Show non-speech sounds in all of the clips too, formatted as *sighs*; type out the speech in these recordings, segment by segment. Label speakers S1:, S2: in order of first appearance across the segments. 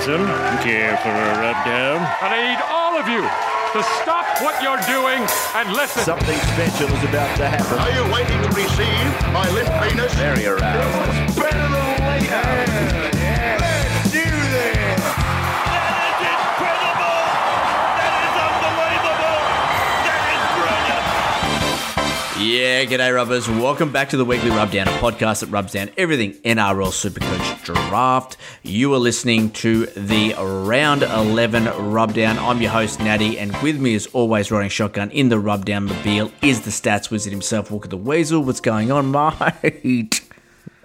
S1: Robinson. Care for a rub down?
S2: I need all of you to stop what you're doing and listen.
S3: Something special is about to happen.
S4: Are you waiting to receive my limp penis?
S3: Very aroused.
S4: Better than later.
S5: Yeah, g'day rubbers. Welcome back to the Weekly Rubdown, a podcast that rubs down everything NRL Supercoach draft. You are listening to the Round 11 Rubdown. I'm your host, Natty, and with me, as always, riding shotgun in the Rubdown mobile is the stats wizard himself, Walker the Weasel. What's going on, *laughs* mate?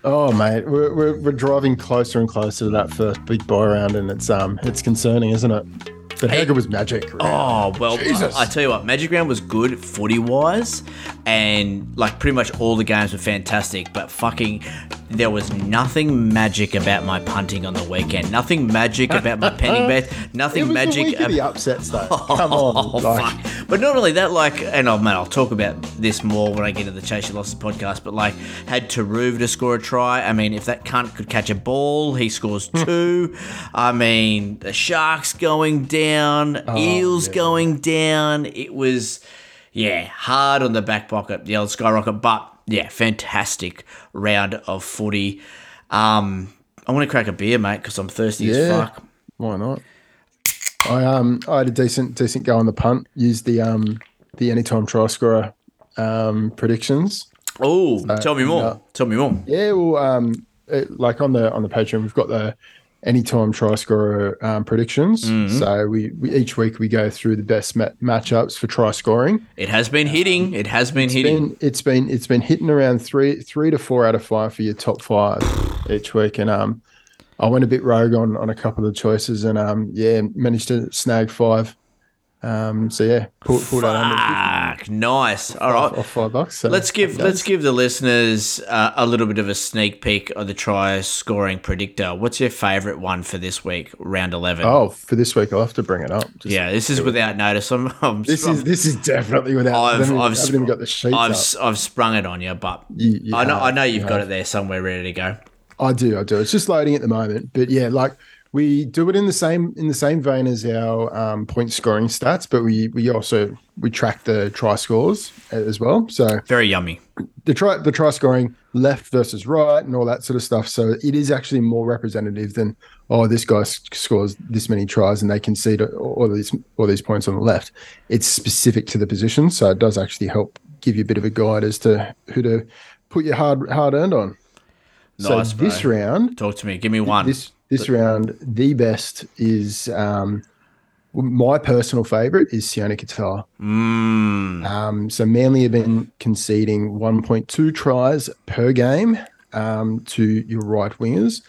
S6: Oh mate, we're, we're, we're driving closer and closer to that first big buy round, and it's um it's concerning, isn't it? But good was Magic?
S5: Oh well,
S6: Jesus.
S5: I, I tell you what, Magic Round was good footy wise, and like pretty much all the games were fantastic. But fucking, there was nothing magic about my punting on the weekend. Nothing magic about my penny *laughs* bet.
S6: it
S5: Nothing magic.
S6: the week of the
S5: ab-
S6: upsets though. *laughs* Come on,
S5: Oh,
S6: like,
S5: fuck. But not only that, like, and oh man, I'll talk about this more when I get to the Chase Your Losses podcast. But like, had Turuva to score a try. I mean, if that cunt could catch a ball, he scores hmm. two. I mean, the Sharks going down, oh, Eels
S6: yeah.
S5: going down. It was, yeah, hard on the back pocket, the old skyrocket. But yeah, fantastic round of footy. Um, I want to crack a beer, mate, because I'm thirsty as fuck.
S6: why not? I um I had a decent decent go on the punt. Used the um the anytime try scorer um predictions.
S5: Oh, tell me more.
S6: no.
S5: Tell me more.
S6: Yeah, well, um, it, like on the on the Patreon, we've got the anytime try scorer um, predictions.
S5: Mm-hmm.
S6: So we, we each week we go through the best ma- matchups for try scoring.
S5: It has been hitting. It has been hitting.
S6: Been, it's been it's been hitting around three three to four out of five for your top five each week, and um, I went a bit rogue on on a couple of the choices, and um, yeah, managed to snag five. Um, so yeah, pull, pull
S5: Fuck, nice. All right.
S6: off five bucks. So
S5: Let's give let's give the listeners uh, a little bit of a sneak peek of the try scoring predictor. What's your favourite one for this week, round eleven?
S6: Oh, for this week, I'll have to bring it up. Just-
S5: yeah, this is without notice. I'm, I'm
S6: This is this is definitely without.
S5: I've I've,
S6: I haven't even got the sheets
S5: I've,
S6: up.
S5: I've sprung it on you, but
S6: You- you
S5: I know
S6: have,
S5: I know
S6: you
S5: you've got
S6: have.
S5: it there somewhere ready to go.
S6: I do, I do. It's just loading at the moment, but yeah, like we do it in the same in the same vein as our um, point scoring stats, but we we also we track the try scores as well. So
S5: Very yummy.
S6: the try the try scoring left versus right and all that sort of stuff. So it is actually more representative than oh this guy scores this many tries and they concede all these all these points on the left. It's specific to the position, so it does actually help give you a bit of a guide as to who to put your hard hard earned on.
S5: Nice,
S6: so this
S5: bro.
S6: round,
S5: Talk to me. Give me one.
S6: this this round, the best is um, my personal favorite is Sione Katoa.
S5: Mm.
S6: Um, so Manly have been conceding 1.2 tries per game um, to your right wingers.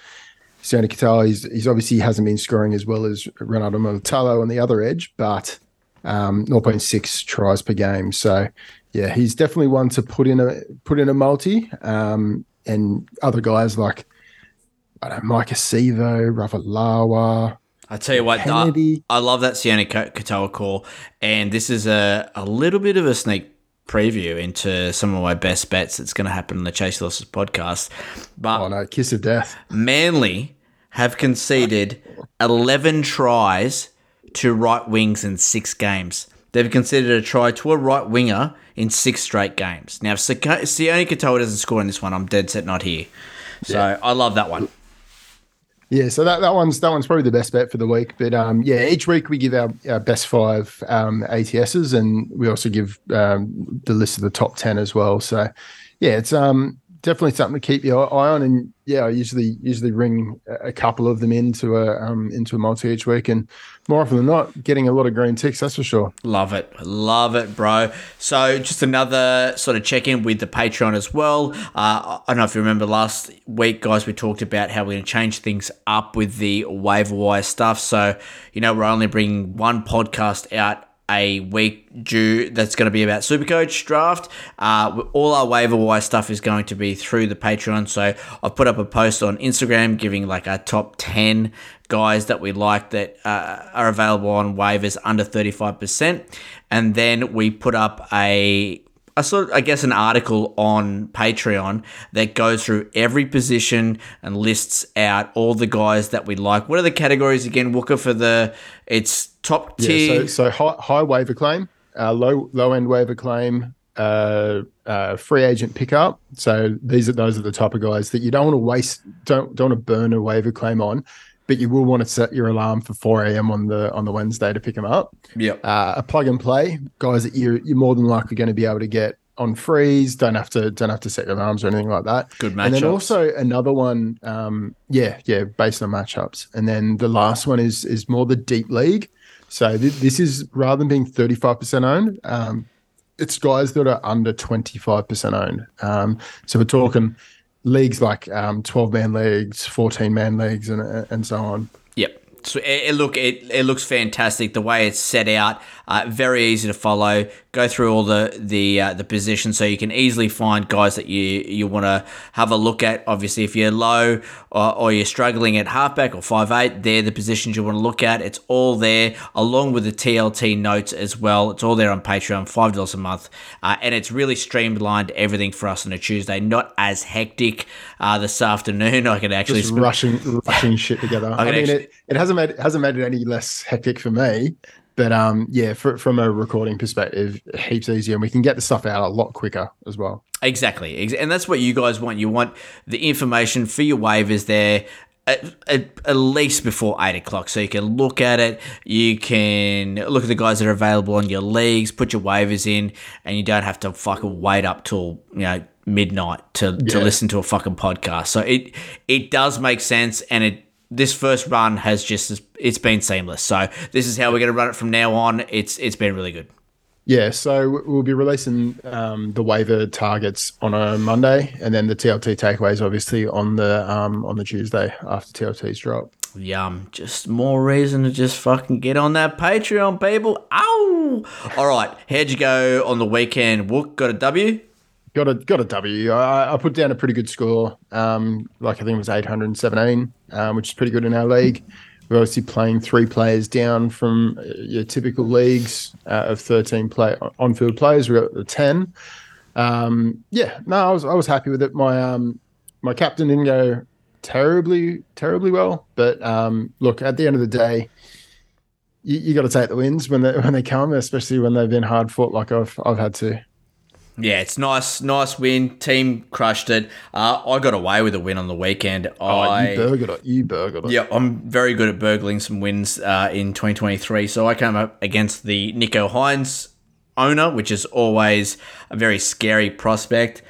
S6: Sione Katoa, he's, he's obviously hasn't been scoring as well as Ronaldo Mulitalo on the other edge, but um, 0.6 tries per game. So yeah, he's definitely one to put in a put in a multi. Um, and other guys like I don't know, Mike Acevo, Ravalawa.
S5: I tell you what, I,
S6: Kennedy.
S5: I love that Sione Ka- Katoa call, and this is a, a little bit of a sneak preview into some of my best bets that's going to happen on the Chase Losses podcast. But
S6: Oh no, kiss of death.
S5: Manly have conceded 11 tries to right wings in six games. They've conceded a try to a right winger in six straight games. Now, if Sione Katoa doesn't score in this one, I'm dead set not here. So I love that one.
S6: Yeah, so that, that one's that one's probably the best bet for the week. But um, yeah, each week we give our, our best five um, ATSs, and we also give um, the list of the top ten as well. So yeah, it's um, definitely something to keep your eye on. And yeah, I usually usually ring a couple of them into a um, into a multi each week, and more often than not, getting a lot of green ticks. That's for sure.
S5: Love it. Love it, bro. So, just another sort of check in with the Patreon as well. Uh, I don't know if you remember last week, guys, we talked about how we're going to change things up with the waiver wire stuff. So, you know, we're only bringing one podcast out a week due that's going to be about Supercoach draft. Uh, all our waiver wire stuff is going to be through the Patreon. So I've put up a post on Instagram giving like our top 10 guys that we like that uh, are available on waivers under 35%. And then we put up a I saw, I guess, an article on Patreon that goes through every position and lists out all the guys that we like. What are the categories again, Wooker, for the it's top
S6: Yeah,
S5: tier?
S6: so, so high, high waiver claim, uh, low low end waiver claim, uh, uh, free agent pickup. So these are those are the type of guys that you don't want to waste, don't don't want to burn a waiver claim on, but you will want to set your alarm for four a.m. on the on the Wednesday to pick them up.
S5: Yep.
S6: Uh, a plug and play guys that you're you're more than likely going to be able to get on freeze. Don't have to don't have to set your alarms or anything like that.
S5: Good matchup.
S6: And then also another one, um, yeah, yeah, based on matchups. And then the last one is is more the deep league. So th- this is rather than being thirty five percent owned, um, it's guys that are under twenty five percent owned. Um, so we're talking leagues like um, twelve man leagues, fourteen man leagues, and and so on.
S5: Yep. So it, it look it, it looks fantastic the way it's set out. Uh, very easy to follow. Go through all the the uh, the positions so you can easily find guys that you you want to have a look at. Obviously, if you're low or, or you're struggling at halfback or five eight, they're the positions you want to look at. It's all there along with the TLT notes as well. It's all there on Patreon, five dollars a month, uh, and it's really streamlined everything for us on a Tuesday. Not as hectic uh, this afternoon. *laughs* I can actually
S6: Just
S5: sp-
S6: rushing rushing shit together. I
S5: can
S6: mean,
S5: actually-
S6: it, it hasn't made it hasn't made it any less hectic for me. But um, yeah, for, from a recording perspective, heaps easier, and we can get the stuff out a lot quicker as well.
S5: Exactly, and that's what you guys want. You want the information for your waivers there at, at, at least before eight o'clock, so you can look at it. You can look at the guys that are available on your leagues, put your waivers in, and you don't have to fucking wait up till you know midnight to, to listen to a fucking podcast. So it it does make sense, and it this first run has just it's been seamless. So this is how we're going to run it from now on. It's it's been really good.
S6: Yeah, so we'll be releasing um, the waiver targets on a Monday, and then the TLT takeaways obviously on the um, on the Tuesday after TLT's drop.
S5: Yum. Just more reason to just fucking get on that Patreon, people. Ow! All right. How'd you go on the weekend? Wook got a W?
S6: Got a got a W. I, I put down a pretty good score. Um, like I think it was 817, um, which is pretty good in our league. We're obviously playing three players down from uh, your typical leagues uh, of 13 play on field players. We got the 10. Um, yeah, no, I was I was happy with it. My um my captain didn't go terribly terribly well, but um, look at the end of the day. You, you got to take the wins when they when they come, especially when they've been hard fought like I've I've had to.
S5: Yeah, it's nice. Nice win. Team crushed it. Uh, I got away with a win on the weekend.
S6: Oh,
S5: I,
S6: you burgered it. You burgered it.
S5: Yeah, I'm very good at burgling some wins uh, in 2023. So I came up against the Nicho Hynes owner, which is always a very scary prospect.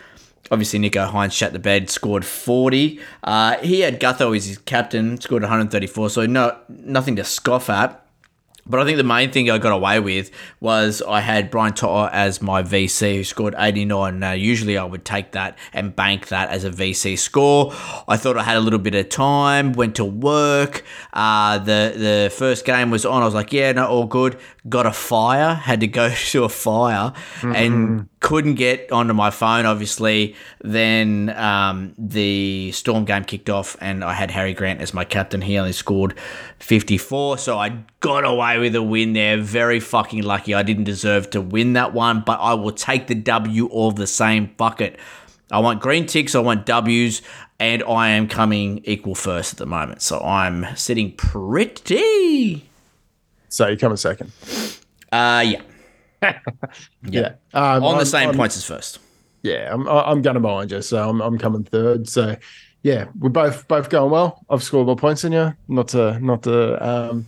S5: Obviously, Nicho Hynes shut the bed, scored 40. Uh, he had Gutho as his captain, scored 134, so no nothing to scoff at. But I think the main thing I got away with was I had Brian Totter as my VC who scored 89. Now, usually I would take that and bank that as a VC score. I thought I had a little bit of time, went to work. Uh, the, the first game was on. I was like, yeah, no, all good. Got a fire, had to go *laughs* to a fire and couldn't get onto my phone, obviously. Then um, the Storm game kicked off, and I had Harry Grant as my captain. He only scored 54, so I got away with a win there. Very fucking lucky. I didn't deserve to win that one, but I will take the W all the same. Fuck it. I want green ticks, I want W's, and I am coming equal first at the moment. So I'm sitting pretty.
S6: So you come in second.
S5: Uh, *laughs* yeah.
S6: Yeah. Um,
S5: On the
S6: I'm-
S5: same
S6: I'm-
S5: points as first.
S6: Yeah, I'm I'm going to behind you, so I'm I'm coming third. So yeah, we're both both going well. I've scored more points than you. Not to not to um,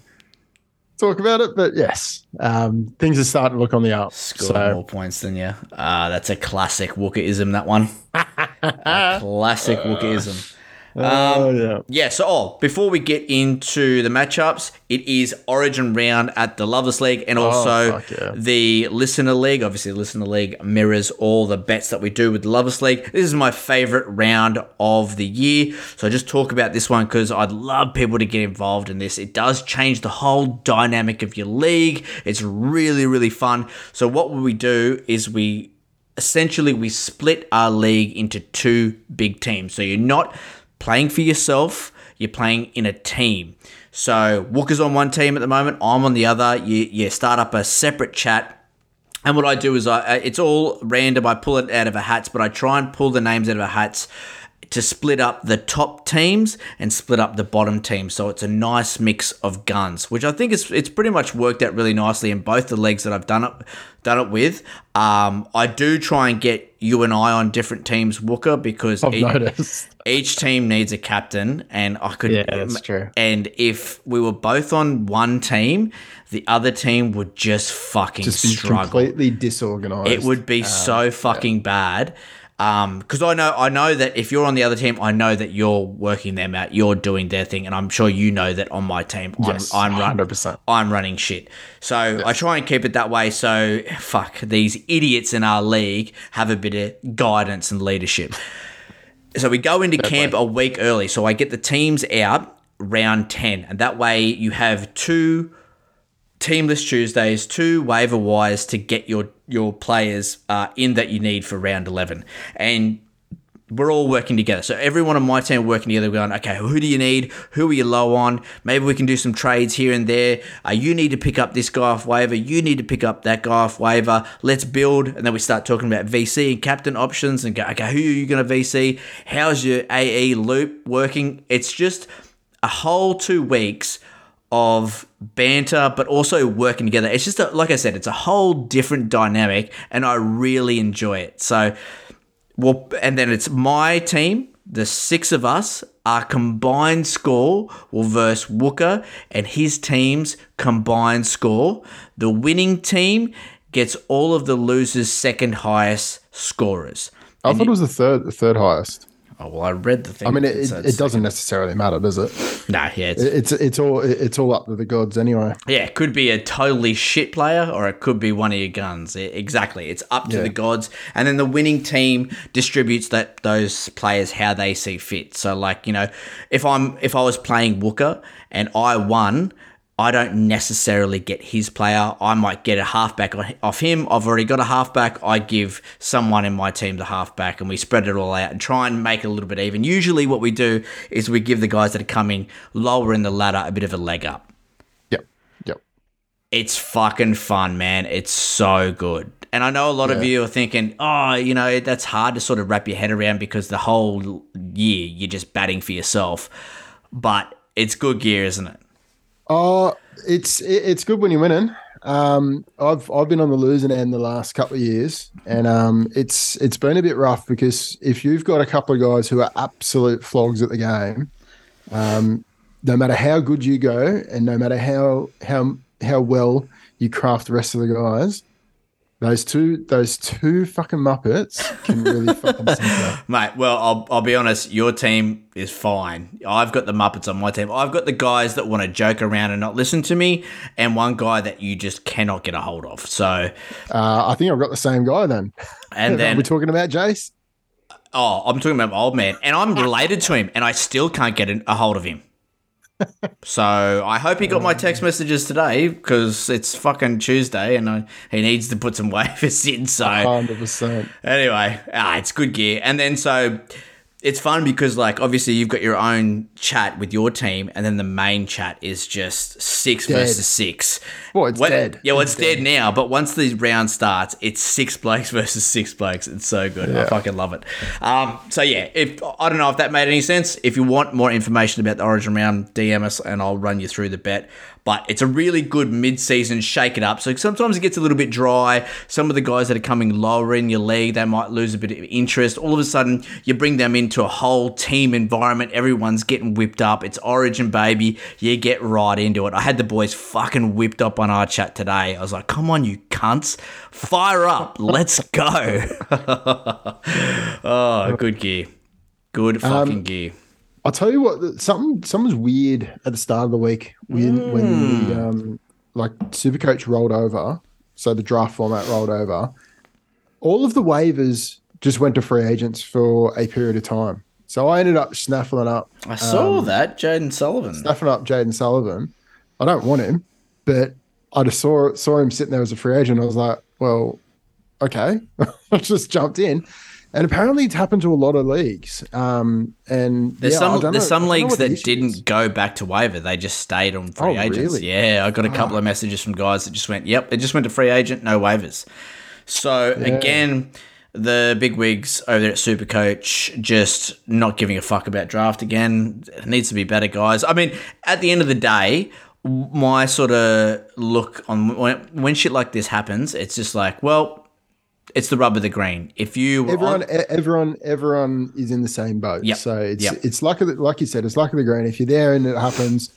S6: talk about it, but yes, um, things are starting to look on the up.
S5: Scored
S6: so
S5: more points than you. Ah, that's a classic Wookerism, that one. *laughs* classic Wookerism.
S6: Um, oh yeah,
S5: Yeah, so oh, before we get into the matchups, it is Origin round at the Lovers League and oh, also
S6: Oh, yeah.
S5: the Listener League. Obviously, the Listener League mirrors all the bets that we do with the Lovers League. This is my favorite round of the year. So I just talk about this one because I'd love people to get involved in this. It does change the whole dynamic of your league. It's really, really fun. So what we do is we essentially we split our league into two big teams. So you're not playing for yourself, you're playing in a team. So Wooker's on one team at the moment, I'm on the other. You, you start up a separate chat And what I do is I, I- it's all random. I pull it out of a hats, but I try and pull the names out of a hats to split up the top teams and split up the bottom teams. So it's a nice mix of guns, which I think is it's pretty much worked out really nicely in both the leagues that I've done it done it with. Um, I do try and get you and I on different teams, Wooker, because
S6: I've
S5: each, each team needs a captain, and I could.
S6: Yeah, that's true.
S5: And if we were both on one team, the other team would just fucking
S6: Just
S5: struggle.
S6: completely disorganized.
S5: It would be so fucking bad. Um, because I know I know that if you're on the other team, I know that you're working them out, you're doing their thing, and I'm sure you know that on my team,
S6: Yes,
S5: I'm I'm, run,
S6: 100%.
S5: I'm running shit. So I try and keep it that way. So fuck these idiots in our league have a bit of guidance and leadership. So we go into camp a week early. So I get the teams out round 10. And that way you have two teamless Tuesdays, two waiver wires to get your, your players uh, in that you need for round 11. And we're all working together. So everyone on my team working together, going, okay, who do you need? Who are you low on? Maybe we can do some trades here and there. Uh, you need to pick up this guy off waiver. You need to pick up that guy off waiver. Let's build. And then we start talking about VC and captain options and go, okay, who are you going to VC? How's your AE loop working? It's just a whole two weeks of banter, but also working together. It's just, a, like I said, it's a whole different dynamic, and I really enjoy it. So, well, and then it's my team. The six of us, our combined score will verse Wooker and his team's combined score. The winning team gets all of the losers' second highest scorers.
S6: I thought it was the third, the third highest.
S5: Oh well, I read the thing.
S6: I mean, it, it, it doesn't necessarily matter, does it?
S5: Nah, yeah, it's,
S6: It's it's all it's all up to the gods anyway.
S5: Yeah, it could be a totally shit player or it could be one of your guns. I- exactly. It's up to
S6: Yeah.
S5: the gods. And then the winning team distributes that those players how they see fit. So like, you know, if I'm if I was playing Wooker and I won, I don't necessarily get his player. I might get a halfback off him. I've already got a halfback. I give someone in my team the halfback and we spread it all out and try and make it a little bit even. Usually what we do is we give the guys that are coming lower in the ladder a bit of a leg up
S6: Yep, yep.
S5: it's fucking fun, man. It's so good. And I know a lot of you are thinking, oh, you know, that's hard to sort of wrap your head around because the whole year you're just batting for yourself. But it's good gear, isn't it?
S6: Oh, it's it's good when you're winning. Um, I've I've been on the losing end the last couple of years, and um, it's it's been a bit rough because if you've got a couple of guys who are absolute flogs at the game, um, no matter how good you go, and no matter how how how well you craft the rest of the guys, those two those two fucking muppets can really fucking. *laughs*
S5: Mate, well, I'll, I'll be honest, your team is fine. I've got the Muppets on my team. I've got the guys that want to joke around and not listen to me, and one guy that you just cannot get a hold of. So,
S6: Uh, I think I've got the same guy then.
S5: and *laughs*
S6: Are
S5: then
S6: we're talking about Jace?
S5: Oh, I'm talking about my old man, and I'm related to him, and I still can't get a hold of him. So I hope he got my text messages today because it's fucking Tuesday, and I, he needs to put some *laughs* waivers in. So
S6: Hundred percent.
S5: anyway, ah, it's good gear, and then so it's fun because like obviously you've got your own chat with your team, and then the main chat is just six
S6: Dead.
S5: versus six.
S6: Well, it's dead.
S5: Yeah, well,
S6: It's
S5: it's, dead. now. But once the round starts, it's six blokes *laughs* versus six blokes. It's so good. I fucking love it. Um, so yeah, if I don't know if that made any sense. If you want more information about the Origin round, DM us and I'll run you through the bet. But it's a really good mid-season shake it up. So sometimes it gets a little bit dry. Some of the guys that are coming lower in your league, they might lose a bit of interest. All of a sudden, you bring them into a whole team environment. Everyone's getting whipped up. It's Origin, baby. You get right into it. I had the boys fucking whipped up on our chat today. I was like, come on, you cunts. Fire up. Let's go. *laughs* oh, good gear. Good um, fucking gear.
S6: I'll tell you what, something something was weird at the start of the week when when the um, like Supercoach rolled over, so the draft format rolled over. All of the waivers just went to free agents for a period of time. So I ended up snaffling up
S5: I saw that, Jayden Sullivan.
S6: snaffling up Jayden Sullivan. I don't want him, but I just saw saw him sitting there as a free agent. I was like, well, okay. *laughs* I just jumped in. And apparently it's happened to a lot of leagues. Um, and
S5: There's
S6: yeah,
S5: some there's
S6: know-
S5: some leagues that didn't
S6: is.
S5: go back to waiver. They just stayed on free
S6: Oh,
S5: agents.
S6: really?
S5: Yeah, I got a couple of messages from guys that just went, "Yep, it just went to free agent, no waivers." So again, the big wigs over there at Supercoach just not giving a fuck about draft again. It needs to be better, guys. I mean, at the end of the day, my sort of look on when, when shit like this happens, it's just like, well, it's the rub of the green. If you
S6: Everyone,
S5: on-
S6: everyone, everyone is in the same boat.
S5: Yep.
S6: So it's
S5: Yep.
S6: it's like like you said, it's luck of the green. If you're there and it happens,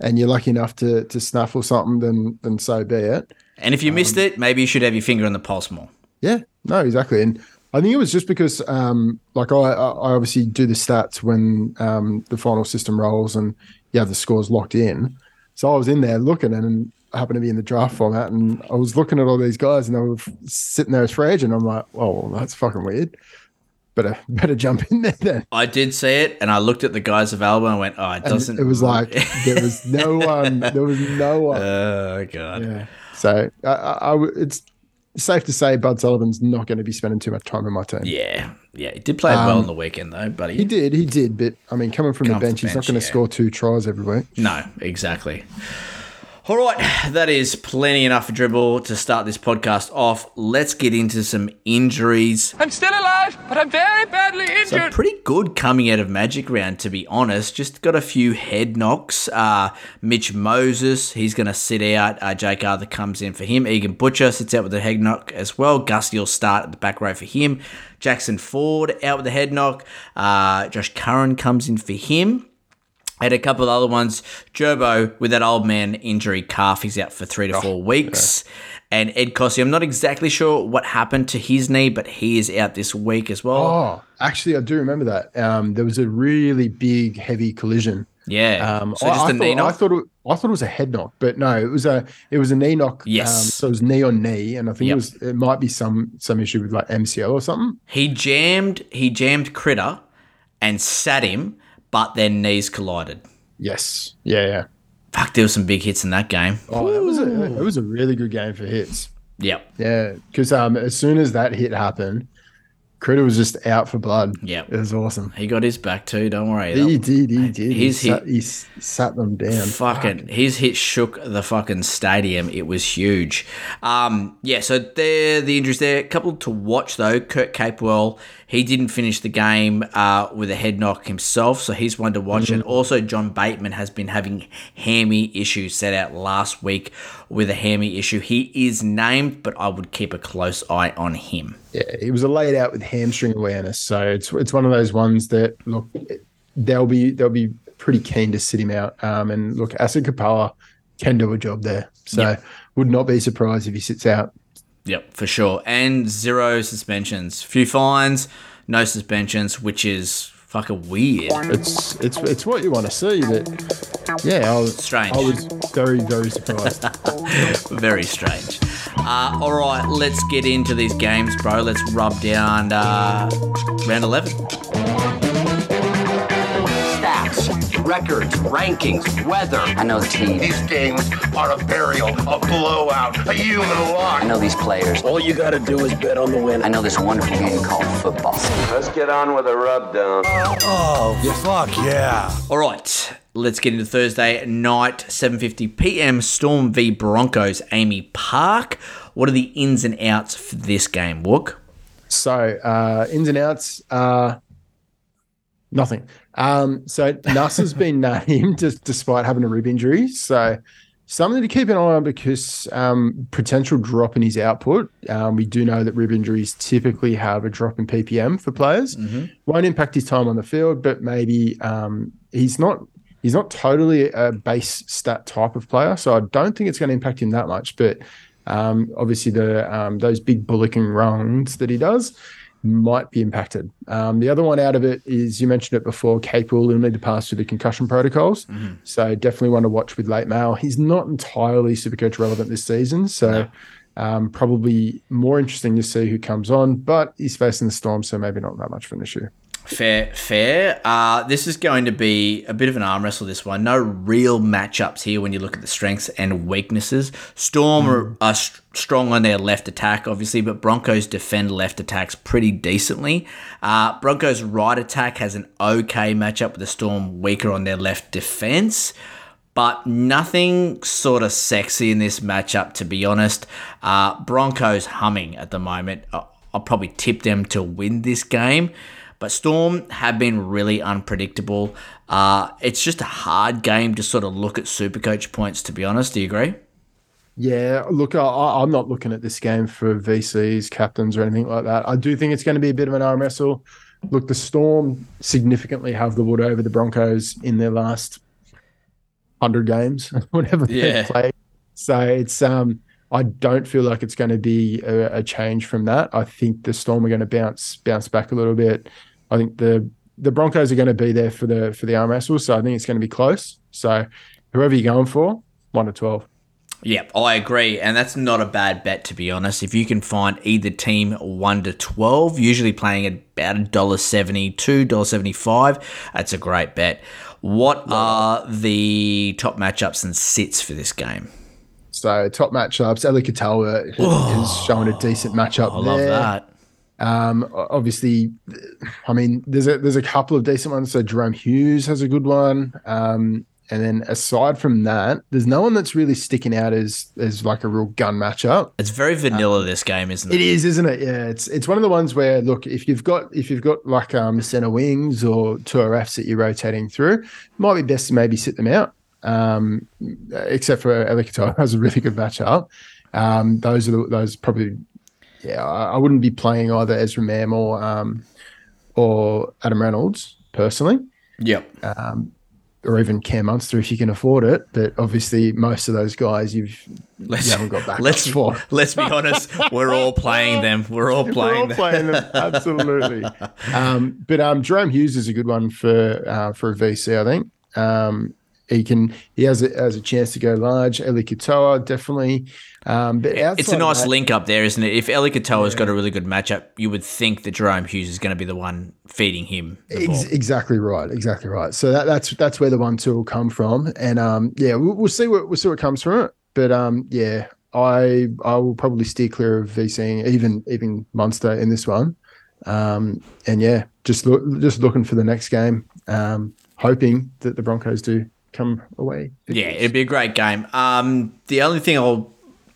S6: and you're lucky enough to to snuffle something, then then so be it.
S5: and if you missed
S6: um,
S5: it, maybe you should have your finger on the pulse more.
S6: Yeah, no, exactly. And I think it was just because, um, like, I, I obviously do the stats when um, the final system rolls and you have the scores locked in. So I was in there looking and happened to be in the draft format and I was looking at all these guys and they were sitting there as free agent. I'm like, oh, that's fucking weird. Better, *laughs* better jump in there then.
S5: I did see it, and I looked at the guys available and I went, "Oh, it doesn't."
S6: it was like there was *laughs* no one. There was no *laughs* one.
S5: oh god.
S6: Yeah. So I, I, I it's safe to say Bud Sullivan's not going to be spending too much time in my team.
S5: Yeah, yeah, he did play well on the weekend though, but
S6: Um, He did, he did, but I mean, coming from the
S5: off the
S6: bench, he's not going to
S5: yeah.
S6: score two tries every week.
S5: no, exactly. All right, that is plenty enough for dribble to start this podcast off. Let's get into some injuries.
S2: I'm still alive, but I'm very badly injured.
S5: So pretty good coming out of Magic Round, to be honest. Just got a few head knocks. Uh, Mitch Moses, he's going to sit out. Uh, Jake Arthur comes in for him. Egan Butcher sits out with a head knock as well. Gusty will start at the back row for him. Jackson Ford out with a head knock. Uh, Josh Curran comes in for him. Had a couple of other ones. Gerbo with that old man injury calf, he's out for three to four weeks. And Ed Cossey, I'm not exactly sure what happened to his knee, but he is out this week as well.
S6: Oh, actually, I do remember that. Um, there was a really big, heavy collision.
S5: Yeah.
S6: Um,
S5: so
S6: I,
S5: just
S6: I
S5: a knee
S6: thought, I thought it, I thought it was a head knock, but no, it was a it was a knee knock.
S5: Yes.
S6: Um, so it was knee on knee, and I think
S5: Yep.
S6: it was it might be some some issue with like MCL or something.
S5: He jammed. He jammed Critter, and sat him, but their knees collided.
S6: Yes. Yeah. Yeah.
S5: Fuck, there were some big hits in that game.
S6: Oh, that was a it was a really good game for hits.
S5: Yep.
S6: Yeah, because um, as soon as that hit happened, Critter was just out for blood.
S5: Yep.
S6: it was awesome.
S5: He got his back too. Don't worry.
S6: He
S5: That-
S6: did, he did. He
S5: His
S6: sat,
S5: hit-
S6: he sat them down.
S5: Fucking his hit shook the fucking stadium. It was huge. Um, yeah, so there the injuries there. A couple to watch though. Kurt Capewell, he didn't finish the game uh, with a head knock himself, so he's one to watch. And also John Bateman has been having hammy issues. Set out last week with a hammy issue. He is named, but I would keep a close eye on him.
S6: Yeah, he was laid out with hamstring awareness, so it's it's one of those ones that look they'll be they'll be pretty keen to sit him out. Um, and look, Asa Kapala can do a job there, so
S5: Yep.
S6: would not be surprised if he sits out.
S5: Yep, for sure. And zero suspensions. Few fines, no suspensions, which is fucking weird.
S6: It's it's it's what you want to see. But yeah, I was
S5: Strange.
S6: I was very very surprised. *laughs*
S5: Very strange. Uh, all right, let's get into these games, bro. Let's rub down uh, round 11.
S7: Records, rankings, weather.
S8: I know the team.
S4: These games are a burial, a blowout, a human lock.
S8: I know these players.
S9: All you gotta do is bet on the win.
S8: I know this wonderful game called football.
S10: Let's get on with a rub down. Oh, oh fuck yeah.
S5: All right, let's get into Thursday night, 7:50 p.m. Storm v Broncos, AAMI Park. What are the ins and outs for this game, Wook?
S6: So uh, ins and outs, uh, nothing. Um, so Nuss has been *laughs* named just despite having a rib injury. So something to keep an eye on because um, potential drop in his output. Um, we do know that rib injuries typically have a drop in ppm for players. Won't impact his time on the field, but maybe um, he's not. He's not totally a base stat type of player, so I don't think it's going to impact him that much. But um, obviously, the um, those big bullocking rounds that he does might be impacted. Um, the other one out of it is you mentioned it before. Capel will need to pass through the concussion protocols, so definitely one to watch with late mail. He's not entirely Supercoach relevant this season, so um, probably more interesting to see who comes on. But he's facing the Storm, so maybe not that much of an issue.
S5: Fair, fair. Uh, this is going to be a bit of an arm wrestle. This one, no real matchups here when you look at the strengths and weaknesses. Storm are, are st- strong on their left attack, obviously, but Broncos defend left attacks pretty decently. Uh, Broncos right attack has an okay matchup with the Storm weaker on their left defense. But nothing sort of sexy in this matchup, to be honest. Uh, Broncos humming at the moment. Uh, I'll probably tip them to win this game. But Storm have been really unpredictable. Uh, it's just a hard game to sort of look at Supercoach points, to be honest. Do you agree?
S6: Yeah, look, I, I'm not looking at this game for VCs, captains, or anything like that. I do think it's going to be a bit of an arm wrestle. Look, the Storm significantly have the wood over the Broncos in their last hundred games, *laughs* whatever
S5: Yeah.
S6: they've played. So it's um, I don't feel like it's going to be a, a change from that. I think the Storm are going to bounce bounce back a little bit. I think the the Broncos are going to be there for the for the arm wrestle, so I think it's going to be close. So whoever you're going for, one to twelve.
S5: Yep, oh, I agree, and that's not a bad bet to be honest. If you can find either team one to twelve, usually playing at about a dollar seventy two, dollar seventy five, that's a great bet. What are the top matchups and sits for this game?
S6: So top matchups, Eli Katoa oh. is showing a decent matchup
S5: I love
S6: there.
S5: that.
S6: Um, obviously, I mean, there's a there's a couple of decent ones. So Jahrome Hughes has a good one. Um, and then aside from that, there's no one that's really sticking out as as like a real gun matchup.
S5: It's very vanilla this game, isn't it?
S6: It is, isn't it? Yeah, it's it's one of the ones where look, if you've got if you've got like um center wings or two RFs that you're rotating through, it might be best to maybe sit them out. Um, except for Eli Katoa has a really good matchup. Um, those are the, those probably. Yeah, I, I wouldn't be playing either Ezra Mam or um or Adam Reynolds personally
S5: Yep.
S6: or even Cam Munster if you can afford it. But obviously, most of those guys you've
S5: Let's,
S6: you haven't got backups
S5: let's,
S6: for. *laughs*
S5: let's be honest, we're all playing them. We're all *laughs*
S6: We're
S5: playing
S6: all
S5: them.
S6: playing them, *laughs* absolutely. um, but um, Jahrome Hughes is a good one for uh, for a VC, I think. Um, he can he has a, has a chance to go large. Eli Katoa definitely. Um, but
S5: It's a nice
S6: that-
S5: link up there, isn't it? If Eli Katoa's got a really good matchup, you would think that Jahrome Hughes is going to be the one feeding him the ball.
S6: Ex- exactly right, exactly right. So that, that's that's where the one two will come from, and um, yeah, we'll, we'll see what we'll see what comes from it. But um, yeah, I I will probably steer clear of VCing even even Munster in this one. Um, and yeah, just look just looking for the next game, um, hoping that the Broncos do come away.
S5: Yeah, it'd be a great game. Um, the only thing I'll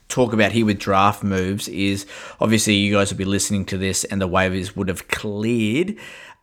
S5: talk about here with draft moves is obviously you guys will be listening to this and the waivers would have cleared.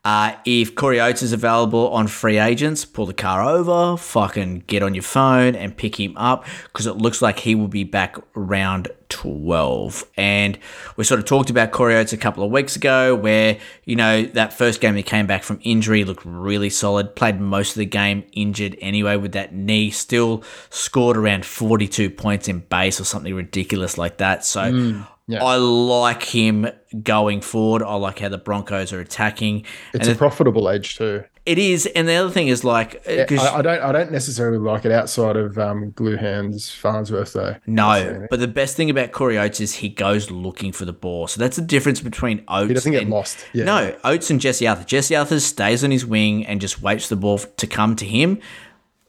S5: Uh, if Corey Oates is available on free agents, pull the car over, fucking get on your phone and pick him up because it looks like he will be back round 12. And we sort of talked about Corey Oates a couple of weeks ago where, you know, that first game he came back from injury looked really solid, played most of the game injured anyway with that knee, still scored around 42 points in base or something ridiculous like that. So
S6: yeah.
S5: I like him going forward. I like how the Broncos are attacking.
S6: It's
S5: and
S6: a profitable edge too.
S5: it is, and the other thing is like, 'cause-
S6: I, I don't I don't necessarily like it outside of um, Glue Hands Farnsworth though.
S5: no, but the best thing about Corey Oates is he goes looking for the ball. So that's the difference between Oates.
S6: He doesn't get
S5: and-
S6: lost. Yeah.
S5: No, Oates and Jesse Arthur. Jesse Arthur stays on his wing and just waits for the ball to come to him.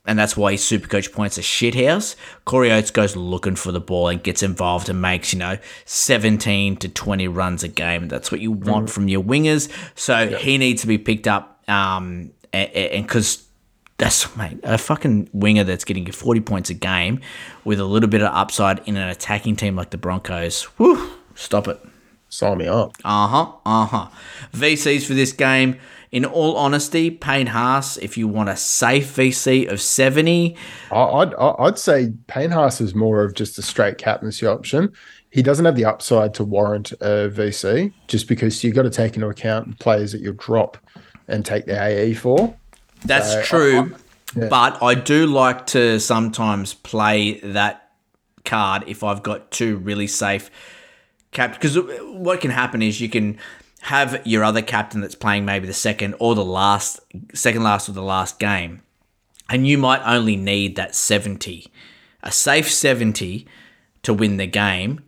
S5: And that's why his super coach points a shithouse. Corey Oates goes looking for the ball and gets involved and makes, you know, 17 to 20 runs a game. That's what you want from your wingers. So he needs to be picked up. Um, and because that's, mate, a fucking winger that's getting you 40 points a game with a little bit of upside in an attacking team like the Broncos. Whew, stop it.
S6: Sign me up.
S5: Uh huh. Uh huh. VCs for this game. In all honesty, Payne Haas, if you want a safe VC of 70,
S6: I- I'd I'd say Payne Haas is more of just a straight captaincy option. He doesn't have the upside to warrant a VC, just because you've got to take into account players that you'll drop and take the AE for.
S5: that's
S6: So,
S5: true.
S6: yeah.
S5: But I do like to sometimes play that card if I've got two really safe cap. Because what can happen is you can have your other captain that's playing maybe the second or the last, second last or the last game, and you might only need that 70, a safe 70 to win the game,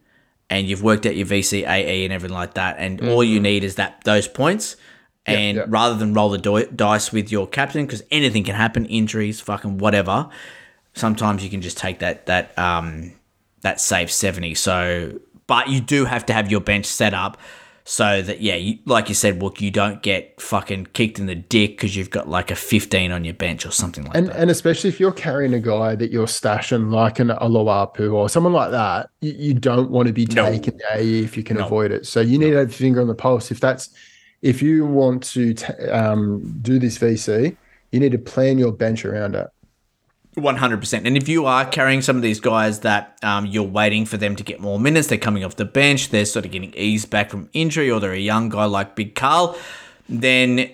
S5: and you've worked out your VC, AE, and everything like that, and all you need is that those points. And
S6: yeah.
S5: rather than roll the do- dice with your captain, because anything can happen, injuries, fucking whatever. Sometimes you can just take that that um that safe seventy. So, but you do have to have your bench set up so that yeah, you, like you said, look, you don't get fucking kicked in the dick because you've got like a fifteen on your bench or something like
S6: And
S5: that.
S6: and especially if you're carrying a guy that you're stashing like an Aloapu or someone like that, you, you don't want to be
S5: No.
S6: taking the AE if you can
S5: No.
S6: avoid it. So you need to have your finger on the pulse. If that's if you want to t- um, do this VC, you need to plan your bench around it.
S5: One hundred percent. And if you are carrying some of these guys that um, you're waiting for them to get more minutes, they're coming off the bench, they're sort of getting eased back from injury, or they're a young guy like Big Carl, then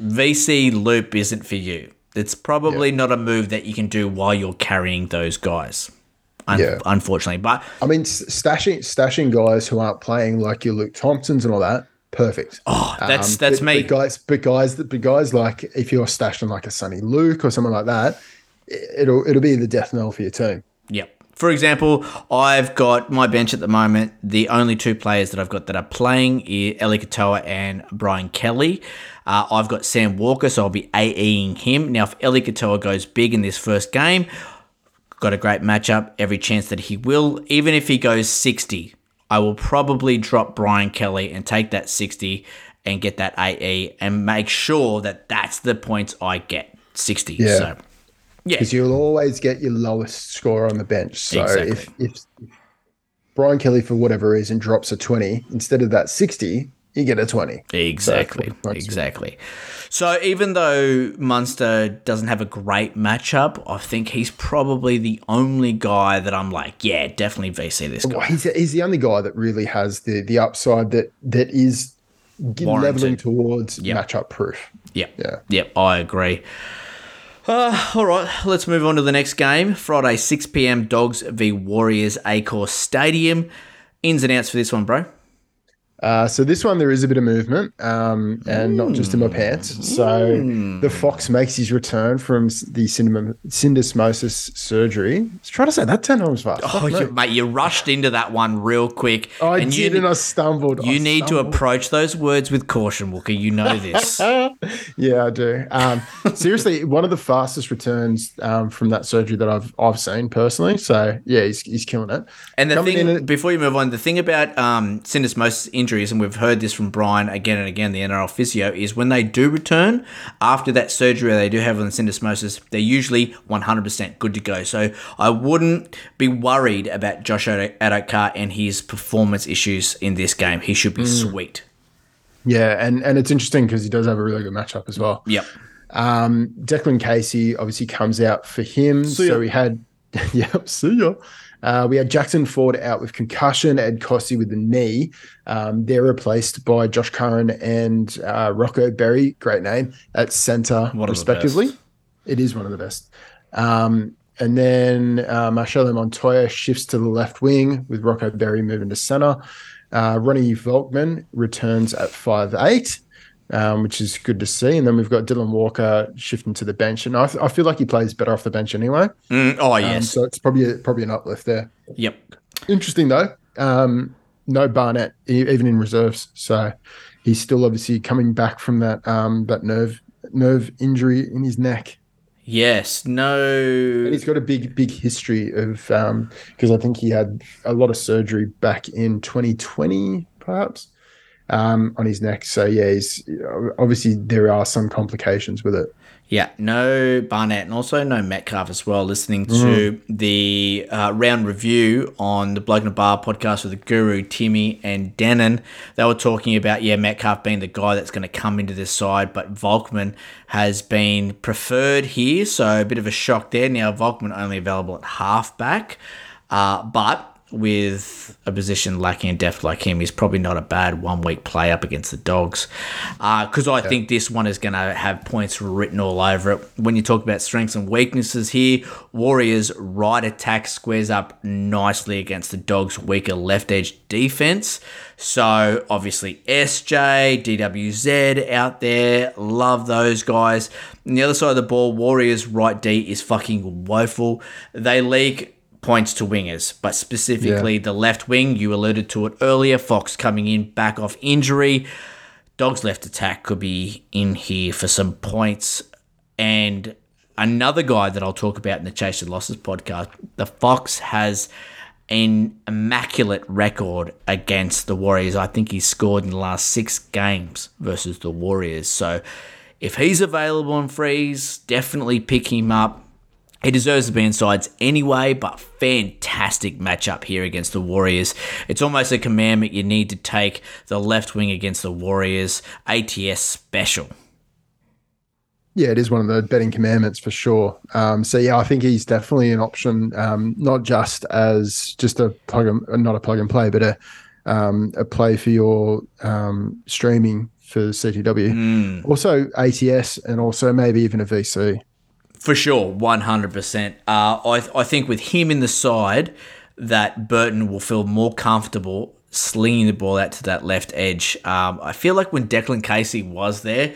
S5: VC loop isn't for you. It's probably not a move that you can do while you're carrying those guys. Un-
S6: Yeah.
S5: Unfortunately, but
S6: I mean, stashing stashing guys who aren't playing like your Luke Thompsons and all that, perfect.
S5: oh, that's that's
S6: but,
S5: me.
S6: But guys, but guys, but guys like if you're stashing like a Sonny Luke or someone like that, it'll it'll be the death knell for your team.
S5: Yep. For example, I've got my bench at the moment. The only two players that I've got that are playing are Eli Katoa and Brian Kelly. Uh, I've got Sam Walker, so I'll be AEing him. Now, if Eli Katoa goes big in this first game, got a great matchup, every chance that he will. Even if he goes 60, I will probably drop Brian Kelly and take that 60 and get that AE and make sure that that's the points I get 60.
S6: Yeah.
S5: So, yeah.
S6: because you'll always get your lowest score on the bench. So
S5: Exactly.
S6: if, if Brian Kelly, for whatever reason, drops a 20, instead of that 60, you get a 20.
S5: Exactly.
S6: So,
S5: exactly. So even though Munster doesn't have a great matchup, I think he's probably the only guy that I'm like, yeah, definitely VC this
S6: Well,
S5: guy.
S6: he's, he's the only guy that really has the the upside that that is
S5: Warranted.
S6: leveling towards
S5: Yep.
S6: matchup proof.
S5: Yep.
S6: Yeah.
S5: Yep, I agree. Uh, all right, let's move on to the next game. Friday, 6 p.m. Dogs v Warriors, Accor Stadium. Ins and outs for this one, bro.
S6: Uh, so this one there is a bit of movement, um, and not just in my pants. So the fox makes his return from the syndem- syndesmosis surgery. Let's try to say that ten times fast.
S5: Oh, you, mate, you rushed into that one real quick.
S6: I
S5: and
S6: did,
S5: you,
S6: and I stumbled.
S5: You
S6: I
S5: need to approach those words with caution, Wooker. You know this. *laughs*
S6: Yeah, I do. Um, seriously, one of the fastest returns um, from that surgery that I've I've seen personally. So yeah, he's, he's killing it.
S5: And the
S6: Coming
S5: thing, before you move on, the thing about um, syndesmosis injuries, and we've heard this from Brian again and again, the NRL physio, is when they do return after that surgery they do have on the syndesmosis, they're usually 100% good to go. So I wouldn't be worried about Josh Addo-Carr and his performance issues in this game. He should be sweet.
S6: yeah, and and it's interesting because he does have a really good matchup as well.
S5: Yep.
S6: Um, Declan Casey obviously comes out for him.
S5: See ya.
S6: so we had, *laughs* yep, see ya. Uh, we had Jackson Ford out with concussion, Ed Cossey with the knee. Um, they're replaced by Josh Curran and uh, Rocco Berry, great name, at centre, respectively. It is one of the best. Um, and then uh, Marcelo Montoya shifts to the left wing with Rocco Berry moving to centre. Uh, Ronnie Volkman returns at five eight um, which is good to see. And then we've got Dylan Walker shifting to the bench, and I, I feel like he plays better off the bench anyway.
S5: Mm, oh,
S6: Um,
S5: yes.
S6: so it's probably a, probably an uplift there.
S5: yep.
S6: Interesting though. Um, no Barnett e- even in reserves, so he's still obviously coming back from that um, that nerve nerve injury in his neck.
S5: Yes. No.
S6: And he's got a big, big history of because I think he had a lot of surgery back in 2020, perhaps, um, on his neck. So yeah, he's obviously there are some complications with it.
S5: Yeah, no Barnett and also no Metcalf as well. Listening to the uh, round review on the a Bar podcast with the Guru, Timmy, and Denon, they were talking about, yeah, Metcalf being the guy that's going to come into this side, but Volkman has been preferred here, so a bit of a shock there. Now, Volkman only available at halfback, uh, but with a position lacking in depth like him, he's probably not a bad one week play up against the Dogs. Uh, because I think this one is going to have points written all over it. When you talk about strengths and weaknesses here, Warriors' right attack squares up nicely against the Dogs' weaker left edge defense. So obviously, SJ, DWZ out there, love those guys. On the other side of the ball, Warriors' right D is fucking woeful. They leak points to wingers, but specifically the left wing. You alluded to it earlier. Fox coming in back off injury. Dogs left attack could be in here for some points. And another guy that I'll talk about in the Chase and Losses podcast, the Fox has an immaculate record against the Warriors. I think he scored in the last six games versus the Warriors. So if he's available on freeze, definitely pick him up. He deserves to be in sides anyway, but fantastic matchup here against the Warriors. It's almost a commandment you need to take the left wing against the Warriors. ATS special.
S6: Yeah, it is one of the betting commandments for sure. Um, so yeah, I think he's definitely an option, um, not just as just a plug and not a plug and play, but a um, a play for your um, streaming for CTW.
S5: Mm.
S6: Also ATS and also maybe even a VC.
S5: For sure, one hundred percent. Uh, I I think with him in the side, that Burton will feel more comfortable slinging the ball out to that left edge. Um, I feel like when Declan Casey was there,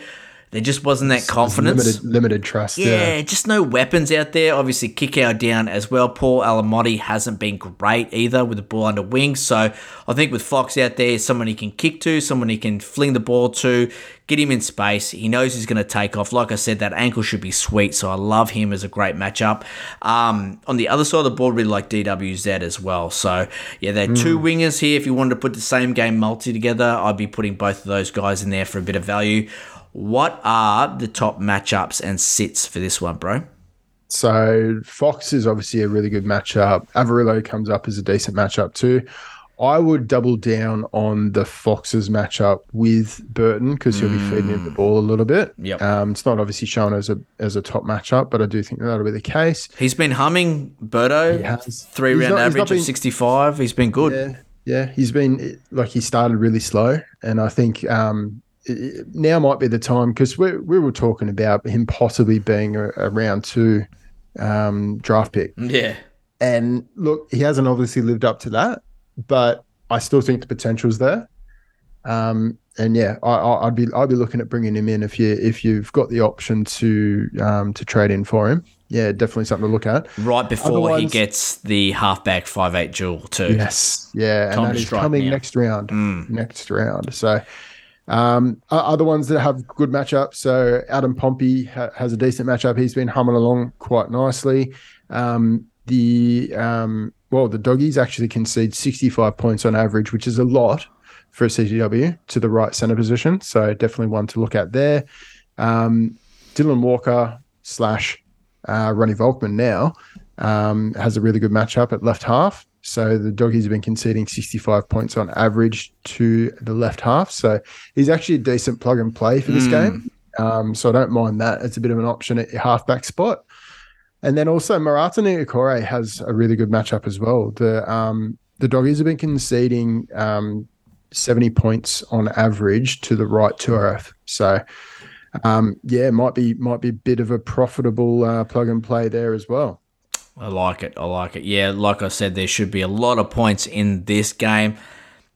S5: there just wasn't that confidence.
S6: Limited, limited trust.
S5: Yeah,
S6: Yeah.
S5: just no weapons out there. Obviously, kick out down as well. Paul Alamoti hasn't been great either with the ball under wing. So I think with Fox out there, someone he can kick to, someone he can fling the ball to, get him in space. He knows he's going to take off. Like I said, that ankle should be sweet. So I love him as a great matchup. Um, on the other side of the board, really like DWZ as well. So yeah, they're two wingers here. If you wanted to put the same game multi together, I'd be putting both of those guys in there for a bit of value. What are the top matchups and sits for this one, bro?
S6: So Fox is obviously a really good matchup. Averillo comes up as a decent matchup too. I would double down on the Foxes matchup with Burton because he'll be feeding him the ball a little bit.
S5: Yep.
S6: Um, it's not obviously shown as a as a top matchup, but I do think that'll be the case.
S5: He's been humming
S6: has.
S5: Three
S6: He's
S5: round
S6: not- he's
S5: average
S6: been-
S5: of 65. He's been good.
S6: Yeah, yeah. He's been like he started really slow, and I think um, now might be the time because we we were talking about him possibly being a, a round two um, draft pick.
S5: Yeah.
S6: And look, he hasn't obviously lived up to that, but I still think the potential's there. Um, and yeah, I, I'd be I'd be looking at bringing him in if you if you've got the option to um, to trade in for him. Yeah, definitely something to look at.
S5: Right before he gets the halfback five eight jewel too.
S6: Yes, yeah,
S5: Time
S6: and that is coming
S5: now.
S6: next round. Next round. So, um, other ones that have good matchups. So Adam Pompey ha- has a decent matchup. He's been humming along quite nicely. Um, the um, well, the doggies actually concede sixty five points on average, which is a lot for a CTW to the right center position. So definitely one to look at there. Um, Dylan Walker slash uh, Ronnie Volkman now um, has a really good matchup at left half. So the doggies have been conceding 65 points on average to the left half. So he's actually a decent plug and play for this game. Um, so I don't mind that. It's a bit of an option at your halfback spot. And then also Marata Niukore has a really good matchup as well. The um, the doggies have been conceding um, 70 points on average to the right 2RF. So um, yeah, might be might be a bit of a profitable uh, plug and play there as well.
S5: I like it. I like it. Yeah, like I said, there should be a lot of points in this game.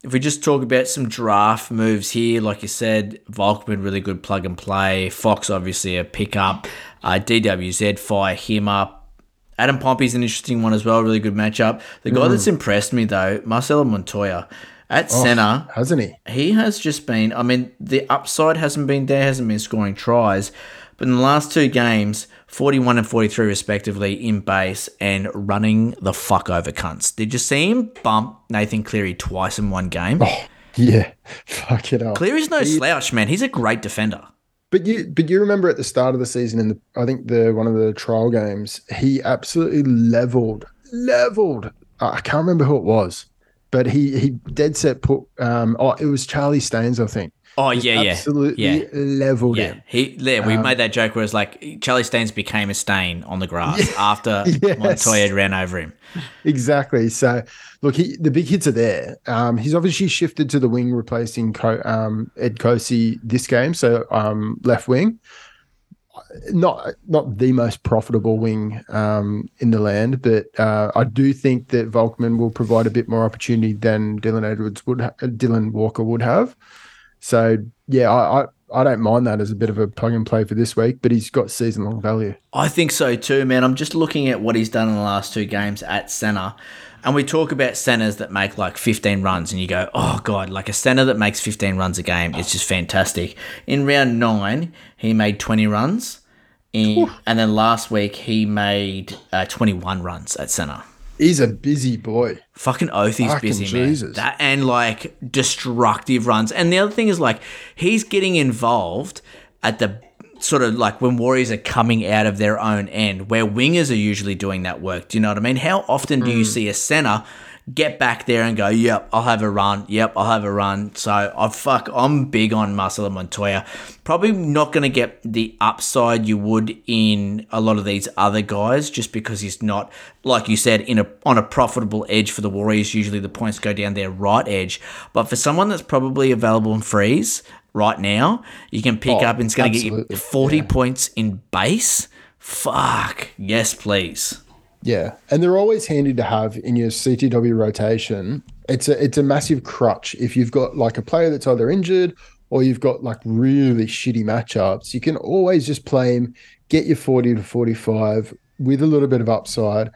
S5: If we just talk about some draft moves here, like you said, Volkman, really good plug and play. Fox, obviously, a pickup. Uh, DWZ, fire him up. Adam Pompey's an interesting one as well, really good matchup. The guy that's impressed me, though, Marcelo Montoya. At center,
S6: Hasn't he?
S5: he has just been. I mean, the upside hasn't been there, hasn't been scoring tries, but in the last two games, 41 and 43 respectively in base and running the fuck over cunts. Did you see him bump Nathan Cleary twice in one game?
S6: Yeah, *laughs* fuck it up.
S5: Cleary's no slouch, man. He's a great defender.
S6: But you, but you remember at the start of the season, in the I think the one of the trial games, he absolutely leveled, leveled. I can't remember who it was, but he he dead set put. Um, oh, it was Charlie Staines, I think.
S5: Oh yeah, yeah,
S6: Absolutely
S5: yeah.
S6: leveled
S5: Yeah,
S6: him.
S5: he. Yeah, we made that joke where it's like Charlie Staines became a stain on the grass *laughs* after *laughs*
S6: Yes.
S5: Montoya ran over him.
S6: Exactly. So, look, he, the big hits are there. Um, he's obviously shifted to the wing, replacing Co- um, Ed Kosi this game. So, um, left wing, not not the most profitable wing um, in the land, but uh, I do think that Volkman will provide a bit more opportunity than Dylan Edwards would, ha- Dylan Walker would have. So, yeah, I, I I don't mind that as a bit of a plug and play for this week, but he's got season long value.
S5: I think so too, man. I'm just looking at what he's done in the last two games at centre. And we talk about centers that make like 15 runs, and you go, oh, God, like a center that makes 15 runs a game is just fantastic. In round nine, he made 20 runs. In, and then last week, he made uh, 21 runs at center.
S6: He's a busy boy.
S5: Fucking oath, he's
S6: Fucking
S5: busy,
S6: Jesus.
S5: man. That and like destructive runs. And the other thing is like he's getting involved at the sort of like when Warriors are coming out of their own end, where wingers are usually doing that work. Do you know what I mean? How often do you mm. see a center get back there and go, "Yep, I'll have a run. Yep, I'll have a run." So I fuck, I'm big on Marcelo Montoya. Probably not going to get the upside you would in a lot of these other guys, just because he's not, like you said, in a on a profitable edge for the Warriors. Usually the points go down their right edge, but for someone that's probably available in freeze right now, you can pick
S6: Oh,
S5: up and it's going to get you 40
S6: yeah.
S5: points in base. Fuck yes, please.
S6: Yeah, and they're always handy to have in your CTW rotation. It's a it's a massive crutch if you've got like a player that's either injured or you've got like really shitty matchups. You can always just play him, get your forty to forty five with a little bit of upside.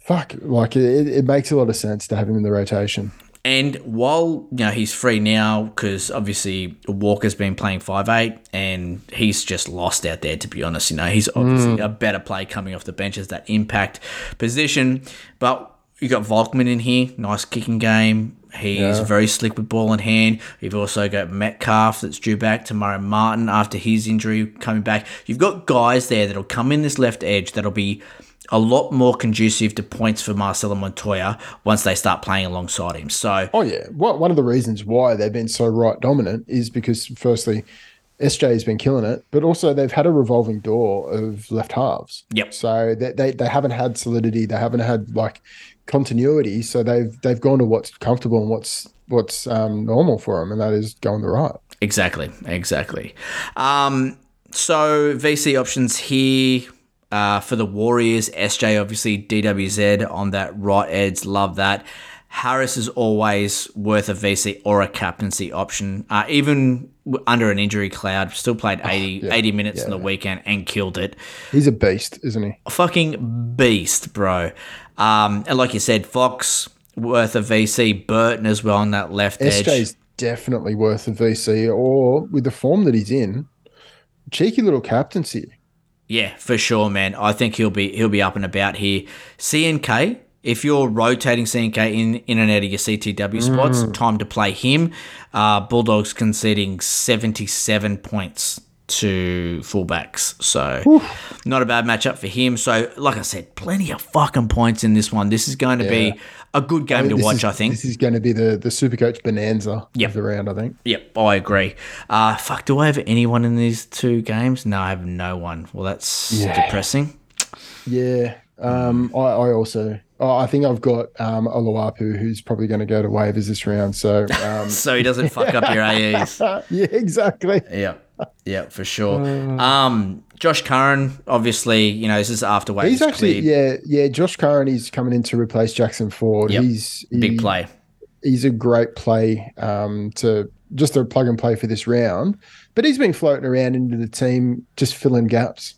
S6: Fuck, like it, it makes a lot of sense to have him in the rotation.
S5: And while you know he's free now, because obviously Walker's been playing five eight, and he's just lost out there. To be honest, you know he's obviously hmm. a better play coming off the bench as that impact position. But you got Volkman in here, nice kicking game. He's
S6: Yeah.
S5: very slick with ball in hand. You've also got Metcalf that's due back tomorrow. Martin after his injury coming back. You've got guys there that'll come in this left edge that'll be a lot more conducive to points for Marcelo Montoya once they start playing alongside him. So
S6: Oh yeah, what one of the reasons why they've been so right dominant is because firstly, SJ has been killing it, but also they've had a revolving door of left halves.
S5: Yep.
S6: So they, they they haven't had solidity, they haven't had like continuity, so they've they've gone to what's comfortable and what's what's um, normal for them, and that is going the right.
S5: Exactly, exactly. Um, so VC options here uh, for the Warriors. SJ obviously DWZ on that right edge. Love that. Harris is always worth a VC or a captaincy option. Uh, even under an injury cloud, still played 80, 80 minutes in the weekend and killed it.
S6: He's a beast, isn't he?
S5: A fucking beast, bro. Um, and like you said, Fox worth a VC. Burton as well on that left edge.
S6: SJ's definitely worth a VC, or with the form that he's in, cheeky little captaincy.
S5: Yeah, for sure, man. I think he'll be he'll be up and about here. CNK, if you're rotating CNK in, in and out of your CTW spots, time to play him. Uh, Bulldogs conceding 77 points to fullbacks. So not a bad matchup for him. So like I said, plenty of fucking points in this one. This is going to be a good game to watch,
S6: is-
S5: I think.
S6: this is going to be the the Supercoach bonanza
S5: Yep.
S6: of the round. I think.
S5: Yep, I agree. Uh, fuck, do I have anyone in these two games? No, I have no one. Well, that's
S6: Yeah.
S5: depressing.
S6: Yeah. Um, I, I also, oh, I think I've got um, Oluwapu, who's probably going to go to waivers this round. So, *laughs* um,
S5: So he doesn't fuck up your *laughs* AEs.
S6: yeah, exactly.
S5: Yeah, yeah, for sure. Um, Josh Curran, obviously, you know, this is after waivers
S6: He's actually,
S5: cleared.
S6: yeah, yeah. Josh Curran, he's coming in to replace Jackson Ford.
S5: Yep.
S6: He's
S5: Big play.
S6: He's a great play um, to just a plug and play for this round. But he's been floating around into the team, just filling gaps.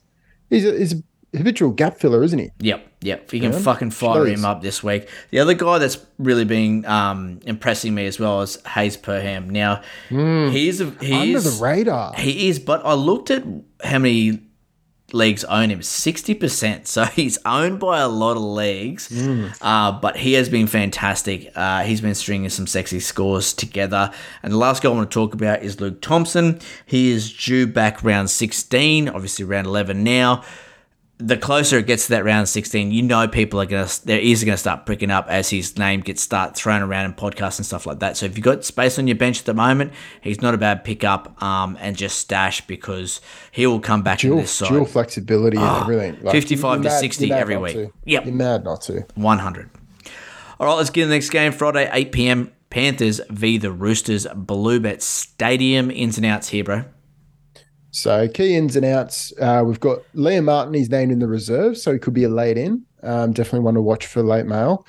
S6: He's a, he's a habitual gap filler, isn't he?
S5: Yep, yep. You can fucking fire
S6: Jeez.
S5: him up this week. The other guy that's really been um, impressing me as well is Hayze Perham. Now, he's a,
S6: Under the radar.
S5: He is, but I looked at how many leagues own him 60%. So *laughs* he's owned by a lot of leagues, uh, but he has been fantastic. Uh, he's been stringing some sexy scores together. And the last guy I want to talk about is Luke Thompson. He is due back round 16, obviously round 11 now the closer it gets to that round 16, you know people are going to, their ears are going to start pricking up as his name gets start thrown around in podcasts and stuff like that. So if you've got space on your bench at the moment, he's not a bad pickup um, and just stash because he will come back
S6: Dual,
S5: this side.
S6: dual flexibility and everything.
S5: 55
S6: you're
S5: to 60 every week.
S6: to.
S5: Yep.
S6: You're mad not to.
S5: 100. All right, let's get to the next game. Friday, 8 p.m. Panthers v. the Roosters, Bluebet Stadium. Ins and outs here, bro.
S6: So key ins and outs. Uh, we've got Liam Martin. He's named in the reserve, so he could be a late in. Um, definitely one to watch for late mail.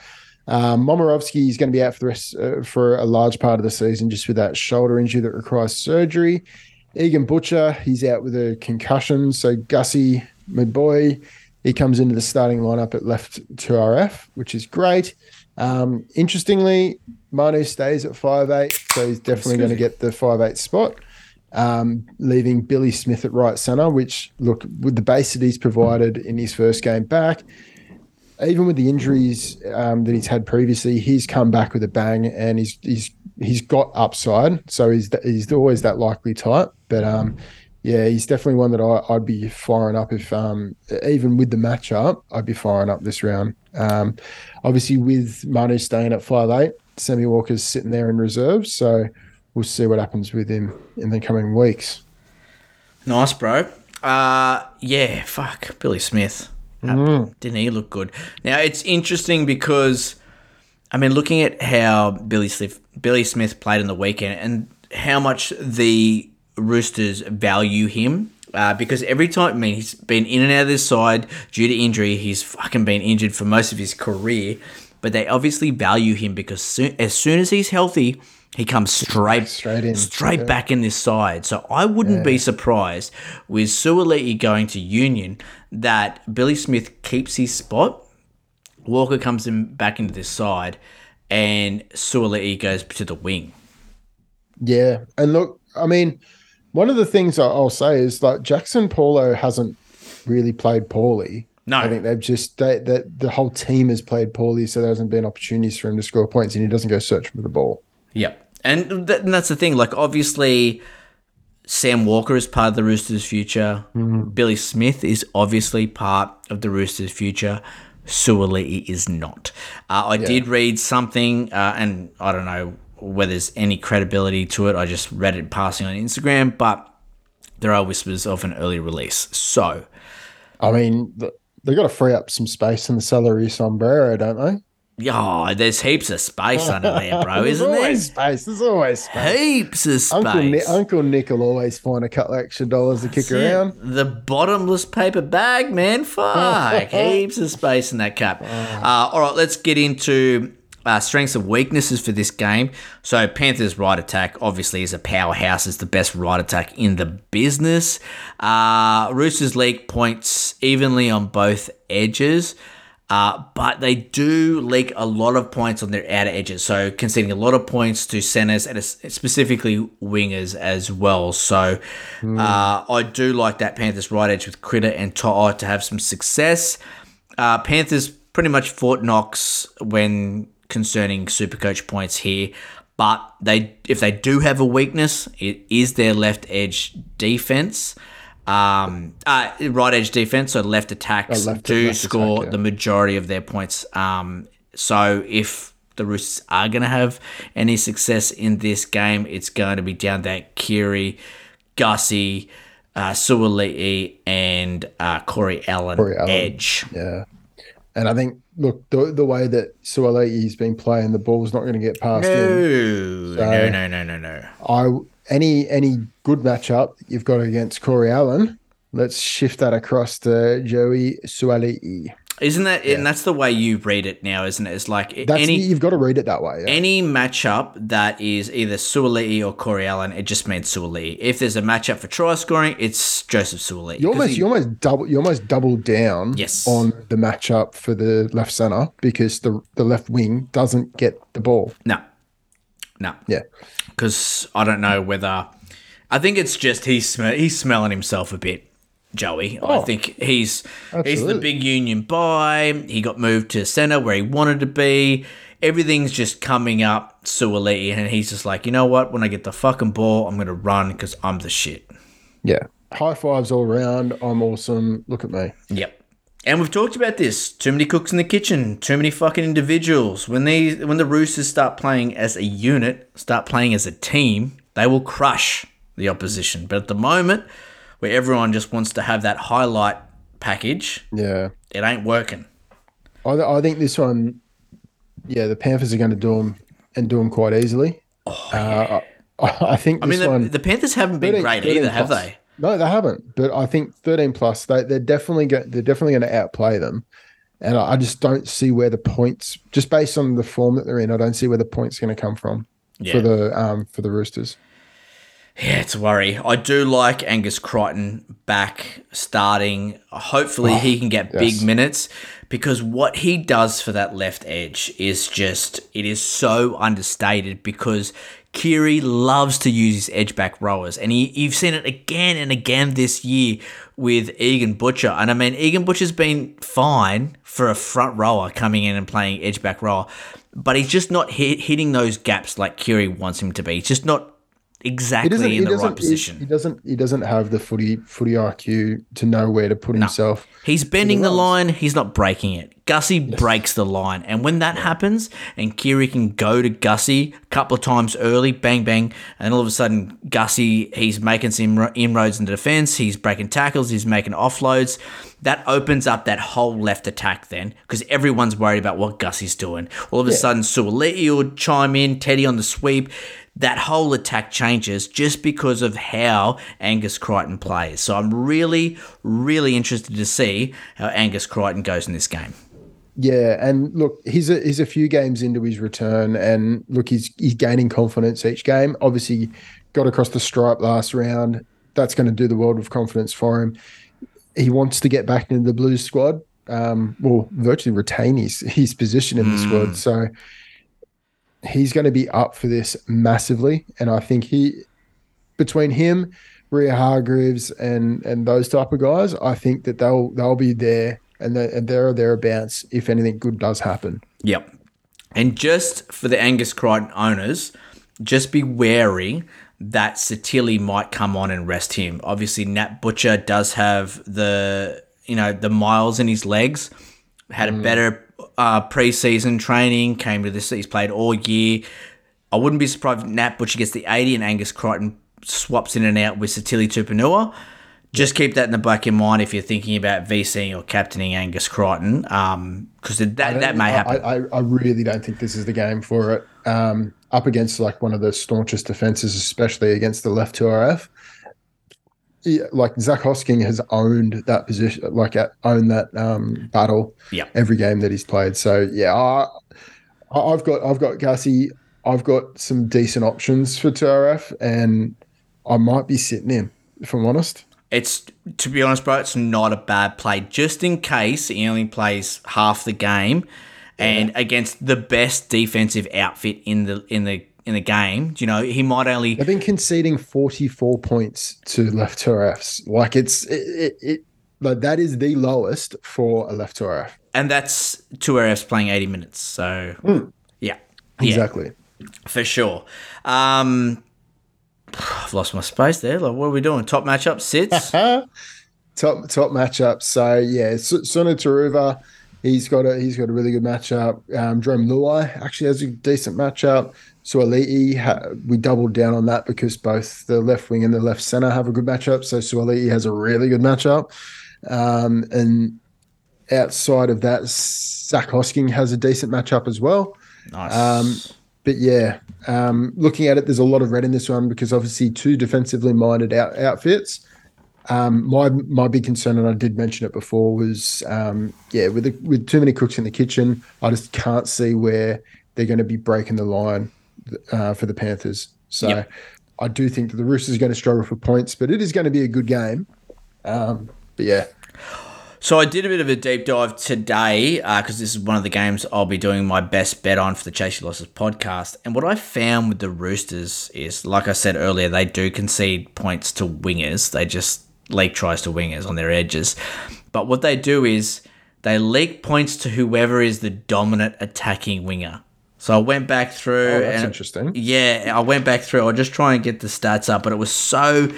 S6: Um, Momorovsky is going to be out for the rest uh, for a large part of the season, just with that shoulder injury that requires surgery. Egan Butcher, he's out with a concussion. So Gussie, my boy, he comes into the starting lineup at left 2RF, which is great. Um, interestingly, Manu stays at five eight, so he's definitely going to get the five eight spot. Um, leaving Billy Smith at right centre, which look with the base that he's provided in his first game back, even with the injuries um, that he's had previously, he's come back with a bang and he's he's he's got upside. So he's he's always that likely type. But um, yeah, he's definitely one that I, would be firing up if um, even with the matchup, I'd be firing up this round. Um, obviously, with Manu staying at five eight, Sammy Walker's sitting there in reserve, so we'll see what happens with him in the coming weeks.
S5: Nice, bro. Uh, yeah, fuck Billy Smith. Mm. Didn't he look good? Now it's interesting because, I mean, looking at how Billy Smith Billy Smith played in the weekend and how much the Roosters value him. Uh, because every time, I mean, he's been in and out of this side due to injury. He's fucking been injured for most of his career, but they obviously value him because soon, as soon as he's healthy, he comes straight
S6: straight in,
S5: straight yeah. back in this side. So I wouldn't yeah. be surprised with Suaalii going to Union that Billy Smith keeps his spot. Walker comes in back into this side, and Suaalii goes to the wing.
S6: Yeah, and look, I mean, one of the things I'll say is like Jaxson Paulo hasn't really played poorly.
S5: No,
S6: I think they've just they, that the whole team has played poorly, so there hasn't been opportunities for him to score points, and he doesn't go search for the ball.
S5: Yep. And, th- and that's the thing. Like, obviously, Sam Walker is part of the Roosters' future.
S6: Mm-hmm.
S5: Billy Smith is obviously part of the Roosters' future. Suaalii is not. Uh, I yeah. did read something, uh, and I don't know whether there's any credibility to it. I just read it passing on Instagram, but there are whispers of an early release. So,
S6: I mean, they've got to free up some space in the salary sombrero, don't they?
S5: Yeah, there's heaps of space under there, bro, *laughs* isn't there?
S6: Always space. There's always space.
S5: Heaps of space.
S6: Uncle Nick, Uncle Nick will always find a couple extra dollars to kick around.
S5: The bottomless paper bag, man. Fuck. *laughs* heaps of space in that cup. Uh, all right, let's get into uh, strengths and weaknesses for this game. So Panthers right attack obviously is a powerhouse. It's the best right attack in the business. Uh, Roosters leak points evenly on both edges. Uh, but they do leak a lot of points on their outer edges, so conceding a lot of points to centers and specifically wingers as well. So mm. uh, I do like that Panthers right edge with Critter and To'a to have some success. Uh, Panthers pretty much Fort Knox when concerning super coach points here, but they if they do have a weakness, it is their left edge defense um, uh, right edge defense, so left attacks oh, left, do left score attack, yeah. the majority of their points. Um, so if the Roosters are going to have any success in this game, it's going to be down that Keary, Gussie, uh, and uh, Corey, Allen Corey Allen edge.
S6: Yeah. And I think, look, the, the way that Suaalii's been playing, the ball's not going to get past
S5: no.
S6: him.
S5: So no, no, no, no, no.
S6: I any any good matchup you've got against Corey Allen, let's shift that across to Joey Suaalii.
S5: Isn't that yeah. and that's the way you read it now, isn't it? It's like
S6: that's, any you've got to read it that way.
S5: Yeah. Any matchup that is either Suaalii or Corey Allen, it just means Suaalii. If there's a matchup for try scoring, it's Joseph Suaalii.
S6: You almost he, you almost double you almost double down
S5: yes.
S6: on the matchup for the left center because the the left wing doesn't get the ball.
S5: No. No.
S6: Yeah.
S5: Because I don't know whether. I think it's just he's sm- he's smelling himself a bit, Joey. Oh, I think he's absolutely. he's the big union buy. He got moved to center where he wanted to be. Everything's just coming up Suaalii, and he's just like, you know what? When I get the fucking ball, I'm gonna run because I'm the shit.
S6: Yeah. High fives all around. I'm awesome. Look at me.
S5: Yep. And we've talked about this. Too many cooks in the kitchen. Too many fucking individuals. When these, when the Roosters start playing as a unit, start playing as a team, they will crush the opposition. But at the moment, where everyone just wants to have that highlight package,
S6: yeah,
S5: it ain't working.
S6: I, I think this one, yeah, the Panthers are going to do them and do them quite easily.
S5: Oh, yeah.
S6: uh, I, I, think.
S5: I mean, the,
S6: one,
S5: the, Panthers haven't been 13, great either, have they?
S6: No, they haven't. But I think 13 plus, they, they're definitely go, they're definitely going to outplay them. And I just don't see where the points, just based on the form that they're in, I don't see where the points are going to come from yeah. for the um for the Roosters.
S5: Yeah, it's a worry. I do like Angus Crichton back starting. Hopefully, he can get *sighs*
S6: yes.
S5: big minutes because what he does for that left edge is just, it is so understated because Keary loves to use his edge back rowers. And he, you've seen it again and again this year with Egan Butcher. And I mean, Egan Butcher's been fine for a front rower coming in and playing edge back rower, but he's just not hit, hitting those gaps like Keary wants him to be. He's just not exactly in
S6: He
S5: the right position.
S6: He, doesn't. He doesn't have the footy footy IQ to know where to put himself.
S5: He's bending the line, he's not breaking it. Gussie breaks the line. And when that happens, and Keary can go to Gussie a couple of times early, bang, bang, and all of a sudden, Gussie, he's making some inroads in the defense, he's breaking tackles, he's making offloads. That opens up that whole left attack then, because everyone's worried about what Gussie's doing. All of a sudden, Suaalii will chime in, Teddy on the sweep. That whole attack changes just because of how Angus Crichton plays. So I'm really, really interested to see how Angus Crichton goes in this game.
S6: Yeah, and look, he's a he's a few games into his return, and look, he's he's gaining confidence each game. Obviously, got across the stripe last round. That's going to do the world of confidence for him. He wants to get back into the Blues squad. Um, well, virtually retain his his position in the squad. So he's going to be up for this massively, and I think he between him, Rhea Hargreaves, and and those type of guys, I think that they'll they'll be there and they're, and there or thereabouts if anything good does happen.
S5: Yep. And just for the Angus Crichton owners, just be wary that Sitili might come on and rest him. Obviously, Nat Butcher does have the you know the miles in his legs. Had a mm. better uh, preseason training. Came to this. He's played all year. I wouldn't be surprised if Nat Butcher gets the 80 and Angus Crichton swaps in and out with Sitili Tupouniua. Just keep that in the back of your mind if you're thinking about VCing or captaining Angus Crichton, because that that may happen.
S6: I, I, I really don't think this is the game for it. Um, up against like one of the staunchest defenses, especially against the left 2RF. Yeah, like Zac Hosking has owned that position, like owned that um, battle
S5: Yeah.
S6: every game that he's played. So yeah, I, I've got I've got Gussie. I've got some decent options for 2RF, and I might be sitting him if I'm honest.
S5: It's to be honest, bro. It's not a bad play. Just in case he only plays half the game, and against the best defensive outfit in the in the in the game, you know, he might only.
S6: They've been conceding 44 points to left 2RFs. Like it's it, it, it like that is the lowest for a left 2RF.
S5: And that's two RFs playing eighty minutes. So yeah, yeah,
S6: Exactly.
S5: for sure. Um, I've lost my space there. Like, what are we doing? Top matchup sits. *laughs*
S6: Top top matchup. So yeah, Sunia Turuva, he's got a he's got a really good matchup. Um, Jarome Luai actually has a decent matchup. So Suaalii, ha- we doubled down on that because both the left wing and the left center have a good matchup. So Suaalii has a really good matchup. Um, and outside of that, Zac Hosking has a decent matchup as well.
S5: nice.
S6: Um, but yeah, um, looking at it, there's a lot of red in this one because obviously two defensively minded out, outfits. Um, my my big concern, and I did mention it before, was um, yeah, with the, with too many cooks in the kitchen, I just can't see where they're going to be breaking the line uh, for the Panthers. So
S5: Yep.
S6: I do think that the Roosters are going to struggle for points, but it is going to be a good game. Um, but yeah,
S5: So I did a bit of a deep dive today because this is one of the games I'll be doing my best bet on for the Chase Your Losses podcast. And what I found with the Roosters is, like I said earlier, they do concede points to wingers. They just leak tries to wingers on their edges. But what they do is they leak points to whoever is the dominant attacking winger. So I went back through.
S6: Oh, that's
S5: and
S6: interesting.
S5: Yeah, I went back through. I'll just try and get the stats up, but it was so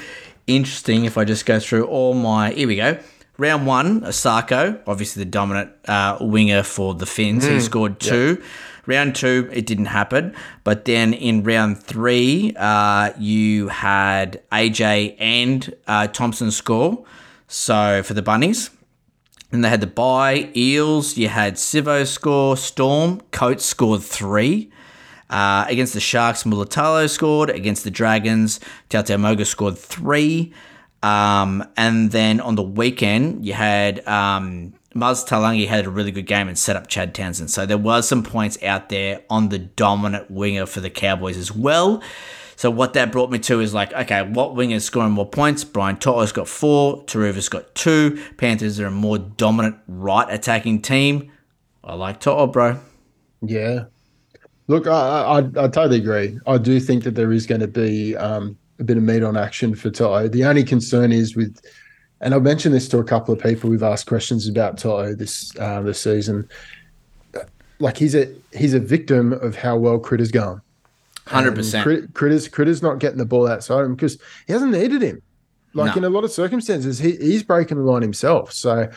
S5: interesting if I just go through all my. Here we go. Round one, Isaako, obviously the dominant uh, winger for the Finns.
S6: Mm,
S5: he scored two. Round two, it didn't happen. But then in round three, uh, you had AJ and uh, Thompson score. So for the Bunnies. And they had the bye, Eels, you had Sivo score, Storm, Coates scored three. Uh, against the Sharks, Mulitalo scored. Against the Dragons, Tautamoga scored three. Um, and then on the weekend, you had um, Muz Taulagi had a really good game and set up Chad Townsend. So there was some points out there on the dominant winger for the Cowboys as well. So what that brought me to is like, okay, what wingers scoring more points? Brian To'o's got four, Turuva's got two. Panthers are a more dominant right attacking team. I like To'o, bro.
S6: Yeah. Look, I, I I totally agree. I do think that there is going to be um, a bit of meat on action for Toto. The only concern is with, and I've mentioned this to a couple of people. We've asked questions about Toto this uh, this season. Like he's a he's a victim of how well Critter's going.
S5: Hundred percent.
S6: Crit- Critter's Critter's not getting the ball outside him because he hasn't needed him. Like
S5: No.
S6: in a lot of circumstances, he, he's breaking the line himself. So,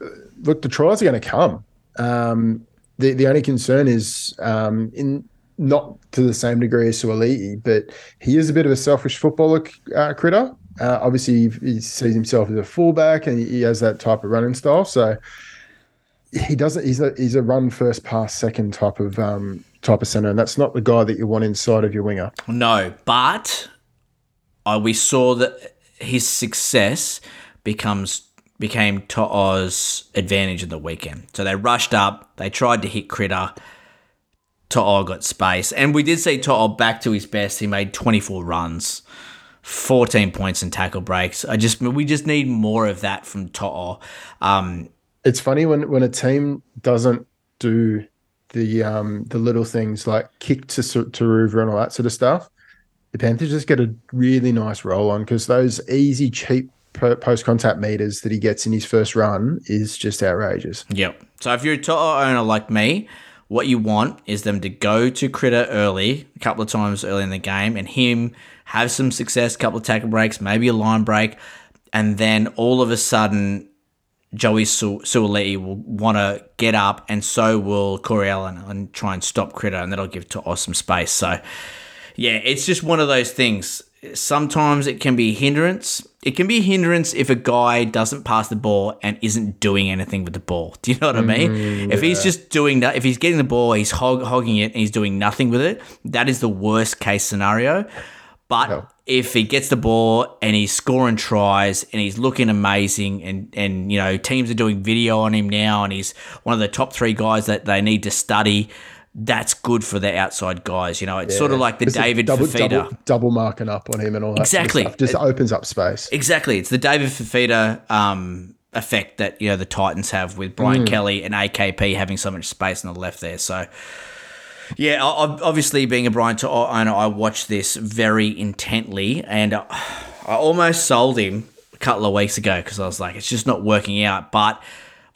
S6: uh, look, the trials are going to come. Um, the the only concern is um, in not to the same degree as Suaalii, but he is a bit of a selfish footballer, uh, Critter. Uh, obviously, he, he sees himself as a fullback, and he has that type of running style. So he doesn't. He's a he's a run first, pass second type of um, type of center, and that's not the guy that you want inside of your winger.
S5: No, but uh, we saw that his success becomes became To'o's advantage in the weekend. So they rushed up, they tried to hit Critter. To'o got space, and we did see To'o back to his best. He made 24 runs, 14 points and tackle breaks. I just we just need more of that from To'o. Um,
S6: It's funny when when a team doesn't do the um, the little things like kick to to Ruver and all that sort of stuff. The Panthers just get a really nice roll on because those easy, cheap post contact meters that he gets in his first run is just outrageous.
S5: Yep. So if you're a Toto owner like me, what you want is them to go to Critter early, a couple of times early in the game, and him have some success, a couple of tackle breaks, maybe a line break, and then all of a sudden, Joey Su- Suaalii will want to get up, and so will Corey Allen, and try and stop Critter, and that'll give Toto some space. So, yeah, it's just one of those things. Sometimes it can be a hindrance. It can be a hindrance if a guy doesn't pass the ball and isn't doing anything with the ball. *laughs* Do you know what I mean? Mm, if he's just doing that, if he's getting the ball, he's hog- hogging it and he's doing nothing with it, that is the worst case scenario. But if he gets the ball and he's scoring tries and he's looking amazing and, and you know teams are doing video on him now and he's one of the top three guys that they need to study, that's good for the outside guys. You know, it's sort of like the
S6: It's
S5: David
S6: double,
S5: Fifita.
S6: double, double marking up on him and all that. sort of
S5: Exactly.
S6: Just
S5: It-
S6: opens up space.
S5: Exactly. It's the David Fifita um, effect that you know the Titans have with Brian
S6: Mm.
S5: Kelly and AKP having so much space on the left there. So, yeah, obviously being a Brian T- owner, I watched this very intently, and uh, I *sighs* I almost sold him a couple of weeks ago because I was like, it's just not working out. But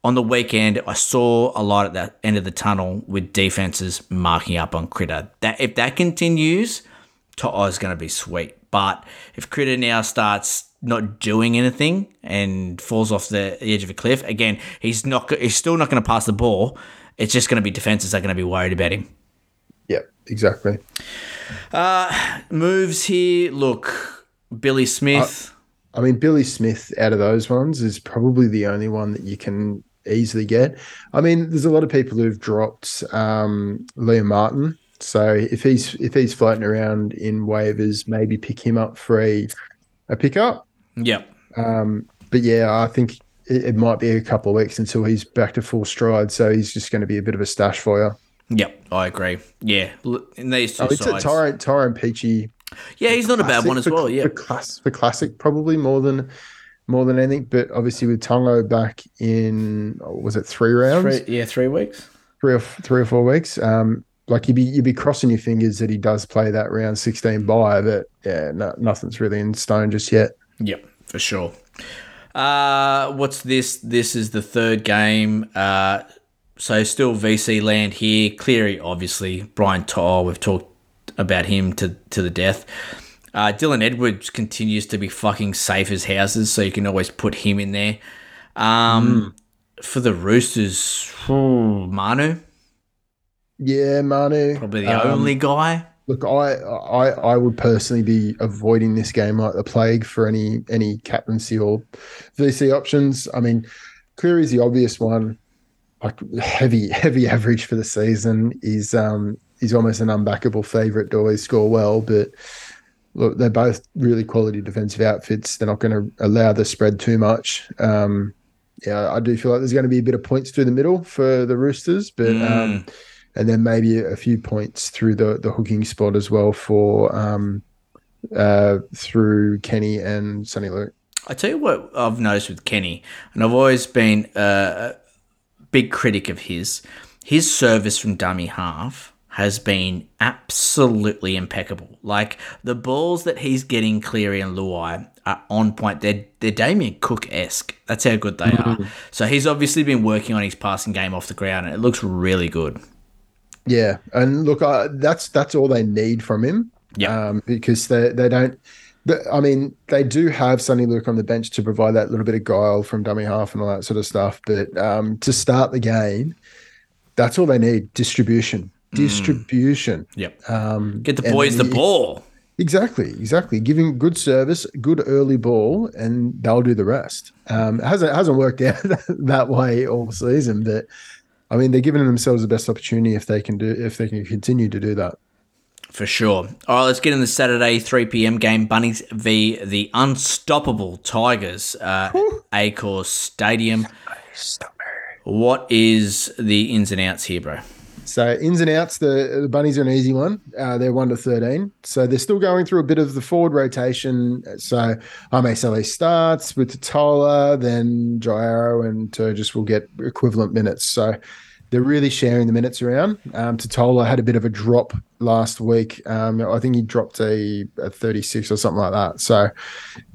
S5: on the weekend, I saw a light at the end of the tunnel with defenses marking up on Critter. That if that continues, To'o is going to be sweet. But if Critter now starts not doing anything and falls off the edge of a cliff, again, he's not. He's still not going to pass the ball. It's just going to be defenses are going to be worried about him.
S6: Yeah, exactly.
S5: Moves here. Look, Billy Smith.
S6: I mean, Billy Smith out of those ones is probably the only one that you can easily get. I mean, there's a lot of people who've dropped um, Liam Martin. So if he's if he's floating around in waivers, maybe pick him up for a a pickup.
S5: yep.
S6: Um, but yeah, I think it, it might be a couple of weeks until he's back to full stride. So he's just going to be a bit of a stash for you.
S5: Yep. I agree. Yeah. l- In these two
S6: I mean, Ty-
S5: sides.
S6: Tyrone Tyrone Peachey
S5: yeah, he's not a bad one as
S6: for-
S5: well. Yeah.
S6: for, class, for classic probably more than more than anything. But obviously with Tongo back in oh, was it three rounds,
S5: Three, yeah, three weeks.
S6: three or three or four weeks. Um, like you'd be you'd be crossing your fingers that he does play that round sixteen by, but yeah, no, nothing's really in stone just yet.
S5: Yep, for sure. Uh, what's this? This is the third game. Uh, so still VC land here. Cleary, obviously. Brian To'o, we've talked about him to, to the death. Uh, Dylan Edwards continues to be fucking safe as houses, so you can always put him in there. Um, For the Roosters, ooh, Manu,
S6: Yeah, Manu,
S5: probably the
S6: um,
S5: only guy.
S6: Look, I, I I would personally be avoiding this game like the plague for any any captaincy or VC options. I mean, Cleary's the obvious one. Like heavy heavy average for the season. He's um he's almost an unbackable favourite to always score well, but look, they're both really quality defensive outfits. They're not going to allow the spread too much. Um, yeah, I do feel like there's going to be a bit of points through the middle for the Roosters, but um, and then maybe a few points through the the hooking spot as well for um uh, through Kenny and Soni Luke.
S5: I tell you what I've noticed with Kenny, and I've always been a big critic of his. His service from dummy half has been absolutely impeccable. Like the balls that he's getting Cleary and Luai are on point. They're they're Damien Cook esque. That's how good they are. So he's obviously been working on his passing game off the ground, and it looks really good.
S6: Yeah, and look, uh, that's that's all they need from him.
S5: Yeah,
S6: um, because they they don't. The, I mean, they do have Soni Luke on the bench to provide that little bit of guile from dummy half and all that sort of stuff. But um, to start the game, that's all they need: distribution, distribution.
S5: Yep.
S6: Um,
S5: Get the boys the
S6: you-
S5: ball.
S6: Exactly, exactly. Giving good service, good early ball, and they'll do the rest. Um, it hasn't it hasn't worked *laughs* out that way all season, but I mean they're giving themselves the best opportunity if they can do if they can continue to do that.
S5: For sure. All right, let's get in the Saturday 3 p.m. game. Bunnies v the unstoppable Tigers uh, at Accor Stadium. What is the ins and outs here, bro?
S6: So ins and outs, the the bunnies are an easy one. Uh, they're one to thirteen, so they're still going through a bit of the forward rotation. So Ame starts with Tatola, then Jai Arrow and Turgis will get equivalent minutes. So they're really sharing the minutes around. Um, Tatola had a bit of a drop last week. Um, I think he dropped a, a thirty six or something like that. So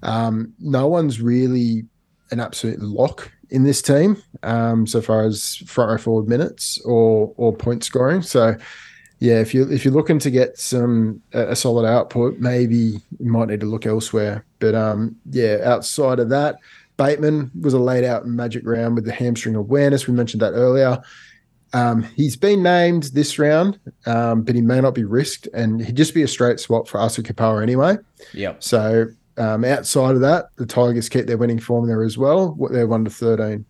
S6: um, no one's really an absolute lock in this team um, so far as front row forward minutes or or point scoring. So yeah, if you if you're looking to get some a, a solid output, maybe you might need to look elsewhere. But um, yeah, outside of that, Bateman was a laid out magic round with the hamstring awareness. We mentioned that earlier. Um, he's been named this round, um, but he may not be risked, and he'd just be a straight swap for Asa Kapoor anyway.
S5: Yep.
S6: So um, outside of that, the Tigers keep their winning form there as well. What They're one to thirteen.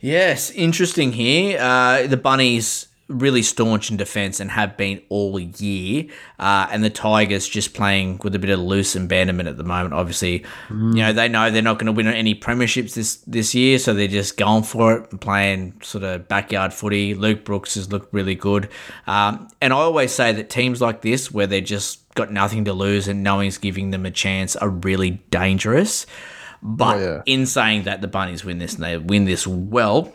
S5: Yes, interesting here. Uh, the Bunnies really staunch in defence and have been all year, uh, and the Tigers just playing with a bit of loose abandonment at the moment. Obviously, you know they know they're not going to win any premierships this this year, so they're just going for it and playing sort of backyard footy. Luke Brooks has looked really good, um, and I always say that teams like this, where they're just got nothing to lose and no one's giving them a chance, are really dangerous. But
S6: Oh, yeah.
S5: in saying that, the Bunnies win this and they win this well.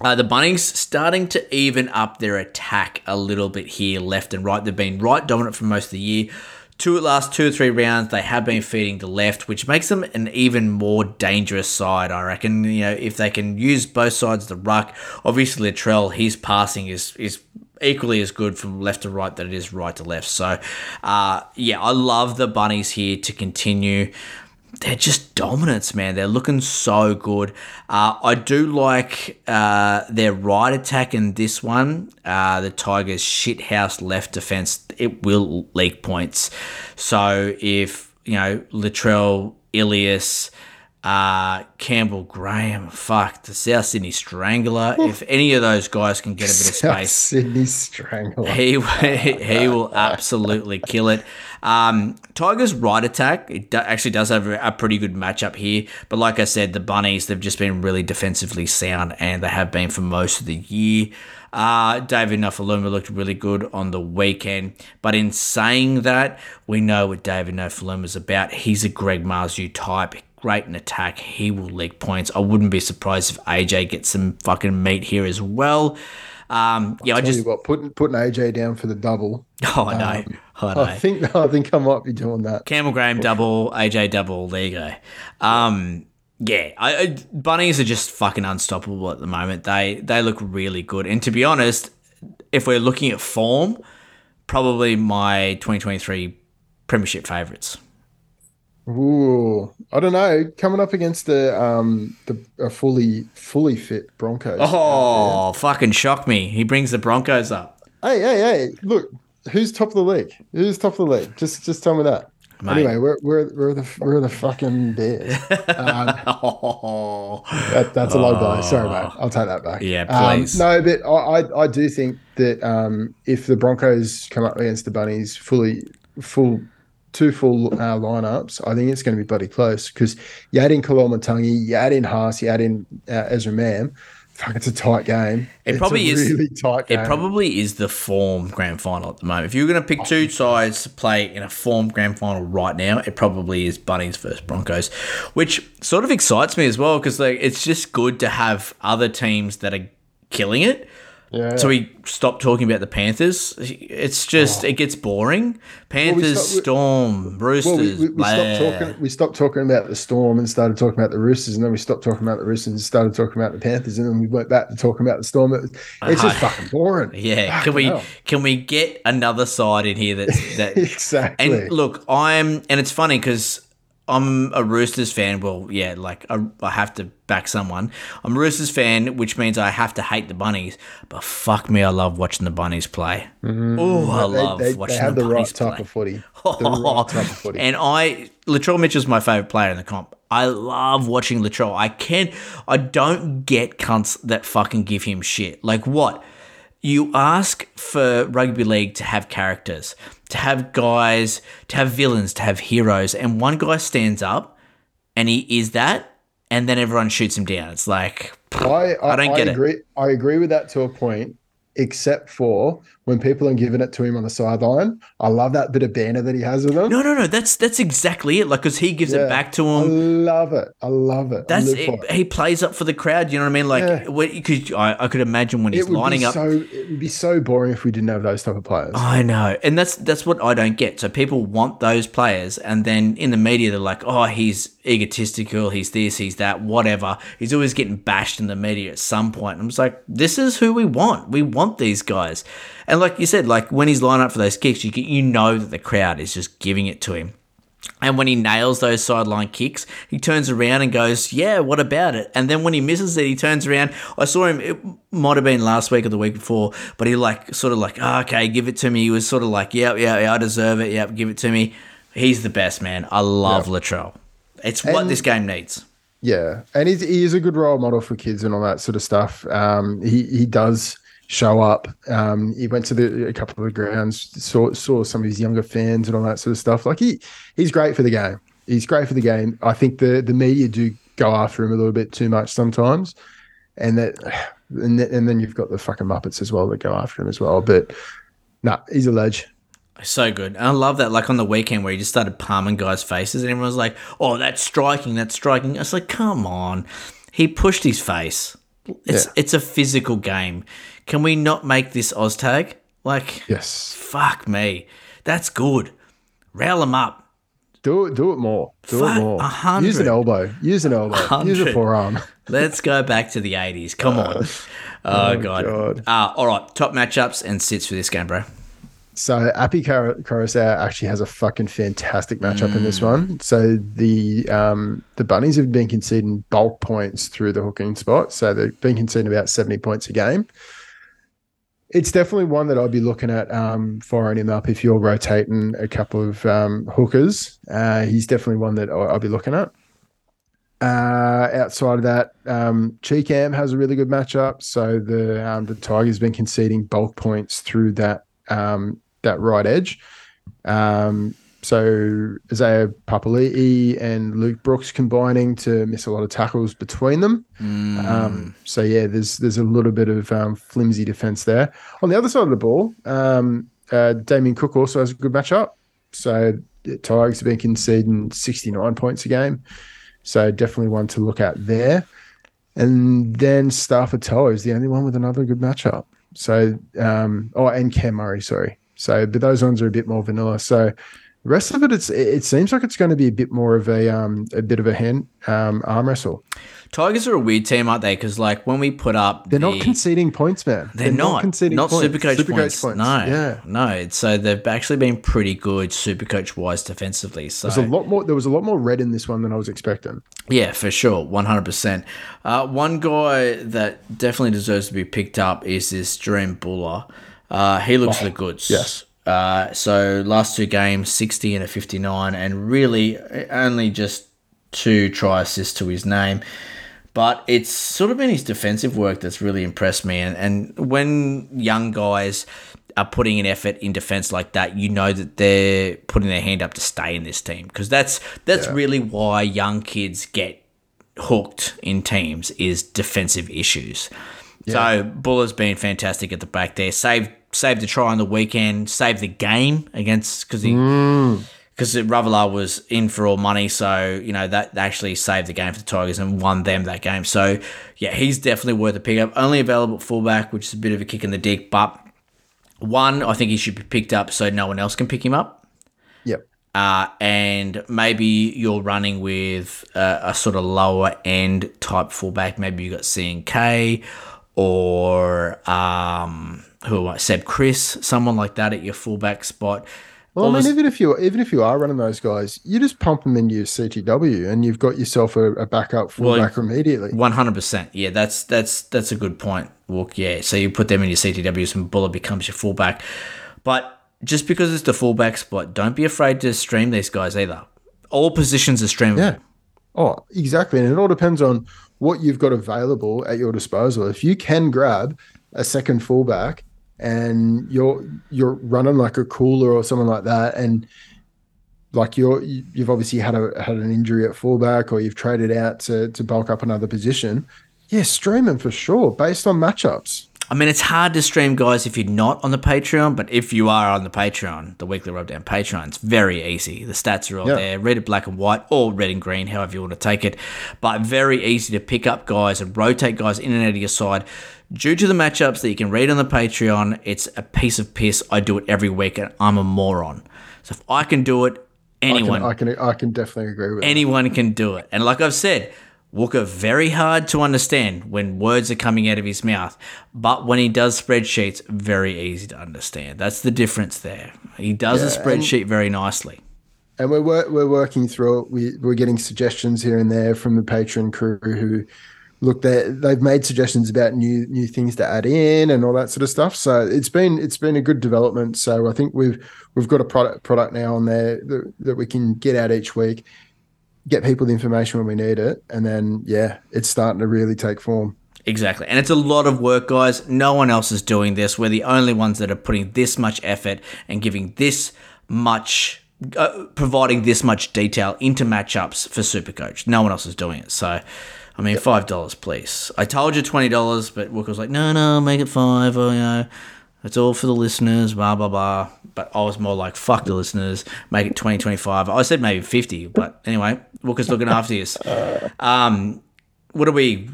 S5: Uh, the Bunnies starting to even up their attack a little bit here, left and right. They've been right dominant for most of the year. Two last two or three rounds, they have been feeding the left, which makes them an even more dangerous side. I reckon. You know, if they can use both sides of the ruck, obviously Latrell, his passing is is equally as good from left to right that it is right to left. So, uh, yeah, I love the Bunnies here to continue they're just dominance, man. They're looking so good. Uh, I do like uh, their right attack in this one. Uh, the Tigers' shithouse left defense. It will leak points. So if you know Latrell, Ilias, uh, Campbell, Graham, fuck the South Sydney Strangler. if any of those guys can get a bit of space, South
S6: Sydney Strangler.
S5: he *laughs* he will absolutely kill it. Um, Tigers' right attack it do, actually does have a, a pretty good matchup here, but like I said, the Bunnies they've just been really defensively sound, and they have been for most of the year. Uh, David Nofoaluma looked really good on the weekend, but in saying that, we know what David Nofoaluma is about. He's a Greg Marzhew type. Great in attack, he will leak points. I wouldn't be surprised if AJ gets some fucking meat here as well. Um, yeah, I
S6: Tell
S5: just
S6: what, putting putting AJ down for the double. *laughs*
S5: Oh, I know.
S6: Um,
S5: I
S6: think *laughs* I think I might be doing that.
S5: Campbell Graham double, AJ double. There you go. Um, yeah, I, I, bunnies are just fucking unstoppable at the moment. They they look really good, and to be honest, if we're looking at form, probably my 2023 premiership favourites.
S6: Ooh, I don't know. Coming up against the um the a fully fully fit Broncos.
S5: Oh, fucking shock me! He brings the Broncos up.
S6: Hey, hey, hey! Look, who's top of the league? Who's top of the league? Just just tell me that.
S5: Mate.
S6: Anyway, we're we're we're the we're the fucking Bears. *laughs* Um,
S5: Oh,
S6: that, that's a low blow. Sorry, mate. I'll take that back.
S5: Yeah,
S6: Um,
S5: please.
S6: no, but I, I I do think that um, if the Broncos come up against the Bunnies fully full two full uh, lineups, I think it's going to be bloody close because you add in Kaloma Tungi, you add in Haas, you add in uh, Ezra Mam. Fuck, it's a tight game.
S5: It
S6: It's
S5: probably is.
S6: really tight game.
S5: It probably is the form grand final at the moment. If you were going to pick two sides to play in a form grand final right now, it probably is Bunnies versus Broncos, which sort of excites me as well because like it's just good to have other teams that are killing it.
S6: Yeah.
S5: So we stop talking about the Panthers. It's just it gets boring. Panthers,
S6: stopped-
S5: Storm, Roosters.
S6: Well, we, we, we stopped talking. We stopped talking about the Storm and started talking about the Roosters, and then we stopped talking about the Roosters and started talking about the Panthers, and then we went back to talking about the Storm. It- It's just
S5: Uh-huh.
S6: fucking boring.
S5: Yeah,
S6: Fucking
S5: can we
S6: hell.
S5: can we get another side in here that's that *laughs*
S6: Exactly.
S5: And look, I'm and it's funny because I'm a Roosters fan. Well, yeah, like I, I have to back someone. I'm a Roosters fan, which means I have to hate the Bunnies. But fuck me, I love watching the Bunnies play. Oh, I
S6: Mm-hmm. They-
S5: love
S6: they,
S5: watching
S6: they have
S5: the,
S6: the right
S5: Bunnies
S6: type
S5: play.
S6: of footy. *laughs* The right type of footy.
S5: And I, Latrell Mitchell's my favorite player in the comp. I love watching Latrell. I can't, I don't get cunts that fucking give him shit. Like what? You ask for rugby league to have characters, to have guys, to have villains, to have heroes, and one guy stands up and he is that, and then everyone shoots him down. It's like,
S6: I, I,
S5: I don't get it.
S6: I agree with that to a point, except for when people are giving it to him on the sideline. I love that bit of banner that he has with them.
S5: no, no, no, that's that's exactly it. Like, because he gives
S6: Yeah.
S5: it back to him.
S6: I love it. I love it.
S5: That's it.
S6: it.
S5: He plays up for the crowd. You know what I mean? Like,
S6: Yeah.
S5: because I, I could imagine when he's
S6: It would
S5: lining
S6: be
S5: up.
S6: so. It would be so boring if we didn't have those type of players.
S5: I know, and that's that's what I don't get. So people want those players, and then in the media they're like, "Oh, he's egotistical. He's this. He's that. Whatever." He's always getting bashed in the media at some point. And I'm just like, "This is who we want. We want these guys." And like you said, like when he's lining up for those kicks, you you know that the crowd is just giving it to him. And when he nails those sideline kicks, he turns around and goes, Yeah, what about it? And then when he misses it, he turns around. I saw him, it might have been last week or the week before, but he like, sort of like, oh, okay, give it to me. He was sort of like, Yeah, yeah, yeah, I deserve it. Yeah, give it to me. He's the best, man. I love Latrell. It's what
S6: And-
S5: this game needs.
S6: Yeah, and he's, he is a good role model for kids and all that sort of stuff. Um, he he does show up. Um, he went to the a couple of the grounds, saw saw some of his younger fans and all that sort of stuff. Like he he's great for the game. He's great for the game. I think the the media do go after him a little bit too much sometimes, and that and, th- and then you've got the fucking muppets as well that go after him as well. But nah, he's a ledge.
S5: So good. And I love that, like on the weekend where he just started palming guys' faces and everyone was like, oh, that's striking, that's striking. I was like, come on. He pushed his face. It's
S6: Yeah.
S5: it's a physical game. Can we not make this Oztag? Like,
S6: Yes,
S5: fuck me. That's good. Rail them up.
S6: do it. Do it more. Do
S5: Fuck,
S6: it more. Use an elbow. Use an elbow. Use a forearm. *laughs*
S5: Let's go back to the 80s. Come on. *laughs* Oh, God.
S6: God.
S5: Uh, all right. Top matchups and sits for this game, bro.
S6: So Api Koroisau actually has a fucking fantastic matchup in
S5: Mm.
S6: this one. So the um, the bunnies have been conceding bulk points through the hooking spot. So they've been conceding about seventy points a game. It's definitely one that I'd be looking at um, firing him up if you're rotating a couple of um, hookers. Uh, he's definitely one that I'll, I'll be looking at. Uh, outside of that, um, Cheekham has a really good matchup. So the um, the Tigers been conceding bulk points through that um, that right edge. Um, so Isaiah Papali'i and Luke Brooks combining to miss a lot of tackles between them. Um, so yeah, there's there's a little bit of um, flimsy defense there. On the other side of the ball, um, uh, Damien Cook also has a good matchup. So the Tigers have been conceding 69 points a game. So definitely one to look at there. And then Stafford Toa is the only one with another good matchup. So, um, oh, and Cam Murray, sorry. So, but those ones are a bit more vanilla. So, the rest of it, it's it seems like it's going to be a bit more of a um a bit of a hand um arm wrestle.
S5: Tigers are a weird team, aren't they? Because, like, when we put up.
S6: They're
S5: the,
S6: not conceding points, man.
S5: They're, not. Not
S6: conceding points.
S5: Supercoach,
S6: Supercoach
S5: points. No.
S6: Yeah.
S5: No. So they've actually been pretty good Supercoach wise defensively. So
S6: There's a lot more. There was a lot more red in this one than I was expecting.
S5: Yeah, for sure, one hundred percent. Uh, One guy that definitely deserves to be picked up is this Jahream Bula. Uh, he looks the goods.
S6: yes.
S5: Uh, so last two games, sixty and a fifty-nine, and really only just two try assists to his name. But it's sort of been his defensive work that's really impressed me. And, and when young guys are putting an effort in defense like that, you know that they're putting their hand up to stay in this team because that's that's really why young kids get hooked in teams is defensive issues. So Bula's been fantastic at the back there. Saved saved the try on the weekend. Saved the game against because he because Ravalawa was in for all money. So you know that actually saved the game for the Tigers and won them that game. So yeah, he's definitely worth a pickup. Only available fullback, which is a bit of a kick in the dick, but one I think he should be picked up so no one else can pick him up.
S6: Yep.
S5: Uh, and maybe you're running with a, a sort of lower end type fullback. Maybe you got CNK or um, who Seb Kris, someone like that at your fullback spot.
S6: Well, I mean,
S5: this-
S6: even if you even if you are running those guys, you just pump them into your CTW, and you've got yourself a, a backup
S5: Well,
S6: fullback immediately.
S5: One hundred percent. Yeah, that's that's that's a good point. Walk. Yeah. So you put them in your CTWs and Bula becomes your fullback. But just because it's the fullback spot, don't be afraid to stream these guys either. All positions are streamable.
S6: Yeah. Oh, exactly. And it all depends on what you've got available at your disposal. If you can grab a second fullback and you're you're running like a cooler or someone like that, and like you're you've obviously had a had an injury at fullback or you've traded out to to bulk up another position, yeah, stream them for sure based on matchups.
S5: I mean, it's hard to stream guys if you're not on the Patreon, but if you are on the Patreon, the weekly rubdown Patreon, it's very easy. The stats are all
S6: Yeah.
S5: there, red and black and white, or red and green, however you want to take it. But very easy to pick up guys and rotate guys in and out of your side. Due to the matchups that you can read on the Patreon, it's a piece of piss. I do it every week, and I'm a moron. So if I can do it, anyone
S6: I can I can, I can definitely agree with that.
S5: anyone can do it. And like I've said, Walker very hard to understand when words are coming out of his mouth, but when he does spreadsheets, very easy to understand. That's the difference there. He does a
S6: Yeah, and-
S5: spreadsheet very nicely.
S6: and we're we're working through it. We we're getting suggestions here and there from the Patreon crew who look they they've made suggestions about new new things to add in and all that sort of stuff. So it's been it's been a good development. So I think we've we've got a product product now on there that, that we can get out each week, get people the information when we need it, and then yeah, it's starting to really take form.
S5: Exactly. And it's a lot of work, guys. No one else is doing this. We're the only ones that are putting this much effort and giving this much, uh, providing this much detail into matchups for Supercoach. No one else is doing it. So, I mean, $5, please. I told you $20, but Walker was like, no, no, make it five. Oh, you know, it's all for the listeners, blah, blah, blah. But I was more like, fuck the listeners, make it 20, 25. I said maybe 50, but anyway, Walker's looking after you. Um, what are we?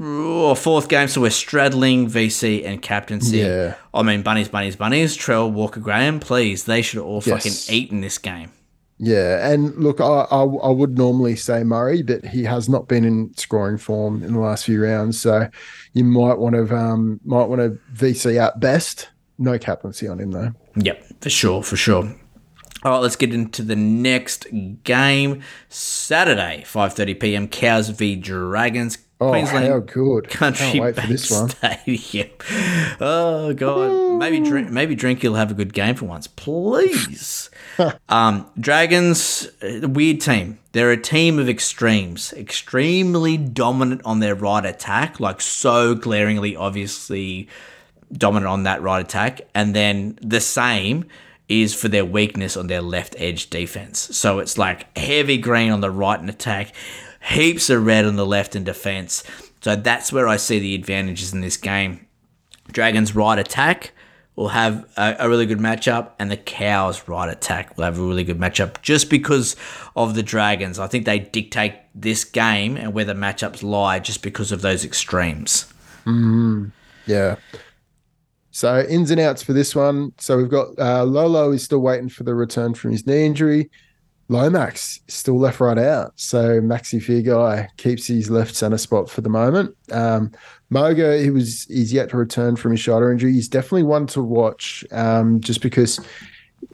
S5: Oh, fourth game, so we're straddling VC and captaincy.
S6: Yeah.
S5: I mean, bunnies, bunnies, bunnies. Trell, Walker, Graham, please. They should all
S6: Yes.
S5: fucking eat in this game.
S6: Yeah, and look, I, I I would normally say Murray, but he has not been in scoring form in the last few rounds. So you might want to um might want to VC at best. No captaincy on him though.
S5: Yep, for sure, for sure. All right, let's get into the next game. Saturday, 5:30 p.m. Cows v Dragons.
S6: Oh,
S5: Queensland
S6: how good!
S5: Country
S6: Can't wait for this one.
S5: Stadium. *laughs* Oh god, maybe drink, maybe drink. You'll have a good game for once, please. *laughs* um, Dragons, uh, weird team. They're a team of extremes, extremely dominant on their right attack, like so glaringly, obviously dominant on that right attack, and then the same is for their weakness on their left edge defense. So it's like heavy green on the right in attack, heaps of red on the left in defense. So that's where I see the advantages in this game. Dragons' right attack will have a, a really good matchup, and the Cows' right attack will have a really good matchup just because of the Dragons. I think they dictate this game and where the matchups lie just because of those extremes.
S6: Yeah. So ins and outs for this one. So we've got uh, Lolo is still waiting for the return from his knee injury. Lomax still left right out. So Maxi Guy keeps his left center spot for the moment. Um, Moga, he was he's yet to return from his shoulder injury. He's definitely one to watch, um, just because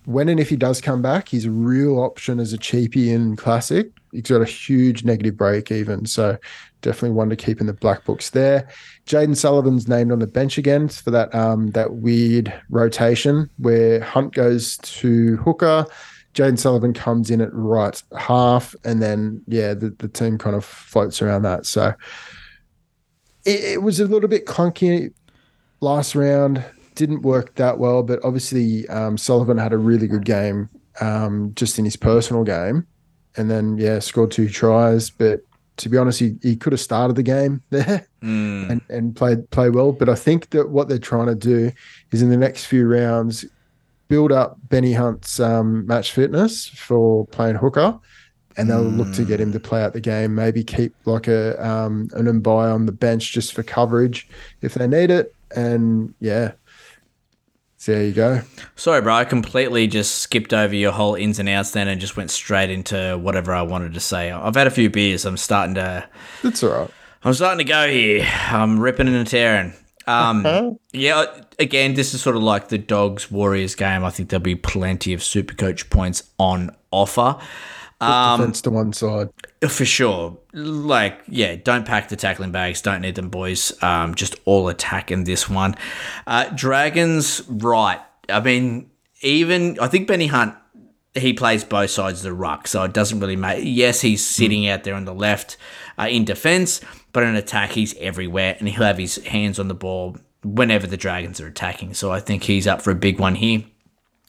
S6: when and if he does come back, he's a real option as a cheapie in classic. He's got a huge negative break even, so definitely one to keep in the black books there. Jayden Sullivan's named on the bench again for that um, that weird rotation where Hunt goes to hooker. Jayden Sullivan comes in at right half, and then yeah, the, the team kind of floats around that. So it, it was a little bit clunky last round. Didn't work that well, but obviously um, Sullivan had a really good game um, just in his personal game, and then yeah, scored two tries. But to be honest, he, he could have started the game *laughs* there and, and played play well. But I think that what they're trying to do is in the next few rounds build up Benny Hunt's um, match fitness for playing hooker, and they'll look to get him to play out the game. Maybe keep like a um, an Mbye on the bench just for coverage if they need it. And yeah, so there you go.
S5: Sorry, bro. I completely just skipped over your whole ins and outs then and just went straight into whatever I wanted to say. I've had a few beers. I'm starting to.
S6: That's all right.
S5: I'm starting to go here. I'm ripping and tearing. Um, yeah, again, this is sort of like the Dogs Warriors game. I think there'll be plenty of super coach points on offer. Um,
S6: Defense to one side.
S5: For sure. Like, yeah, don't pack the tackling bags. Don't need them, boys. Um, just all attack in this one. Uh, Dragons, right. I mean, even, I think Benny Hunt, he plays both sides of the ruck, so it doesn't really matter. Yes, he's sitting out there on the left uh, in defense, but in attack, he's everywhere, and he'll have his hands on the ball whenever the Dragons are attacking. So I think he's up for a big one here.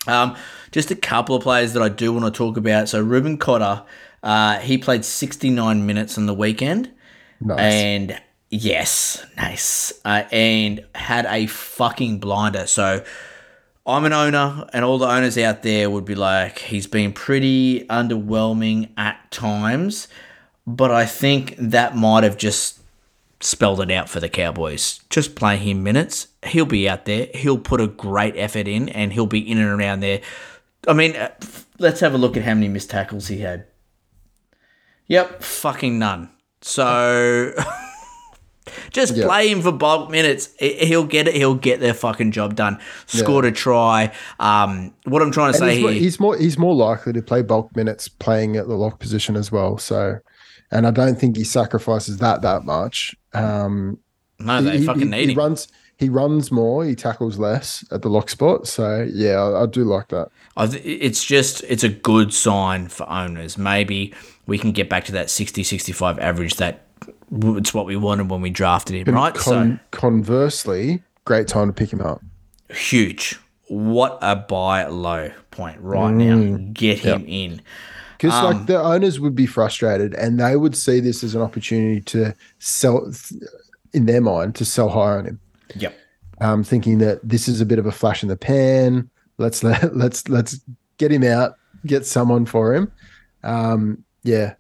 S5: Um, just a couple of players that I do want to talk about. So Reuben Cotter, uh, he played 69 minutes on the weekend.
S6: Nice.
S5: And yes, nice. Uh, and had a fucking blinder. So I'm an owner, and all the owners out there would be like, he's been pretty underwhelming at times. But I think that might have just spelled it out for the Cowboys. Just play him minutes. He'll be out there. He'll put a great effort in, and he'll be in and around there. I mean, uh, let's have a look at how many missed tackles he had. Yep, fucking none. So *laughs* just
S6: Yeah.
S5: play him for bulk minutes. He- He'll get it. He'll get their fucking job done. Scored a try. Um, what I'm trying to
S6: And
S5: say
S6: he's,
S5: here.
S6: he's more he's more likely to play bulk minutes playing at the lock position as well. So, and I don't think he sacrifices that that much. Um,
S5: no, they
S6: he,
S5: fucking
S6: he,
S5: need
S6: he
S5: him.
S6: runs he runs more. He tackles less at the lock spot. So yeah, I, I do like that.
S5: I th- it's just it's a good sign for owners. Maybe we can get back to that 60 65 average that it's what we wanted when we drafted him,
S6: And
S5: right?
S6: con- conversely, great time to pick him up.
S5: huge. What a buy low point right now. Get him in.
S6: Because
S5: Um,
S6: like the owners would be frustrated and they would see this as an opportunity to sell, in their mind, to sell high on him.
S5: Yep.
S6: um, thinking that this is a bit of a flash in the pan. Let's let, *laughs* let's let's get him out, get someone for him. Um, yeah,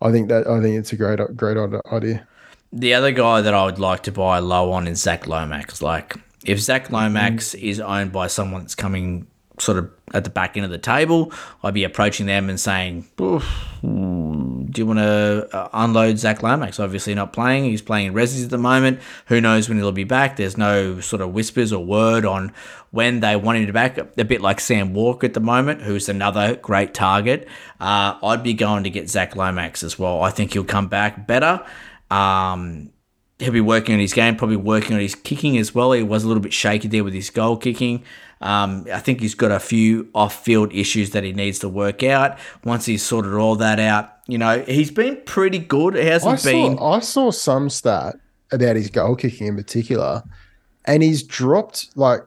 S6: I think that I think it's a great great idea.
S5: The other guy that I would like to buy low on is Zac Lomax. Like, if Zac Lomax is owned by someone that's coming sort of at the back end of the table, I'd be approaching them and saying, hmm, Do you want to uh, unload Zac Lomax? Obviously, not playing. He's playing in Resi's at the moment. Who knows when he'll be back? There's no sort of whispers or word on when they want him to back. A bit like Sam Walker at the moment, who's another great target. Uh, I'd be going to get Zac Lomax as well. I think he'll come back better. Um, he'll be working on his game, probably working on his kicking as well. He was a little bit shaky there with his goal kicking. Um, I think he's got a few off-field issues that he needs to work out. Once he's sorted all that out, you know, he's been pretty good. It hasn't
S6: I
S5: been.
S6: saw I saw some stat about his goal kicking in particular, and he's dropped like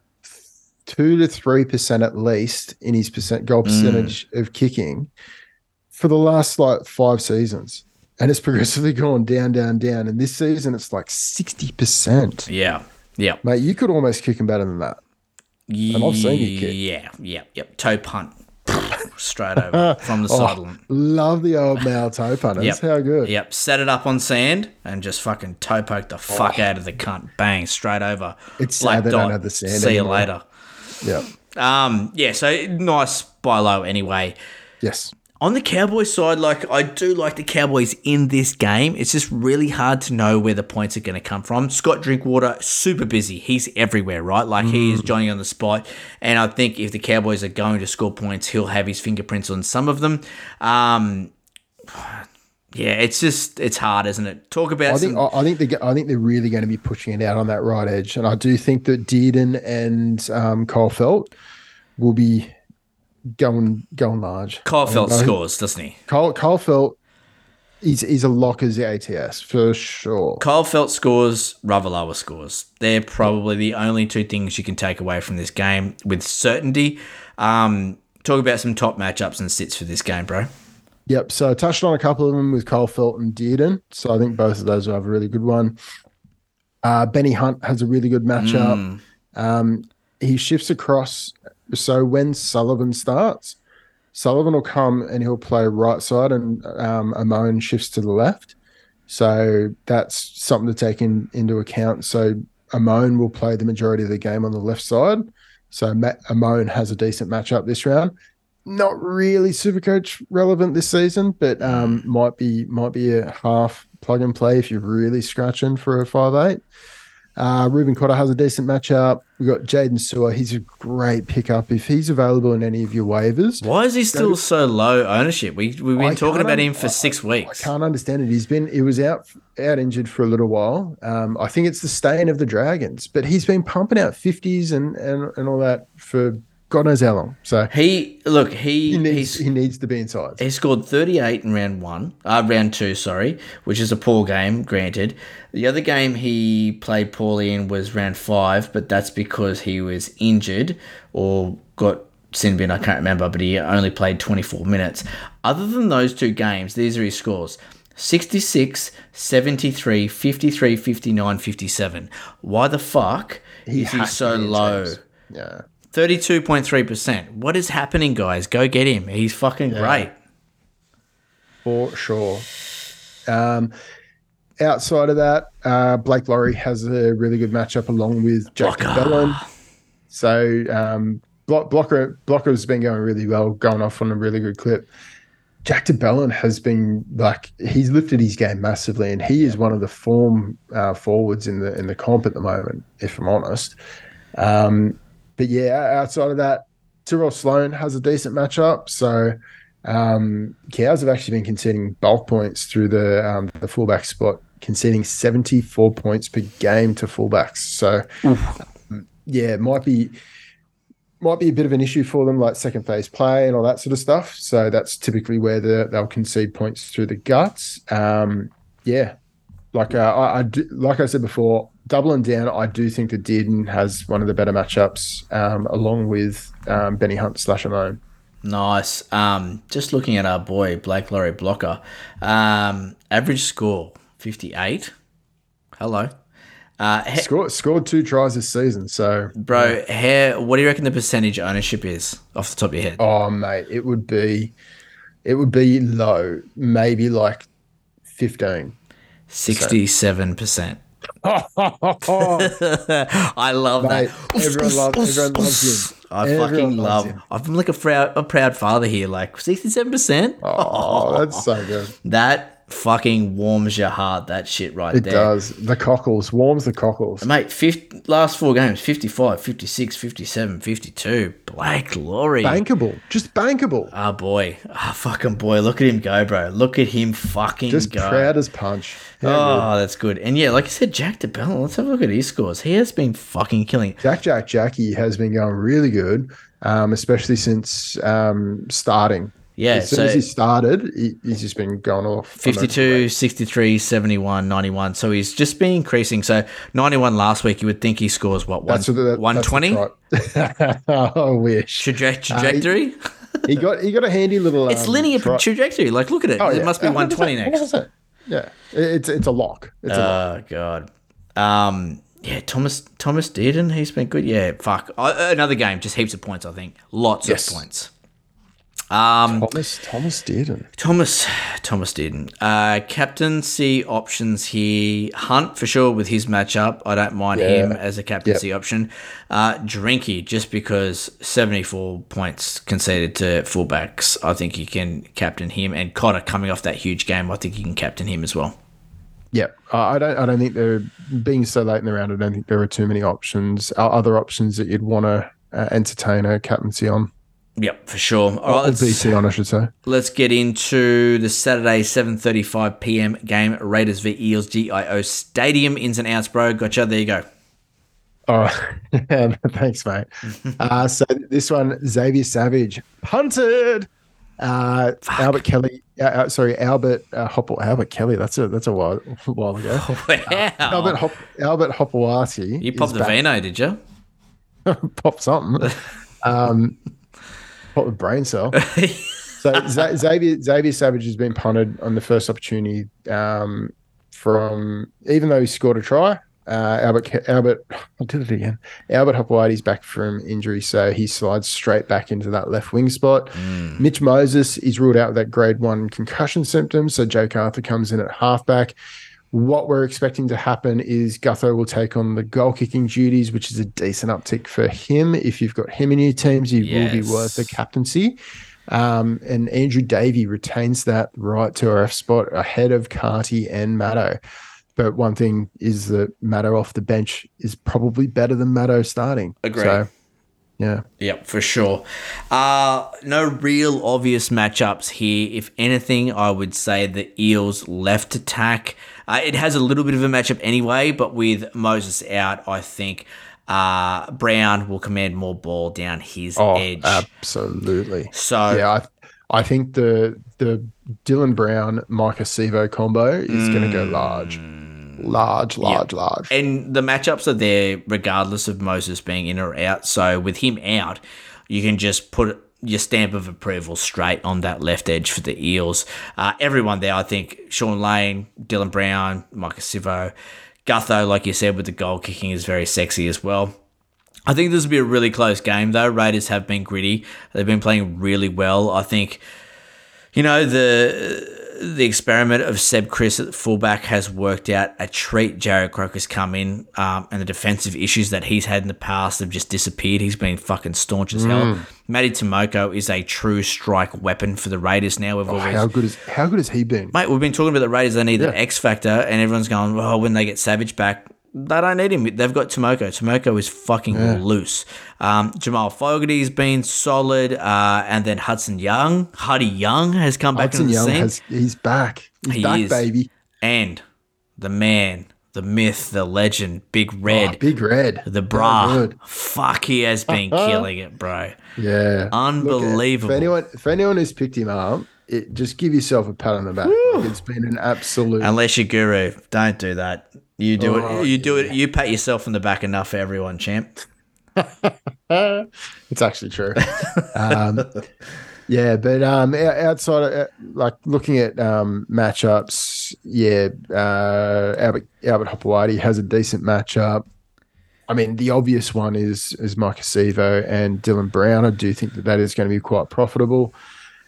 S6: two to three percent at least in his percent goal percentage of kicking for the last like five seasons. And it's *laughs* progressively gone down, down, down. And this season it's like 60%.
S5: Yeah, yeah.
S6: Mate, you could almost kick him better than that. And I've seen you kick.
S5: Yeah, yeah, yep. Toe punt *laughs* straight over from the *laughs*
S6: Oh,
S5: sideline.
S6: love the old male toe punters.
S5: Yep.
S6: How good.
S5: Yep. Set it up on sand and just fucking toe poke the fuck out of the cunt. Bang, straight over.
S6: Oh. It's sad they don't have the sand
S5: See
S6: anymore.
S5: you later.
S6: Yeah.
S5: Um, yeah, so nice by low anyway.
S6: Yes.
S5: On the Cowboys side, like I do like the Cowboys in this game. It's just really hard to know where the points are going to come from. Scott Drinkwater, super busy. He's everywhere, right? Like he
S6: Mm.
S5: is Johnny on the spot. And I think if the Cowboys are going to score points, he'll have his fingerprints on some of them. Um, yeah, it's just it's hard, isn't it? Talk about
S6: I think
S5: some,
S6: I I think they I think they're really going to be pushing it out on that right edge, and I do think that Dearden and um, Kyle Feldt will be going going large.
S5: Kyle
S6: Feldt
S5: scores, doesn't he?
S6: Kyle Feldt he's is a lock as the ATS for sure.
S5: Kyle Feldt scores, Ravalawa scores. They're probably the only two things you can take away from this game with certainty. Um, talk about some top matchups and sits for this game, bro.
S6: Yep. So I touched on a couple of them with Kyle Feldt and Dearden. So I think both of those will have a really good one. Uh, Benny Hunt has a really good matchup. Um, he shifts across. So when Sullivan starts, Sullivan will come and he'll play right side, and um, Amon shifts to the left. So that's something to take in, into account. So Amon will play the majority of the game on the left side. So Ma- Amon has a decent matchup this round. Not really super coach relevant this season, but um, might be might be a half plug and play if you're really scratching for a five eight. Uh, Reuben Cotter has a decent matchup. We've got Jaydn Su'A. He's a great pickup if he's available in any of your waivers.
S5: Why is he still so low ownership? We we've been
S6: I
S5: talking about him for six weeks.
S6: I can't understand it. He's been he was out out injured for a little while. Um, I think it's the stain of the Dragons, but he's been pumping out fifties and, and and all that for God knows how long. So
S5: He look he
S6: he needs he needs to be inside.
S5: he scored 38 in round one, uh, round two, sorry, which is a poor game, granted. The other game he played poorly in was round five, but that's because he was injured or got sin bin, I can't remember, but he only played 24 minutes. Other than those two games, these are his scores. 66, 73, 53, 59, 57. Why the fuck is he so low?
S6: teams. Yeah.
S5: 32.3%. What is happening, guys? Go get him. He's fucking great.
S6: for sure. Um, outside of that, uh, Blake Lawrie has a really good matchup along with Jack
S5: Blocker.
S6: Bellin. So um, Block, Blocker Blocker's been going really well, going off on a really good clip. Jack de Belin has been like he's lifted his game massively, and he is one of the form uh, forwards in the in the comp at the moment. If I'm honest, um, but yeah, outside of that, Tyrell Sloan has a decent matchup. So um, Cows have actually been conceding bulk points through the um, the fullback spot, conceding 74 points per game to fullbacks. So um, yeah, might be might be a bit of an issue for them, like second phase play and all that sort of stuff. So that's typically where the, they'll concede points through the guts. Um, yeah, like uh, I, I do, like I said before, doubling down, I do think that Dearden has one of the better matchups, um, along with um, Benny Hunt slash Amon.
S5: Nice. Um, just looking at our boy Blake Lawrie Blocker, um, average score fifty eight. Hello, uh, he-
S6: Scored scored two tries this season, so
S5: bro. How, what do you reckon the percentage ownership is off the top of your head?
S6: Oh mate, it would be it would be low, maybe like 15.
S5: Sixty seven percent. *laughs* I love
S6: Mate,
S5: that.
S6: everyone loves everyone loves him.
S5: I
S6: Everyone
S5: fucking love.
S6: him.
S5: I'm like a proud, a proud father here. Like sixty seven percent.
S6: Oh, that's so good. *laughs*
S5: That fucking warms your heart. That shit right
S6: It
S5: there.
S6: It does. The cockles warms the cockles.
S5: Mate, 50, last four games 55, 56, 57, 52. Blake Lawrie.
S6: Bankable, just bankable.
S5: Ah, boy. Ah, fucking boy. Look at him go, bro. Look at him fucking
S6: Just
S5: go.
S6: proud as punch. How
S5: oh, that's good. And yeah, like I said, Jack de Belin, let's have a look at his scores. He has been fucking killing.
S6: Jack Jack Jackie has been going really good, um, especially since um, starting.
S5: Yeah,
S6: As soon
S5: so
S6: as he started, he, he's just been going off. on
S5: 52, 63, 71, 91. So he's just been increasing. So 91 last week, you would think he scores what, one,
S6: That's what the,
S5: 120?
S6: the try- I wish.
S5: Traje- trajectory?
S6: He got he got a handy little.
S5: it's
S6: um,
S5: linear trajectory. Like, look at it.
S6: Oh,
S5: it
S6: yeah.
S5: must be 120 next.
S6: 100%. Yeah, it's it's a lock. It's a lock.
S5: Oh god. Um. Yeah, Thomas Thomas Dearden, he's been good. Yeah, fuck. Uh, another game, just heaps of points. I think lots
S6: Yes.
S5: of points. Um,
S6: Thomas Thomas Dearden.
S5: Thomas Thomas Dearden. Uh, captaincy options here. Hunt for sure with his matchup. I don't mind
S6: Yeah.
S5: him as a captaincy option. Uh, Drinky just because seventy four points conceded to fullbacks. I think you can captain him. And Cotter coming off that huge game. I think you can captain him as well.
S6: Yeah, I I don't. I don't think there being so late in the round. I don't think there are too many options. Uh, Other options that you'd want to uh, entertain a captaincy on.
S5: Yep, for sure. All right,
S6: BC on, I should say.
S5: Let's get into the Saturday 7:35 p.m. game. Raiders v Eels GIO Stadium ins and outs, bro. Gotcha. There you go.
S6: Oh, *laughs* thanks, mate. *laughs* uh, so this one, Xavier Savage punted. Uh, Albert Kelly. Uh, uh, sorry, Albert uh, Hopple. Albert Kelly. That's a that's a while, while ago. *laughs*
S5: Wow.
S6: Albert Hop, Albert Hopoate.
S5: you popped the vino, did you?
S6: Pop something. um, pop the brain cell. So *laughs* Xavier Xavier Savage has been punted on the first opportunity um, from even though he scored a try. Uh, Albert Albert I did it again. Albert Hopoate's back from injury, so he slides straight back into that left wing spot. Mitch Moses is ruled out with that grade one concussion symptoms, so Jake Arthur comes in at halfback. What we're expecting to happen is Gutho will take on the goal kicking duties, which is a decent uptick for him. If you've got him in your teams, he will be worth the captaincy. Um, and Andrew Davey retains that right 2RF spot ahead of Carty and Matto. But one thing is that Matto off the bench is probably better than Matto starting.
S5: Agree.
S6: So, yeah.
S5: Yep, for sure. Uh, no real obvious matchups here. If anything, I would say the Eels left attack. Uh, it has a little bit of a matchup anyway, but with Moses out, I think uh, Brown will command more ball down his
S6: Oh,
S5: edge.
S6: absolutely.
S5: So-
S6: yeah, I, I think the the Dylan Brown Maika Sivo combo is going to go large, large, large, large.
S5: And the matchups are there regardless of Moses being in or out. So with him out, you can just put your stamp of approval straight on that left edge for the Eels. Uh, everyone there, I think, Shaun Lane, Dylan Brown, Maika Sivo, Gutho, like you said, with the goal kicking is very sexy as well. I think this will be a really close game, though. Raiders have been gritty. They've been playing really well. I think, you know, the the experiment of Seb Kris at fullback has worked out a treat. Jarrod Croker's come in, um, and the defensive issues that he's had in the past have just disappeared. He's been fucking staunch as hell.
S6: Mm.
S5: Matty Timoko is a true strike weapon for the Raiders now. We've
S6: Oh,
S5: always
S6: how good is how good has he been?
S5: Mate, we've been talking about the Raiders. They need
S6: Yeah.
S5: an X factor, and everyone's going, "Oh, when they get Savage back, they don't need him. They've got Timoko. Timoko is fucking
S6: Yeah.
S5: loose. Um, Jamal Fogarty's been solid, uh, and then Hudson Young, Huddy Young has come back
S6: Hudson Young
S5: scene.
S6: has he's back. He's
S5: He
S6: back,
S5: is.
S6: baby.
S5: and the man, the myth, the legend, Big Red,
S6: Oh, big red.
S5: the bra. Fuck, he has been *laughs* killing it, bro.
S6: Yeah.
S5: Unbelievable.
S6: If anyone if anyone has picked him up, it, just give yourself a pat on the back. Like, it's been an absolute
S5: Unless you're guru, don't do that. You do
S6: Oh,
S5: it. You do it. You pat yourself on the back enough for everyone, champ. *laughs*
S6: it's actually true. um, yeah, but um, outside of uh, like looking at um, matchups, yeah, uh, Albert Albert Hopoate has a decent matchup. I mean, the obvious one is is Maika Sivo and Dylan Brown. I do think that that is going to be quite profitable.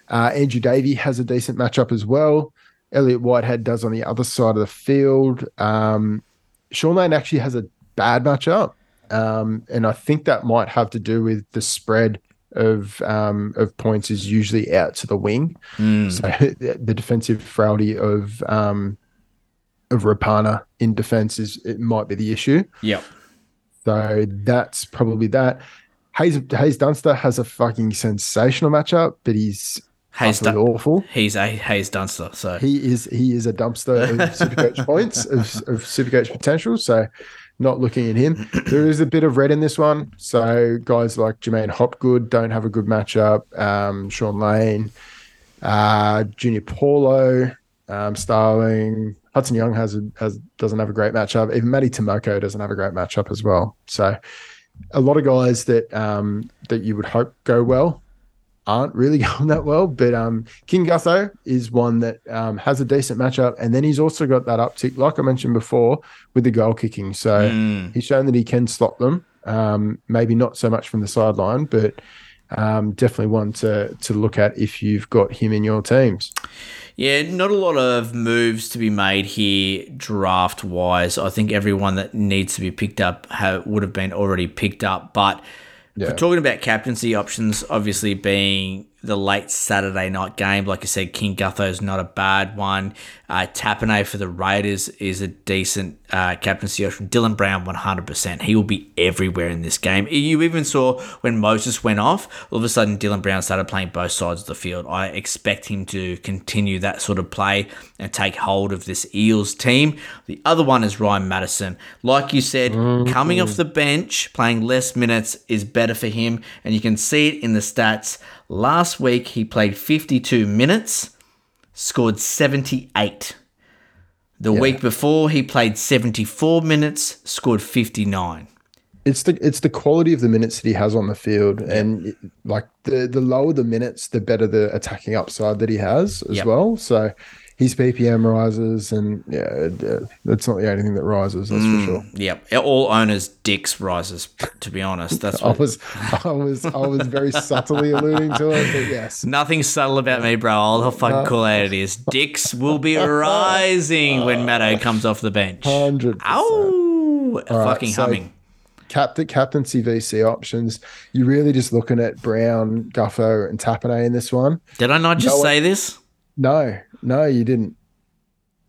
S6: Uh, Andrew Davey has a decent matchup as well. Elliott Whitehead does on the other side of the field. Um, Shaun Lane actually has a bad matchup, um, and I think that might have to do with the spread of um, of points is usually out to the wing. So the *laughs* the defensive frailty of um, of Rapana in defense is it might be the issue.
S5: Yep.
S6: So that's probably that. Haze Haze Dunster has a fucking sensational matchup, but he's
S5: Haze
S6: utterly awful.
S5: He's a Haze Dunster. So
S6: He is he is a dumpster of *laughs* Supercoach points of, of Supercoach potential. So not looking at him. *clears throat* There is a bit of red in this one. So guys like J'maine Hopgood don't have a good matchup. Um, Shaun Lane, uh, Junior Paulo, um, Starling, Hudson Young has a, has doesn't have a great matchup. Even Matty Timoko doesn't have a great matchup as well. So a lot of guys that um, that you would hope go well aren't really *laughs* going that well. But um, King Gutho is one that um, has a decent matchup, and then he's also got that uptick, like I mentioned before, with the goal kicking. So he's shown that he can stop them. Um, maybe not so much from the sideline, but um, definitely one to to look at if you've got him in your teams.
S5: Yeah, not a lot of moves to be made here draft wise. I think everyone that needs to be picked up ha- would have been already picked up. But
S6: Yeah.
S5: we're talking about captaincy options, obviously being the late Saturday night game. Like I said, King Gutho is not a bad one. Uh, Tapine for the Raiders is a decent uh, captaincy option. Dylan Brown, 100%. He will be everywhere in this game. You even saw when Moses went off, all of a sudden Dylan Brown started playing both sides of the field. I expect him to continue that sort of play and take hold of this Eels team. The other one is Ryan Matterson. Like you said, coming off the bench, playing less minutes is better for him. And you can see it in the stats. Last week, he played 52 minutes, scored 78. The week before, he played 74 minutes, scored 59.
S6: It's the it's the quality of the minutes that he has on the field, and it- like the the lower the minutes, the better the attacking upside that he has as
S5: Yep.
S6: well. So his PPM rises, and yeah, uh, that's not the only thing that rises. That's
S5: Mm.
S6: for sure.
S5: Yep. All owners' dicks rises. To be honest, that's
S6: I
S5: what.
S6: was I was I was very *laughs* subtly alluding to it, but yes,
S5: Nothing subtle about me, bro. I'll fucking call out it is. Dicks will be rising when *laughs* Matto comes off the bench.
S6: hundred.
S5: Ow!
S6: right,
S5: fucking
S6: so-
S5: humming.
S6: Captain captaincy VC options. You're really just looking at Brown, Gutho, and Tapine in this one.
S5: Did I not just
S6: No,
S5: say this?
S6: No, no, you didn't.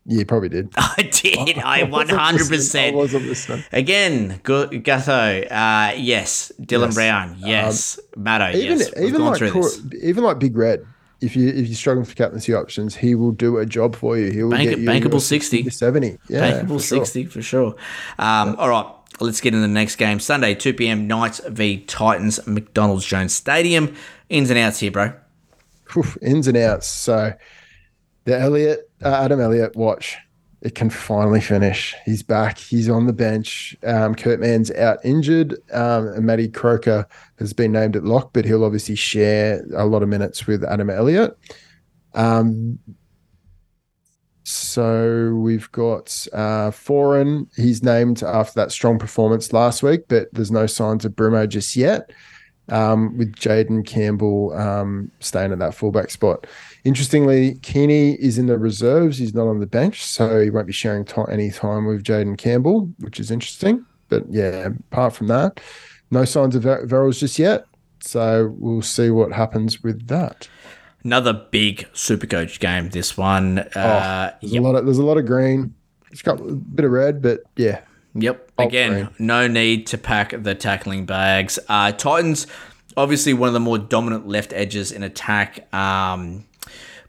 S6: You probably did. *laughs*
S5: I did. I *laughs*
S6: wasn't. I
S5: 100%.
S6: wasn't listening.
S5: Again, Gu- Gutho, uh, yes. Dylan
S6: Yes.
S5: Brown, yes. Matto,
S6: Even
S5: yes.
S6: Even like Cor- even like Big Red. If you if you're struggling for captaincy options, he will do a job for you. He will
S5: Bank-
S6: get you
S5: bankable
S6: your
S5: 60.
S6: to seventy. Yeah,
S5: Bankable
S6: for sure.
S5: 60 for sure. Um, All right, let's get into the next game. Sunday, 2 p.m. Knights v Titans, McDonald's Jones Stadium. Ins and outs here, bro.
S6: Oof, ins and outs. So the Elliot, uh, Adam Elliott watch, it can finally finish. He's back. He's on the bench. Um, Kurt Mann's out injured, um, and Matty Croker has been named at lock, but he'll obviously share a lot of minutes with Adam Elliott. Um, so we've got uh. He's named after that strong performance last week, but there's no signs of Brumo just yet um, with Jayden Campbell um, staying at that fullback spot. Interestingly, Kini is in the reserves. He's not on the bench, so he won't be sharing ti any time with Jayden Campbell, which is interesting. But yeah, apart from that, no signs of Ver- Verrills just yet. So we'll see what happens with that.
S5: Another big Supercoach game, this one. Uh,
S6: There's a lot of there's a lot of green. It's got a bit of red, but yeah,
S5: Yep.
S6: Oh,
S5: Again,
S6: great.
S5: no need to pack the tackling bags. Uh, Titans, obviously one of the more dominant left edges in attack. Um,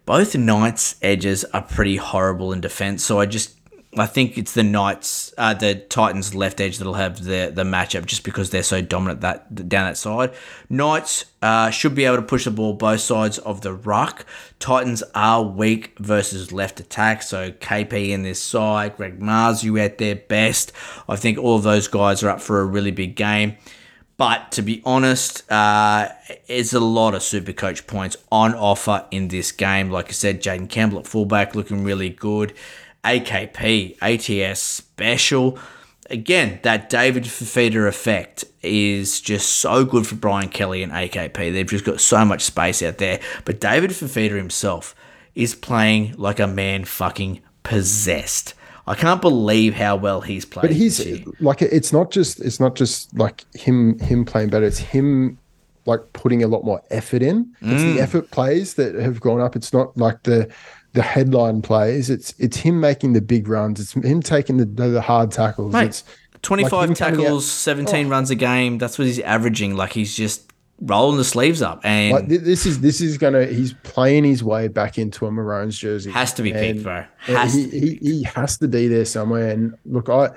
S5: both Knights edges are pretty horrible in defense. So I just, I think it's the Knights, uh, the Titans left edge that'll have the the matchup just because they're so dominant that down that side. Knights uh, should be able to push the ball both sides of the ruck. Titans are weak versus left attack, so KP in this side, Greg Marzhew at their best. I think all of those guys are up for a really big game. But to be honest, uh, there's a lot of super coach points on offer in this game. Like I said, Jayden Campbell at fullback looking really good. AKP, ATS special. Again, that David Fifita effect is just so good for Brian Kelly and AKP. They've just got so much space out there. But David Fifita himself is playing like a man fucking possessed. I can't believe how well he's played.
S6: but he's like it's not just it's not just like him him playing better. It's him like putting a lot more effort in. It's
S5: Mm.
S6: the effort plays that have gone up. It's not like the the headline plays. It's it's him making the big runs. It's him taking the the hard tackles.
S5: Mate,
S6: it's
S5: 25
S6: like
S5: tackles,
S6: out-
S5: 17 runs a game. That's what he's averaging. Like he's just rolling the sleeves up and
S6: Like this is this is gonna he's playing his way back into a Maroons jersey.
S5: Has to be picked, bro. Has
S6: he, he he has to be there somewhere. And look, I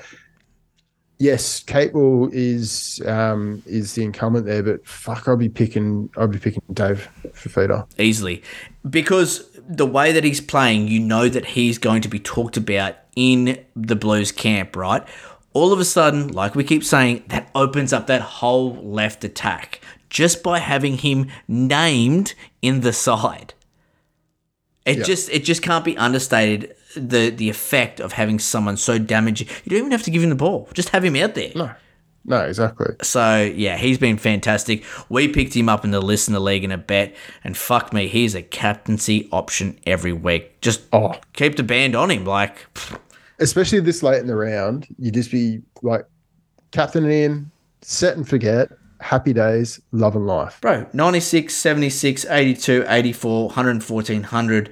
S6: yes, Capewell is um is the incumbent there, but fuck, I'll be picking I'll be picking Dave for Fifita.
S5: easily because the way that he's playing, you know that he's going to be talked about in the Blues camp, right? All of a sudden, like we keep saying, that opens up that whole left attack just by having him named in the side. It
S6: Yeah.
S5: just it just can't be understated the the effect of having someone so damaging. You don't even have to give him the ball; just have him out there.
S6: No, no, exactly.
S5: So yeah, he's been fantastic. We picked him up in the listener league in a bet, and fuck me, he's a captaincy option every week. Just
S6: Oh,
S5: keep the band on him, like
S6: especially this late in the round, you just be like captain in, set and forget, happy days, love and life.
S5: bro, 96, 76, 82, 84, 114, 100.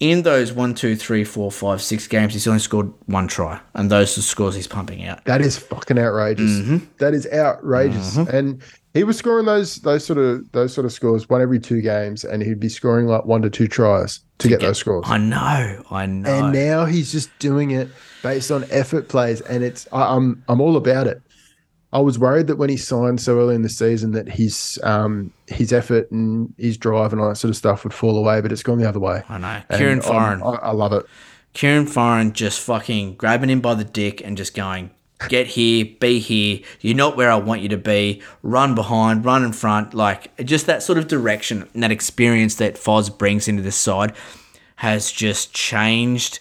S5: In those one, two, three, four, five, six games, he's only scored one try, and those are the scores he's pumping out.
S6: That is fucking outrageous.
S5: Mm-hmm.
S6: That is outrageous. And he was scoring those those sort of those sort of scores one every two games, and he'd be scoring like one to two tries to, get, those scores.
S5: I know, I know.
S6: And now he's just doing it based on effort plays, and it's I, I'm I'm all about it. I was worried that when he signed so early in the season that his um his effort and his drive and all that sort of stuff would fall away, but it's gone the other way.
S5: I know.
S6: And
S5: Kieran Foran.
S6: I, I love it.
S5: Kieran Foran just fucking grabbing him by the dick and just going, get here, be here. You're not where I want you to be. Run behind, run in front. Like just that sort of direction and that experience that Foz brings into this side has just changed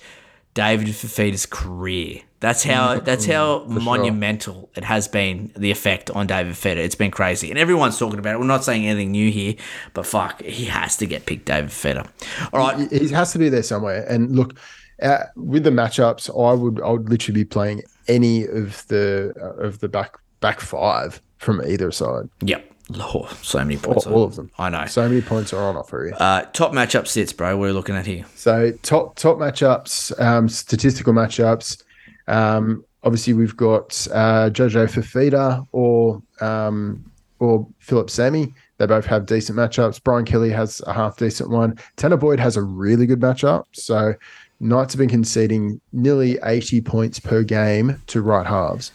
S5: David Fifita's career. That's how that's how monumental it has been the effect on David Fifita. It's been crazy, and everyone's talking about it. We're not saying anything new here, but fuck, he has to get picked, David Fifita. All right,
S6: he has to be there somewhere. And look, uh, with the matchups, I would I would literally be playing any of the uh, of the back back five from either side.
S5: Yep. Oh, so many points.
S6: All, all of them.
S5: I know.
S6: So many points are on offer here.
S5: Uh, top matchup sits, bro. What are we looking at here?
S6: So top top matchups, um, statistical matchups. Um, obviously, we've got uh, Jojo Fifita or um, or Phillip Sami. They both have decent matchups. Brian Kelly has a half decent one. Tanah Boyd has a really good matchup. So Knights have been conceding nearly 80 points per game to right halves.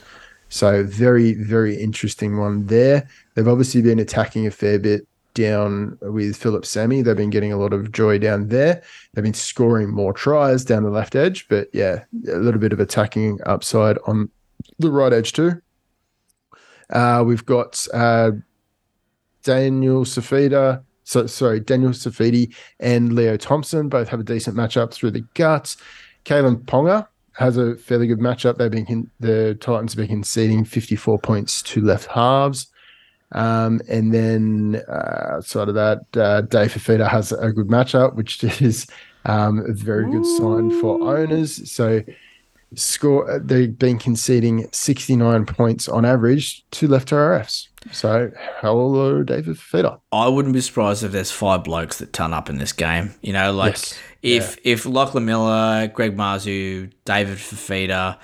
S6: So very, very interesting one there. They've obviously been attacking a fair bit down with Phillip Sami. They've been getting a lot of joy down there. They've been scoring more tries down the left edge, but yeah, a little bit of attacking upside on the right edge too. Uh, we've got uh, Daniel Saifiti, so sorry, Daniel Saifiti and Leo Thompson both have a decent matchup through the guts. Kalyn Ponga has a fairly good matchup. They've been the Titans have been conceding 54 points to left halves. Um, and then uh, outside of that, uh, Dave Fifita has a good matchup, which *laughs* is um, a very good sign for owners. So score they've been conceding 69 points on average to left RFs. So hello, David Fifita.
S5: I wouldn't be surprised if there's five blokes that turn up in this game. You know, like
S6: Yes.
S5: if if Lachlan Miller, Greg Marzhew, David Fifita,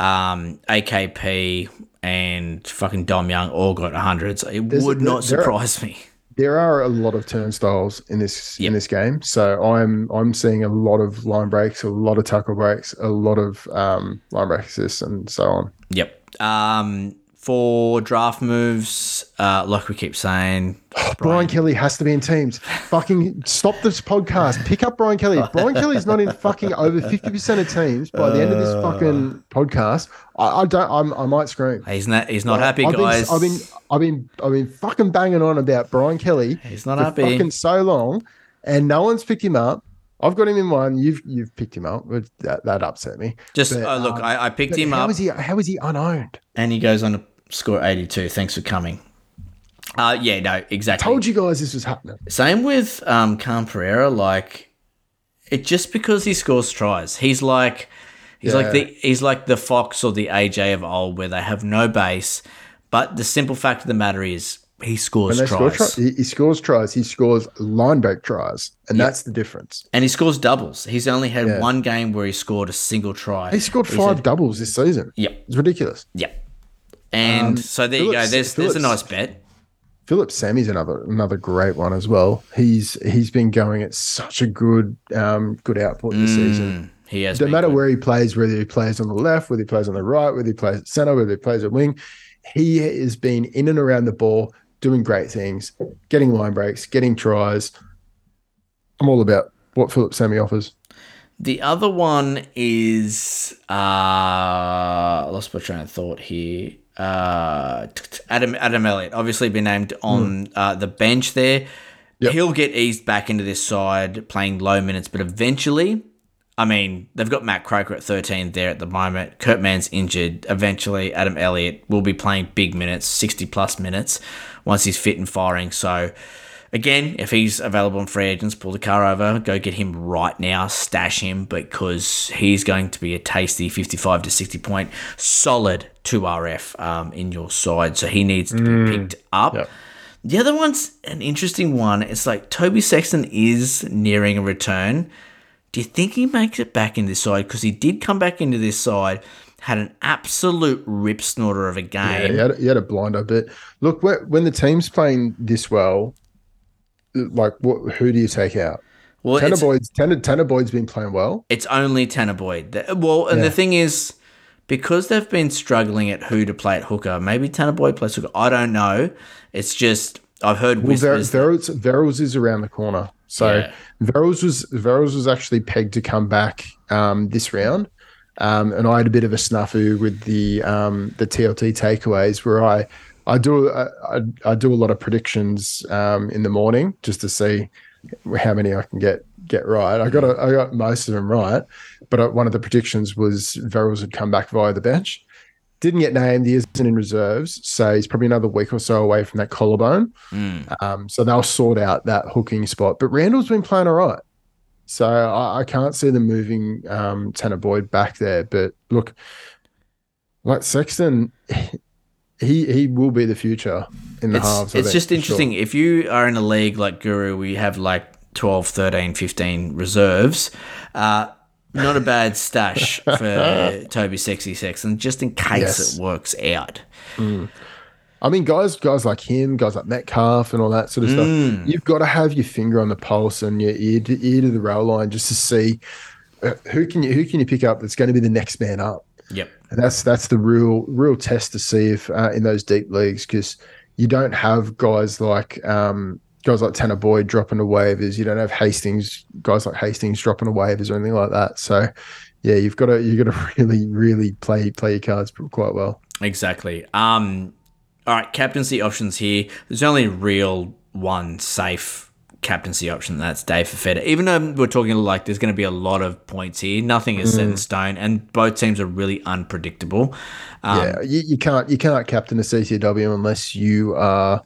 S5: um, AKP, and fucking Dom Young all got hundreds, it
S6: There's-
S5: would not
S6: there are-
S5: surprise me.
S6: There are a lot of turnstiles in this
S5: Yep.
S6: in this game. So I'm I'm seeing a lot of line breaks, a lot of tackle breaks, a lot of um, line break assists, and so on.
S5: Yep. Um, for draft moves, uh, like we keep saying,
S6: Brian Kelly has to be in teams. Fucking stop this podcast. Pick up Brian Kelly. If *laughs* Brian Kelly's not in fucking over fifty percent of teams by the end of this fucking podcast. I, I don't. I'm, I might scream.
S5: he's not he's not happy,
S6: I've
S5: guys.
S6: Been, I've been, I've been, I've been fucking banging on about Brian Kelly.
S5: He's not
S6: for
S5: happy.
S6: Fucking so long, and no one's picked him up. I've got him in one. You've you've picked him up. But That, that upset me.
S5: Just
S6: But,
S5: oh, look,
S6: um,
S5: I, I picked him
S6: how
S5: up,
S6: is he? How is he unowned?
S5: and he goes on to score eighty two. Thanks for coming. Uh, yeah, no, exactly.
S6: Told you guys this was happening.
S5: Same with um, Khan Pereira. Like, it just because he scores tries, he's like, he's like the he's like the Fox or the AJ of old, where they have no base. But the simple fact of the matter is, he scores tries,
S6: score tries, he, he scores tries. He scores line break tries, and that's the difference.
S5: and he scores doubles. He's only had
S6: Yeah.
S5: one game where he scored a single try.
S6: He scored five
S5: had-
S6: doubles this season.
S5: Yep,
S6: It's ridiculous.
S5: yep. And
S6: Um,
S5: so there you go.
S6: Phillips-
S5: There's there's a nice bet.
S6: Phillip Sami's another another great one as well. He's he's been going at such a good um, good output this season.
S5: Mm, he has.
S6: No matter
S5: good.
S6: where he plays, whether he plays on the left, whether he plays on the right, whether he plays at center, whether he plays at wing, he has been in and around the ball, doing great things, getting line breaks, getting tries. I'm all about what Phillip Sami offers.
S5: The other one is uh I lost my train of thought here. Uh Adam Adam Elliott, obviously been named on uh, the bench there.
S6: Yep.
S5: He'll get eased back into this side playing low minutes, but eventually I mean, they've got Matt Croker at 13 there at the moment. Kurt Mann's injured. Eventually, Adam Elliott will be playing big minutes, 60 plus minutes, once he's fit and firing. So, again, if he's available on free agents, pull the car over, go get him right now, stash him because he's going to be a tasty 55 to 60 point solid 2RF um, in your side. So, he needs to be picked up.
S6: Yep.
S5: The other one's an interesting one. It's like Toby Sexton is nearing a return. Do you think he makes it back in this side? Because he did come back into this side, had an absolute rip snorter of a
S6: Yeah,
S5: game.
S6: he had, he had a blinder bit. Look, when the team's playing this well, like what, who do you take out?
S5: well,
S6: Tanner
S5: it's,
S6: Tanner, Boyd's been playing well.
S5: it's only Tanah Boyd. Well, and
S6: Yeah.
S5: the thing is, because they've been struggling at who to play at hooker, maybe Tanah Boyd plays hooker. I don't know. It's just I've heard
S6: Well, Ver-
S5: whispers.
S6: Verrills, Verrills is around the corner. So
S5: Yeah.
S6: Verrills was Verrills was actually pegged to come back um, this round. Um, and I had a bit of a snafu with the um, the TLT takeaways where I I do I, I, do a lot of predictions um, in the morning just to see how many I can get get right. I got a, I got most of them right, but one of the predictions was Verrills would come back via the bench. Didn't get named. He isn't in reserves, so he's probably another week or so away from that collarbone. Um, so they'll sort out that hooking spot. But Randall's been playing all right. So I, I can't see them moving um, Tanah Boyd back there. But look, like Sexton, *sighs* he he will be the future in the
S5: it's,
S6: halves.
S5: It's just interesting.
S6: sure.
S5: If you are in a league like Guru, we have like 12, 13, 15 reserves. Uh, not a bad stash *laughs* for Toby Sexy Sexton, just in case
S6: Yes.
S5: it works out.
S6: I mean, guys, guys like him, guys like Metcalf, and all that sort of
S5: Mm.
S6: stuff. You've got to have your finger on the pulse and your ear to, ear to the rail line just to see uh, who can you who can you pick up that's going to be the next man up.
S5: Yep.
S6: And that's that's the real real test to see if uh, in those deep leagues because you don't have guys like um, guys like Tanah Boyd dropping to waivers. You don't have Hastings guys like Hastings dropping to waivers or anything like that. So yeah, you've got to you've got to *laughs* really really play play your cards quite well.
S5: Exactly. Um, all right, captaincy options here. There's only real one safe captaincy option. That's Dave Fifita. Even though we're talking like there's going to be a lot of points here, nothing is set in stone, and both teams are really unpredictable. Um,
S6: yeah, you, you can't you can't captain a CCW unless you are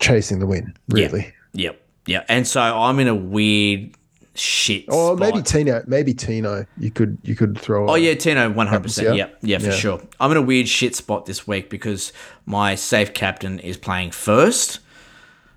S6: chasing the win. Really.
S5: Yep. Yeah. And so I'm in a weird shit.
S6: Or maybe. Tino, maybe Tino. You could you could throw.
S5: Oh yeah, Tino, one hundred percent.
S6: yeah?
S5: Yeah, for
S6: Yeah.
S5: sure. I'm in a weird shit spot this week because my safe captain is playing first.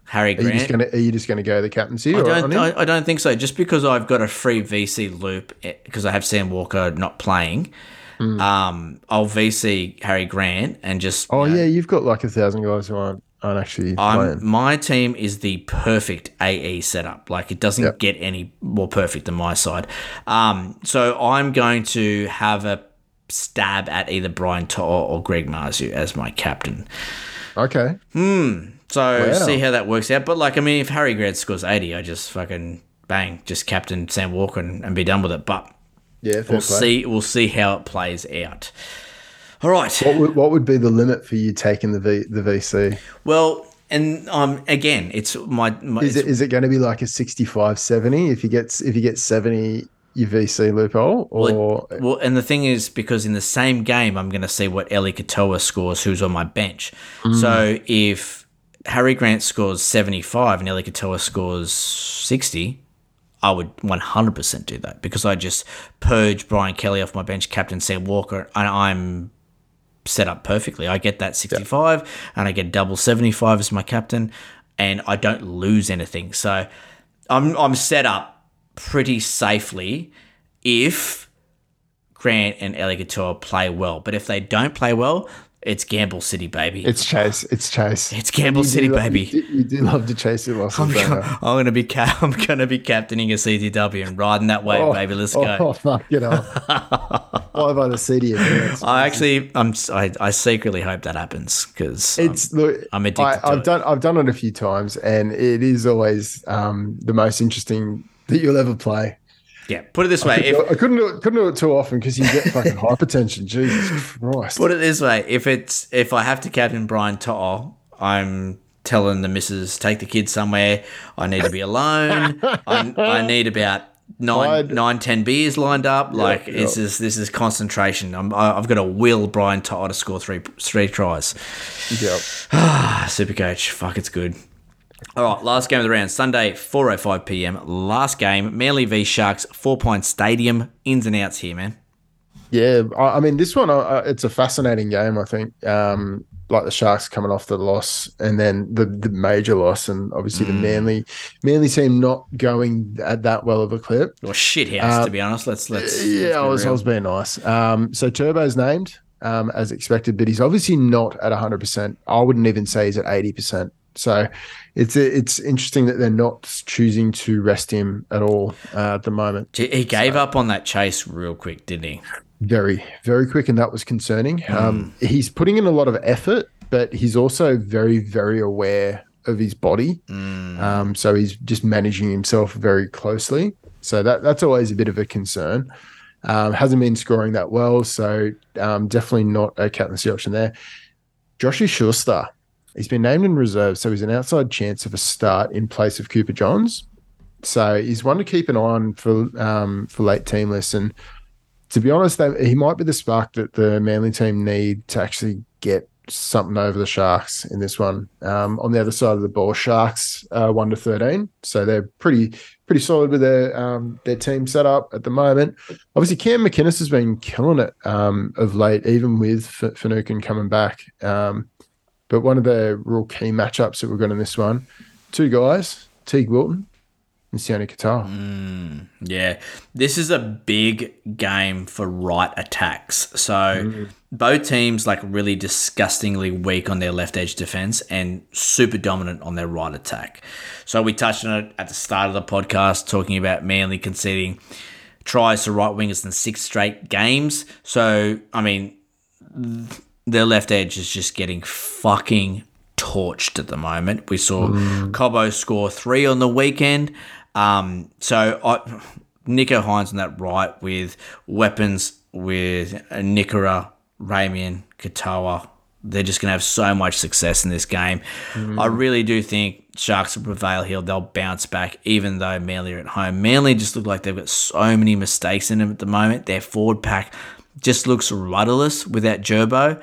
S5: Harry
S6: Are you just
S5: Grant.
S6: gonna are you just gonna go the captaincy?
S5: I don't. I, I don't think so. Just because I've got a free VC loop because I have Sam Walker not playing, um, I'll VC Harry Grant and just.
S6: Oh
S5: you know,
S6: yeah, you've got like a thousand guys who aren't aren't actually
S5: I'm,
S6: playing.
S5: my team is the perfect AE setup. Like it doesn't
S6: Yep.
S5: get any more perfect than my side. Um, so I'm going to have a stab at either Brian To'o or Greg Marzhew as my captain.
S6: Okay. Hmm.
S5: So
S6: Wow.
S5: see how that works out. But like, I mean, if Harry Grant scores 80, I just fucking bang, just captain Sam Walker and, and be done with it. But
S6: Yeah,
S5: we'll
S6: play.
S5: see. We'll see how it plays out. All right.
S6: What would what would be the limit for you taking the v, the VC?
S5: Well, and um, again, it's my. my
S6: Is
S5: it's-
S6: it is it going to be like a 65 70 if you get if you get 70 your VC loophole or
S5: Well, well, and the thing is, because in the same game, I'm going to see what Eli Katoa scores, who's on my bench.
S6: Mm.
S5: So if Harry Grant scores 75 and Eli Katoa scores 60, I would 100% do that because I just purge Brian Kelly off my bench, captain Sam Walker, and I'm set up perfectly. I get that 65 and I get double 75 as my captain, and I don't lose anything. So I'm I'm set up pretty safely if Grant and Eligator play well. But if they don't play well, it's Gamble City, baby.
S6: it's chase it's chase
S5: It's Gamble
S6: You
S5: City, baby.
S6: you do, you do love to chase your losses
S5: I'm,
S6: you?
S5: I'm gonna be ca- *laughs* I'm gonna be captaining a CDW and riding that wave, baby. Let's go.
S6: Oh, *laughs* fuck it up. *laughs* Why have I the CD advance?
S5: I actually, I'm, I, I secretly hope that happens because
S6: It's look.
S5: I'm addicted.
S6: I, I've
S5: it.
S6: done. I've done it a few times, and it is always um, the most interesting that you'll ever play.
S5: Yeah. Put it this way: if
S6: I couldn't do it. Couldn't do it too often because you get fucking *laughs* hypertension. Jesus Christ!
S5: Put it this way: if it's if I have to captain Brian To'o, I'm telling the missus take the kids somewhere. I need to be alone. I, I need about nine
S6: I'd-
S5: nine ten beers lined up. like
S6: yeah.
S5: it's just this is concentration. I'm, I- I've got to will Brian To'o to score three three tries.
S6: Yep.
S5: Ah, *sighs* Supercoach, fuck, it's good. All right, last game of the round, Sunday, 4:05 p.m. Last game, Manly v Sharks, Four Point Stadium. Ins and outs here, man.
S6: Yeah, I, I mean, this one, uh, it's a fascinating game. I think, um, like the Sharks coming off the loss, and then the the major loss, and obviously the Manly Manly team not going at that well of a clip.
S5: Or shithouse, to be honest. Let's let's. let's
S6: Yeah, I
S5: be
S6: was, I was being nice. Um, so Turbo's named um, as expected, but he's obviously not at 100%. I wouldn't even say he's at 80%. So it's it's interesting that they're not choosing to rest him at all uh, at the moment.
S5: He gave up on that chase real quick, didn't he?
S6: Very, very quick, and that was concerning. Um, he's putting in a lot of effort, but he's also very, very aware of his body. Um, so he's just managing himself very closely. So that that's always a bit of a concern. Um, hasn't been scoring that well, so um, definitely not a captaincy option there. Joshy Schuster, he's been named in reserve, so he's an outside chance of a start in place of Cooper Johns. So he's one to keep an eye on for um, for late team lists. And to be honest, they, he might be the spark that the Manly team need to actually get something over the Sharks in this one. Um, on the other side of the ball, Sharks uh, one to thirteen, so they're pretty pretty solid with their um, their team setup at the moment. Obviously, Cam McInnes has been killing it um, of late, even with F- Finucane coming back. Um, but one of the real key matchups that we've got in this one, two guys, Teig Wilton and Sione Katoa.
S5: Mm, yeah, this is a big game for right attacks. So mm. both teams like really disgustingly weak on their left edge defense and super dominant on their right attack. So we touched on it at the start of the podcast, talking about Manly conceding tries to right wingers in six straight games. So I mean, their left edge is just getting fucking torched at the moment. We saw Cobbo score three on the weekend. Um, so I, Nicho Hynes on that right with weapons with Nikora, Ramien, Katoa. They're just going to have so much success in this game. I really do think Sharks will prevail here. They'll bounce back, even though Manly are at home. Manly just look like they've got so many mistakes in them at the moment. Their forward pack just looks rudderless without Gerbo.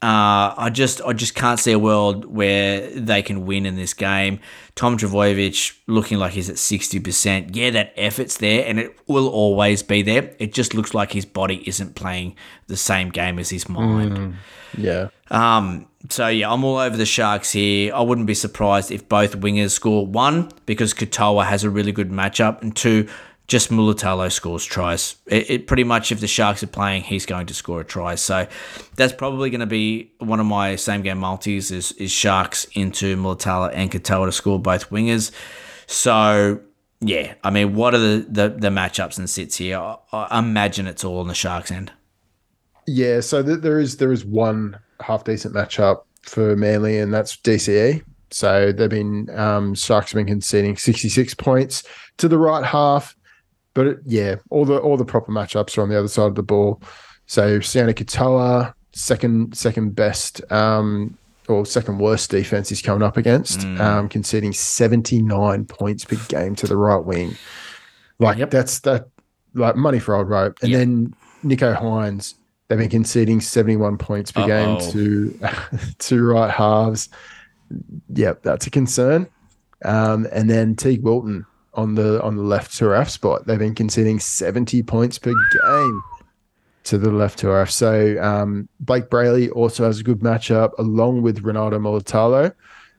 S5: Uh, I just I just can't see a world where they can win in this game. Tom Trbojevic looking like he's at sixty percent. Yeah, that effort's there, and it will always be there. It just looks like his body isn't playing the same game as his mind.
S6: Yeah.
S5: Um, so yeah, I'm all over the Sharks here. I wouldn't be surprised if both wingers score one because Katoa has a really good matchup, and two, just Mulitalo scores tries. It, it pretty much if the Sharks are playing, he's going to score a try. So that's probably going to be one of my same game multis is is Sharks into Mulitalo and Katoa to score both wingers. So yeah, I mean, what are the the, the matchups and sits here? I, I imagine it's all on the Sharks end.
S6: Yeah, so th- there is there is one half decent matchup for Manly, and that's DCE. So they've been um, Sharks have been conceding sixty six points to the right half, but it, yeah, all the all the proper matchups are on the other side of the ball. So Sione Katoa, second second best um, or second worst defense he's coming up against, um, conceding seventy nine points per game to the right wing. Like
S5: Yep.
S6: that's that like money for old rope. And
S5: Yep.
S6: then Nicho Hynes, they've been conceding 71 points per game
S5: Uh-oh.
S6: to *laughs* to right halves. Yep, that's a concern. Um, and then Teig Wilton on the on the left to RF spot, they've been conceding 70 points per game to the left to RF. So um, Blayke Brailey also has a good matchup along with Renato Mulitalo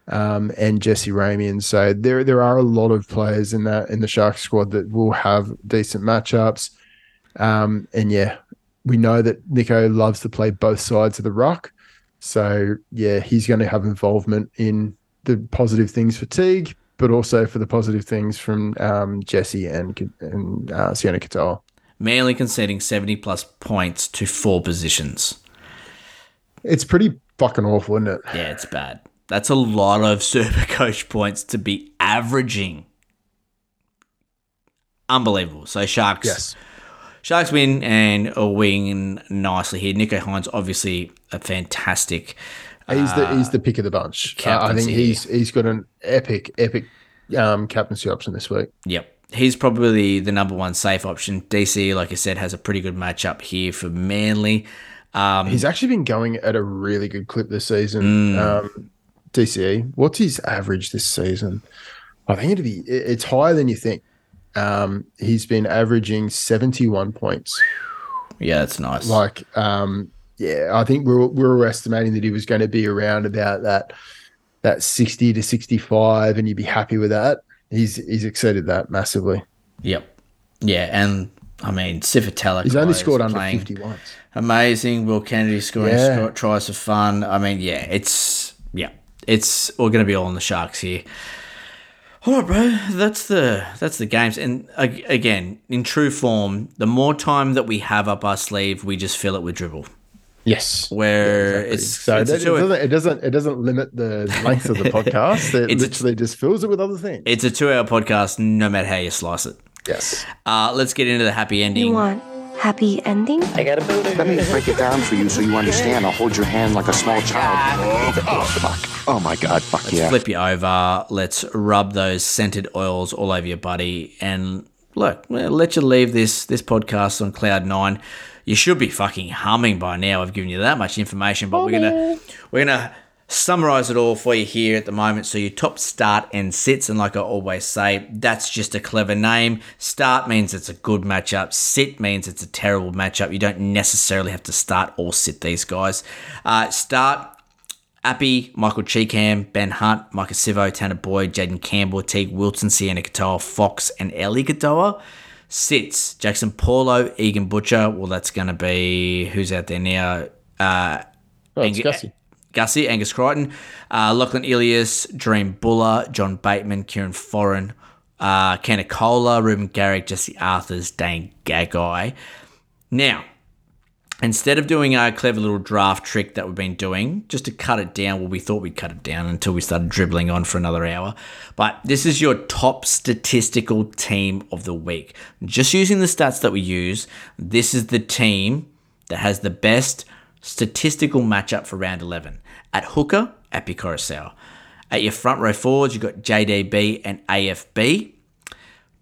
S6: um, and Jesse Ramien. So there there are a lot of players in that in the Sharks squad that will have decent matchups. Um, and yeah, we know that Nicho loves to play both sides of the ruck. So yeah, he's going to have involvement in the positive things for Teague, but also for the positive things from um, Jesse and and uh, Sione Katoa.
S5: Manly conceding 70 plus points to four positions.
S6: It's pretty fucking awful, isn't it?
S5: Yeah, it's bad. That's a lot of super coach points to be averaging. Unbelievable. So Sharks
S6: Yes.
S5: Sharks win and win nicely here. Nicho Hynes obviously a fantastic
S6: He's the he's the pick of the bunch. Uh, I think he's he's got an epic epic um, captaincy option this week.
S5: Yep. He's probably the number one safe option. DC, like I said, has a pretty good matchup here for Manly. Um,
S6: He's actually been going at a really good clip this season.
S5: Mm.
S6: Um, DCE, what's his average this season? I think it'd be it's higher than you think. Um, he's been averaging seventy one points.
S5: yeah, that's nice.
S6: Like, um, yeah, I think we we're we were estimating that he was going to be around about that that sixty to sixty five, and you'd be happy with that. He's he's exceeded that massively.
S5: Yep. Yeah, and I mean, Sifitella.
S6: He's only scored under
S5: playing
S6: fifty once.
S5: Amazing. Will Kennedy scoring
S6: Yeah.
S5: score, tries for fun. I mean, yeah, it's yeah, it's all going to be all on the Sharks here. All right, bro. That's the that's the games, and again, in true form, the more time that we have up our sleeve, we just fill it with dribble.
S6: Yes.
S5: Where
S6: Exactly.
S5: it's
S6: so
S5: it's a
S6: it, doesn't, it doesn't it doesn't limit the length of the *laughs* podcast. It
S5: It's a-
S6: literally just fills it with other things.
S5: it's a two-hour podcast, no matter how you slice it.
S6: Yes.
S5: Uh, let's get into the happy ending.
S11: You want happy ending?
S9: I got a building.
S8: Let me break it down for you so you understand. I'll hold your hand like a small child. Oh, fuck. Oh, my God. Fuck
S5: Let's
S8: yeah.
S5: flip you over. Let's rub those scented oils all over your body. And look, let you leave this this podcast on cloud nine. You should be fucking humming by now. I've given you that much information, but we're gonna we're gonna summarize it all for you here at the moment. So your top start and sits, and like I always say, that's just a clever name. Start means it's a good matchup. Sit means it's a terrible matchup. You don't necessarily have to start or sit these guys. Uh, start Appy, Michael Chee-Kam, Ben Hunt, Maika Sivo, Tanah Boyd, Jayden Campbell, Teague Wilson, Sione Katoa, Fox, and Eli Katoa. Sits Jaxson Paulo, Egan Butcher. Well, that's going to be who's out there now? Uh,
S6: Oh,
S5: Ang-
S6: Gussie.
S5: Gussie, Angus Crichton, uh, Lachlan Ilias, Jahream Bula, John Bateman, Kieran Foran, uh, Kenna Cola, Reuben Garrick, Jesse Arthars, Dane Gagai. Now, instead of doing our clever little draft trick that we've been doing, just to cut it down, well, we thought we'd cut it down until we started dribbling on for another hour. But this is your top statistical team of the week. Just using the stats that we use, this is the team that has the best statistical matchup for round 11. At hooker, Api Koroisau. At your front row forwards, you've got JDB and AFB.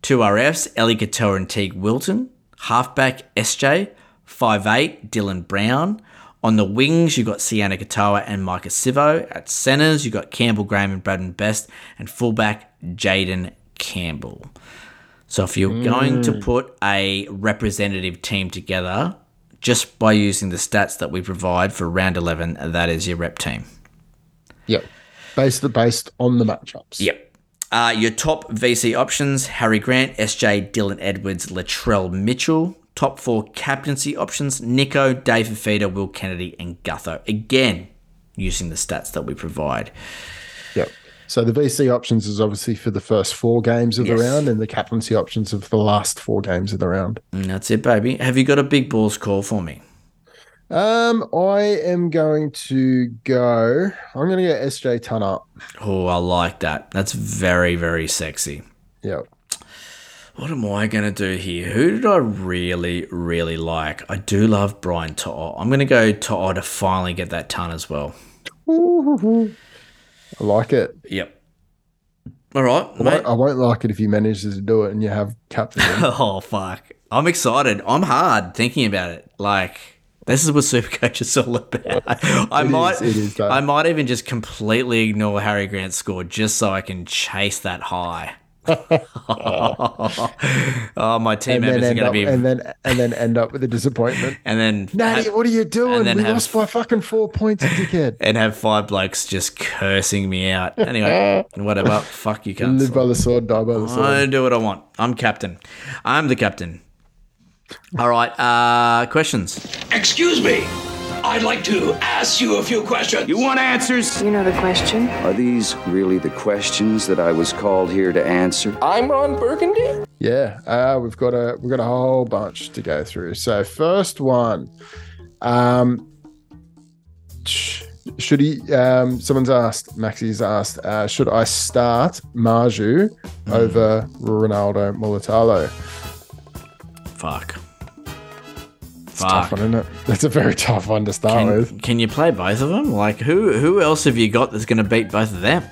S5: Two RFs, Eli Katoa and Teig Wilton. Halfback, SJ. 5'8, Dylan Brown. On the wings, you've got Sione Katoa and Maika Sivo. At centres, you've got Campbell Graham and Braden Best. And fullback, Jayden Campbell. So if you're going to put a representative team together, just by using the stats that we provide for round 11, that is your rep team.
S6: Yep. Based based on the matchups.
S5: Yep. Uh, your top VC options Harry Grant, SJ, Dylan Edwards, Latrell Mitchell. Top four captaincy options Nicho, Dave Fifita, Will Kennedy, and Gutho. Again, using the stats that we provide.
S6: Yep. So the VC options is obviously for the first four games of
S5: Yes.
S6: the round, and the captaincy options of the last four games of the round.
S5: And that's it, baby. Have you got a big balls call for me?
S6: Um, I am going to go. I'm going to get SJ up.
S5: Oh, I like that. That's very, very sexy.
S6: Yep.
S5: What am I going to do here? Who did I really, really like? I do love Brian To'o. I'm going to go To'o to finally get that ton as well.
S6: I like it.
S5: Yep. All right,
S6: I
S5: mate.
S6: won't, I won't like it if you manage to do it and you have captain. *laughs*
S5: Oh fuck! I'm excited. I'm hard thinking about it. Like this is what Supercoach is all about. *laughs* I
S6: It
S5: might,
S6: is.
S5: I might even just completely ignore Harry Grant's score just so I can chase that high. *laughs* oh, my team
S6: and then
S5: members are
S6: end
S5: going to
S6: up,
S5: be,
S6: and then and then end up with a disappointment. *laughs*
S5: and then
S6: Natty, what are you doing?
S5: and then
S6: We
S5: have-
S6: lost by fucking four points, you dickhead. *laughs*
S5: and have five blokes just cursing me out. Anyway, whatever. Fuck you, cunts.
S6: Live by the sword, die by the sword.
S5: I
S6: sword.
S5: do what I want. I'm captain. I'm the captain. All right. Uh, questions.
S12: Excuse me. I'd like to ask you a few questions.
S3: You want answers?
S11: You know the question.
S8: Are these really the questions that I was called here to answer?
S9: I'm Ron Burgundy.
S6: Yeah, uh, we've got a we've got a whole bunch to go through. So first one, um, should he? Um, someone's asked. Maxie's asked. Uh, should I start Marzhew over Ronaldo Mulitalo?
S5: Fuck.
S6: Tough
S5: Fuck.
S6: one, isn't it? *laughs* That's a very tough one to start with.
S5: Can, can you play both of them? Like, who who else have you got that's going to beat both of them?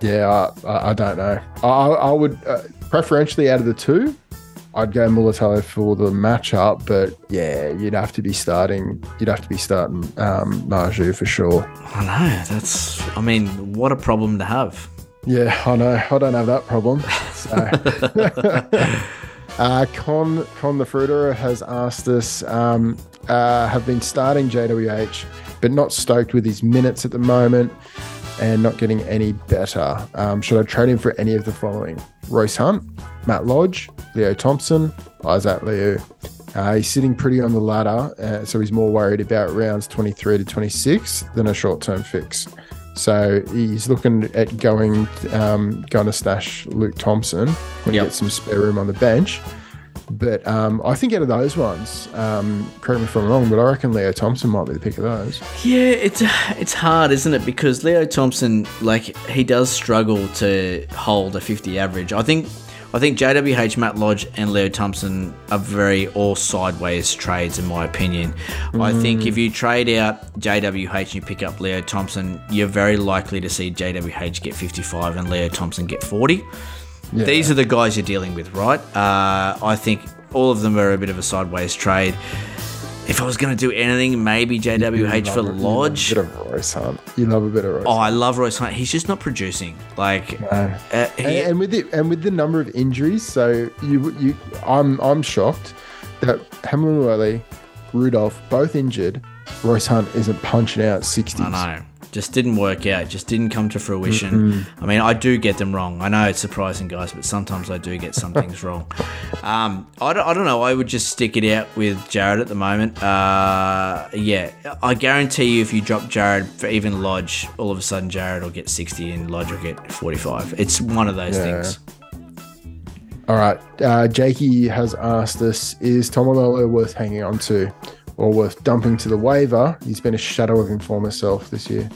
S6: Yeah, I, I, don't know. I, I would uh, preferentially out of the two, I'd go Mulitalo for the matchup. But yeah, you'd have to be starting. You'd have to be starting um, Marzhew for sure.
S5: I know. That's. I mean, what a problem to have.
S6: Yeah, I know. I don't have that problem. So. *laughs* *laughs* uh, Con Con the Fruiter has asked us, um, uh, have been starting JWH, but not stoked with his minutes at the moment and not getting any better. Um, should I trade him for any of the following? Royce Hunt, Matt Lodge, Leo Thompson, Isaac Liu. Uh, he's sitting pretty on the ladder, uh, so he's more worried about rounds 23 to 26 than a short term fix. So he's looking at going um, going to stash Luke Thompson when
S5: Yep.
S6: he gets some spare room on the bench. But um, I think out of those ones, um, correct me if I'm wrong, but I reckon Leo Thompson might be the pick of those.
S5: Yeah, it's it's hard, isn't it? Because Leo Thompson, like, he does struggle to hold a 50 average. I think I think JWH, Matt Lodge, and Leo Thompson are very all sideways trades, in my opinion. I think if you trade out JWH and you pick up Leo Thompson, you're very likely to see JWH get 55 and Leo Thompson get 40. These are the guys you're dealing with, right? Uh, I think all of them are a bit of a sideways trade. If I was going to do anything, maybe JWH for
S6: You love
S5: Lodge.
S6: A bit of Royce Hunt. You love a bit of Royce.
S5: Oh, I love Royce Hunt. He's just not producing. Like, uh,
S6: and,
S5: he-
S6: and with the and with the number of injuries, so you you I'm I'm shocked that Hamaluele, Rudolph, both injured. Royce Hunt isn't punching out sixties.
S5: I know. Just didn't work out. Just didn't come to fruition. I mean, I do get them wrong. I know it's surprising, guys, but sometimes I do get some *laughs* things wrong. Um, I, don't, I don't know. I would just stick it out with Jared at the moment. Uh, yeah, I guarantee you, if you drop Jared for even Lodge, all of a sudden Jared will get 60 and Lodge will get 45. It's one of those
S6: Yeah.
S5: things.
S6: All right, uh, Jakey has asked us: Is Taumalolo worth hanging on to, or worth dumping to the waiver? He's been a shadow of him former self this year.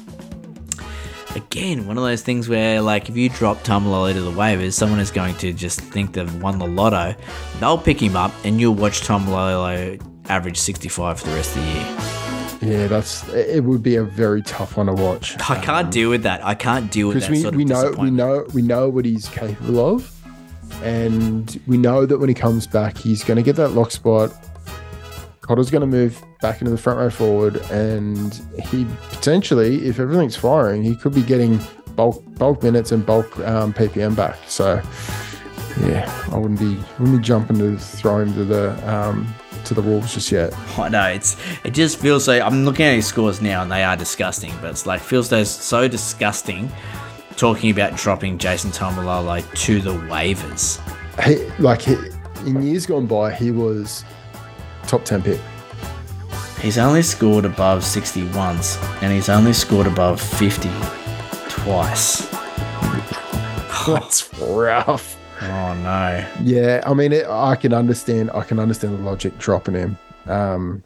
S5: Again, one of those things where, like, if you drop Tom Taumalolo to the waivers, someone is going to just think they've won the lotto. They'll pick him up, and you'll watch Tom Taumalolo average 65 for the rest of the year.
S6: Yeah, that's it. Would be a very tough one to watch
S5: I can't um, deal with that. I can't deal with
S6: because
S5: that
S6: we,
S5: sort of
S6: we know we know we know what he's capable of, and we know that when he comes back, he's going to get that lock spot. Cotter's going to move back into the front row forward, and he potentially, if everything's firing, he could be getting bulk bulk minutes and bulk um, PPM back. So, yeah, I wouldn't be wouldn't be jumping to throw him to the um, to the wolves just yet.
S5: I know it's it just feels like I'm looking at his scores now and they are disgusting, but it's like feels those so disgusting talking about dropping Jason Taumalolo to the waivers.
S6: He, like he, in years gone by, he was top ten pick.
S5: He's only scored above 60 once and he's only scored above 50 twice. *laughs*
S6: That's rough.
S5: Oh no.
S6: Yeah, I mean, it, I can understand. I can understand the logic dropping him. Um,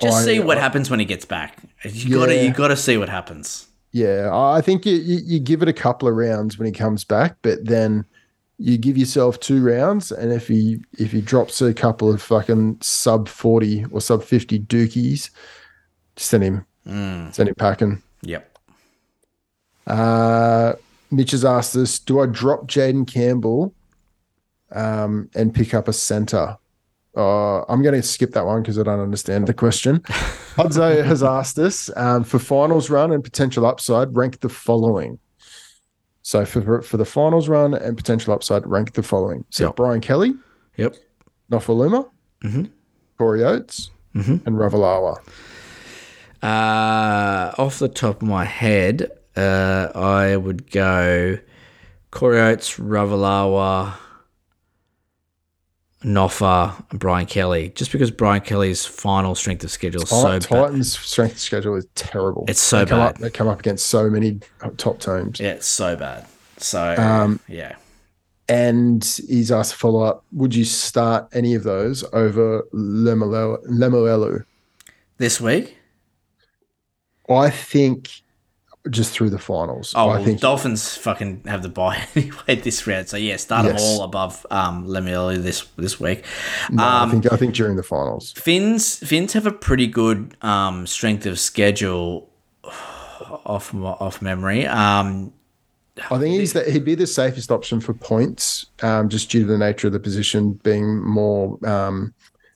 S5: Just
S6: I-
S5: see what happens when he gets back. You gotta you gotta see what happens.
S6: Yeah, I think you, you you give it a couple of rounds when he comes back, but then you give yourself two rounds, and if he if he drops a couple of fucking sub forty or sub fifty dookies, send him
S5: Mm.
S6: send him packing.
S5: Yep.
S6: Uh, Mitch has asked this: Do I drop Jaden Campbell um, and pick up a center? Uh, I'm going to skip that one because I don't understand the question. *laughs* Hudzo has asked us um, for finals run and potential upside, rank the following. So for for the finals run and potential upside, rank the following. So
S5: Yep.
S6: Brian Kelly,
S5: Yep.
S6: Nofoaluma,
S5: Mhm.
S6: Corey Oates,
S5: Mhm.
S6: and Ravalawa.
S5: Uh, off the top of my head, uh, I would go Corey Oates, Ravalawa, Noffa, and Brian Kelly. Just because Brian Kelly's final strength of schedule is so bad.
S6: Titans' strength schedule is terrible.
S5: It's so
S6: they come
S5: bad.
S6: Up, they come up against so many top teams.
S5: Yeah, it's so bad. So,
S6: Um,
S5: yeah.
S6: And he's asked to follow up. Would you start any of those over Lemuelu? Lemuelu?
S5: This week?
S6: I think just through the finals.
S5: Oh,
S6: I think
S5: Dolphins fucking have the buy *laughs* anyway this round. So, yeah, start
S6: Yes.
S5: them all above um, Lemuelu this this week.
S6: no, I
S5: Um,
S6: think I think during the finals.
S5: Finns Finns have a pretty good um, strength of schedule *sighs* off off memory. Um,
S6: I think he's the, he'd be the safest option for points, um, just due to the nature of the position being more um,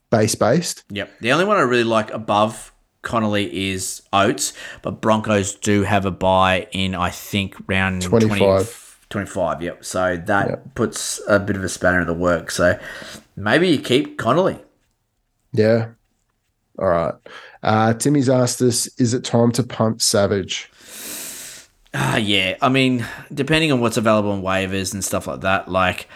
S6: base based.
S5: yep. The only one I really like above Connolly is Oates, but Broncos do have a buy in I think round
S6: 25.
S5: 20 25, Yep. So that puts a bit of a spanner in the work. So maybe you keep Connolly.
S6: Yeah. All right. Uh, Timmy's asked us: Is it time to pump Savage?
S5: Ah, yeah. I mean, depending on what's available on waivers and stuff like that, like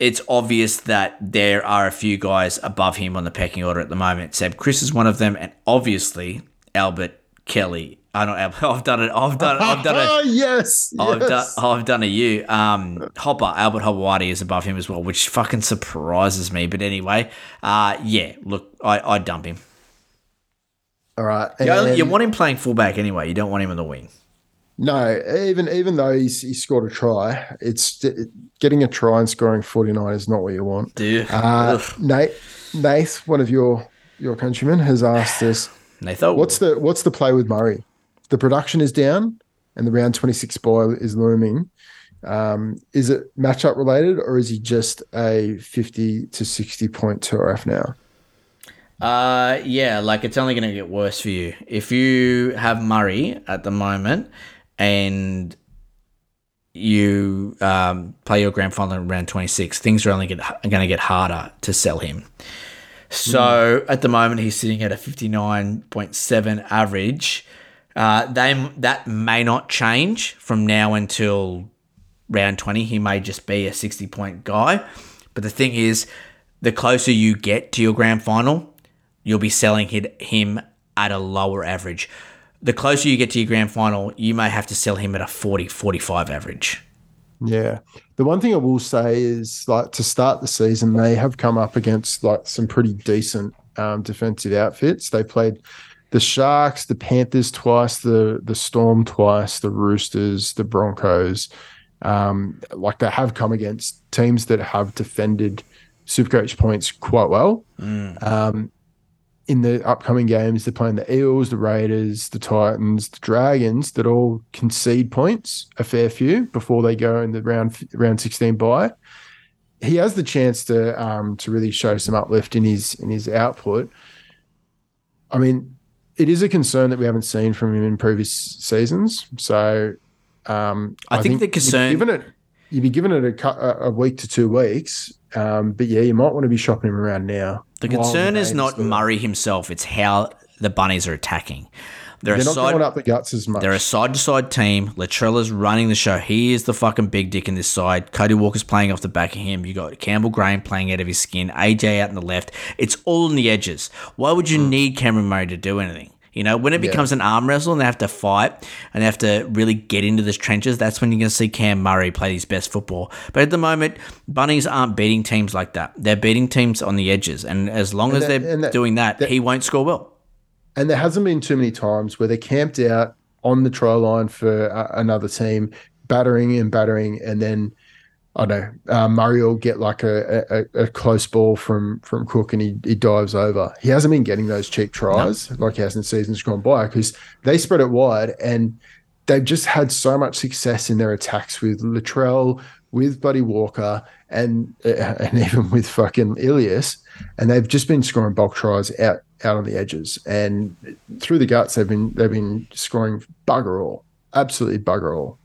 S5: it's obvious that there are a few guys above him on the pecking order at the moment. Seb Kris is one of them, and obviously Albert Kelly. I know *laughs* I've done it. I've done it. I've done
S6: Oh
S5: it. *laughs*
S6: yes,
S5: I've done.
S6: yes.
S5: I've done a you. Um, Hopper Albert Hawaii is above him as well, which fucking surprises me. But anyway, uh, yeah. Look, I I dump him.
S6: All right.
S5: You, only, you want him playing fullback anyway. You don't want him on the wing.
S6: No, even even though he's he scored a try, it's getting a try and scoring forty nine is not what you want.
S5: Dude.
S6: Uh, Nate, Nate, one of your your countrymen has asked us,
S5: Nathan,
S6: what's the what's the play with Murray? The production is down, and the round twenty six bye is looming. Um, is it matchup related, or is he just a fifty to sixty point TRF now?
S5: Uh, yeah, like it's only going to get worse for you if you have Murray at the moment and you um, play your grand final in round 26, things are only going to get harder to sell him. So at the moment, he's sitting at a 59.7 average. Uh, they, that may not change from now until round 20. He may just be a 60 point guy. But the thing is, the closer you get to your grand final, you'll be selling him at a lower average the closer you get to your grand final, you may have to sell him at a 40, 45 average.
S6: Yeah. The one thing I will say is like to start the season, they have come up against like some pretty decent um, defensive outfits. They played the Sharks, the Panthers twice, the the Storm twice, the Roosters, the Broncos. Um, like they have come against teams that have defended Supercoach points quite well.
S5: Mm.
S6: Um, in the upcoming games, they're playing the Eels, the Raiders, the Titans, the Dragons that all concede points, a fair few, before they go in the round round sixteen bye. He has the chance to um, to really show some uplift in his in his output. I mean, it is a concern that we haven't seen from him in previous seasons. So, um,
S5: I, I, think, think the concern
S6: given it you'd be giving it a, a week to two weeks. Um, but yeah, you might want to be shopping him around now.
S5: The concern is not Murray himself; it's how the bunnies are attacking.
S6: They're, they're not side, going up the guts as much.
S5: They're a side to side team. Latrella's running the show. He is the fucking big dick in this side. Cody Walker's playing off the back of him. You got Campbell Graham playing out of his skin. AJ out on the left. It's all on the edges. Why would you mm. need Cameron Murray to do anything? You know, when it becomes yeah. an arm wrestle and they have to fight and they have to really get into the trenches, that's when you're going to see Cam Murray play his best football. But at the moment, Bunnies aren't beating teams like that. They're beating teams on the edges. And as long and as that, they're that, doing that, that, he won't score well.
S6: And there hasn't been too many times where they're camped out on the try line for uh, another team, battering and battering, and then I don't know uh, Murray will get like a, a, a, close ball from from Cook and he, he dives over. He hasn't been getting those cheap tries no. like he has in seasons gone by because they spread it wide and they've just had so much success in their attacks with Latrell, with Buddy Walker, and uh, *laughs* and even with fucking Ilias, and they've just been scoring bulk tries out out on the edges and through the guts. They've been they've been scoring bugger all, absolutely bugger all.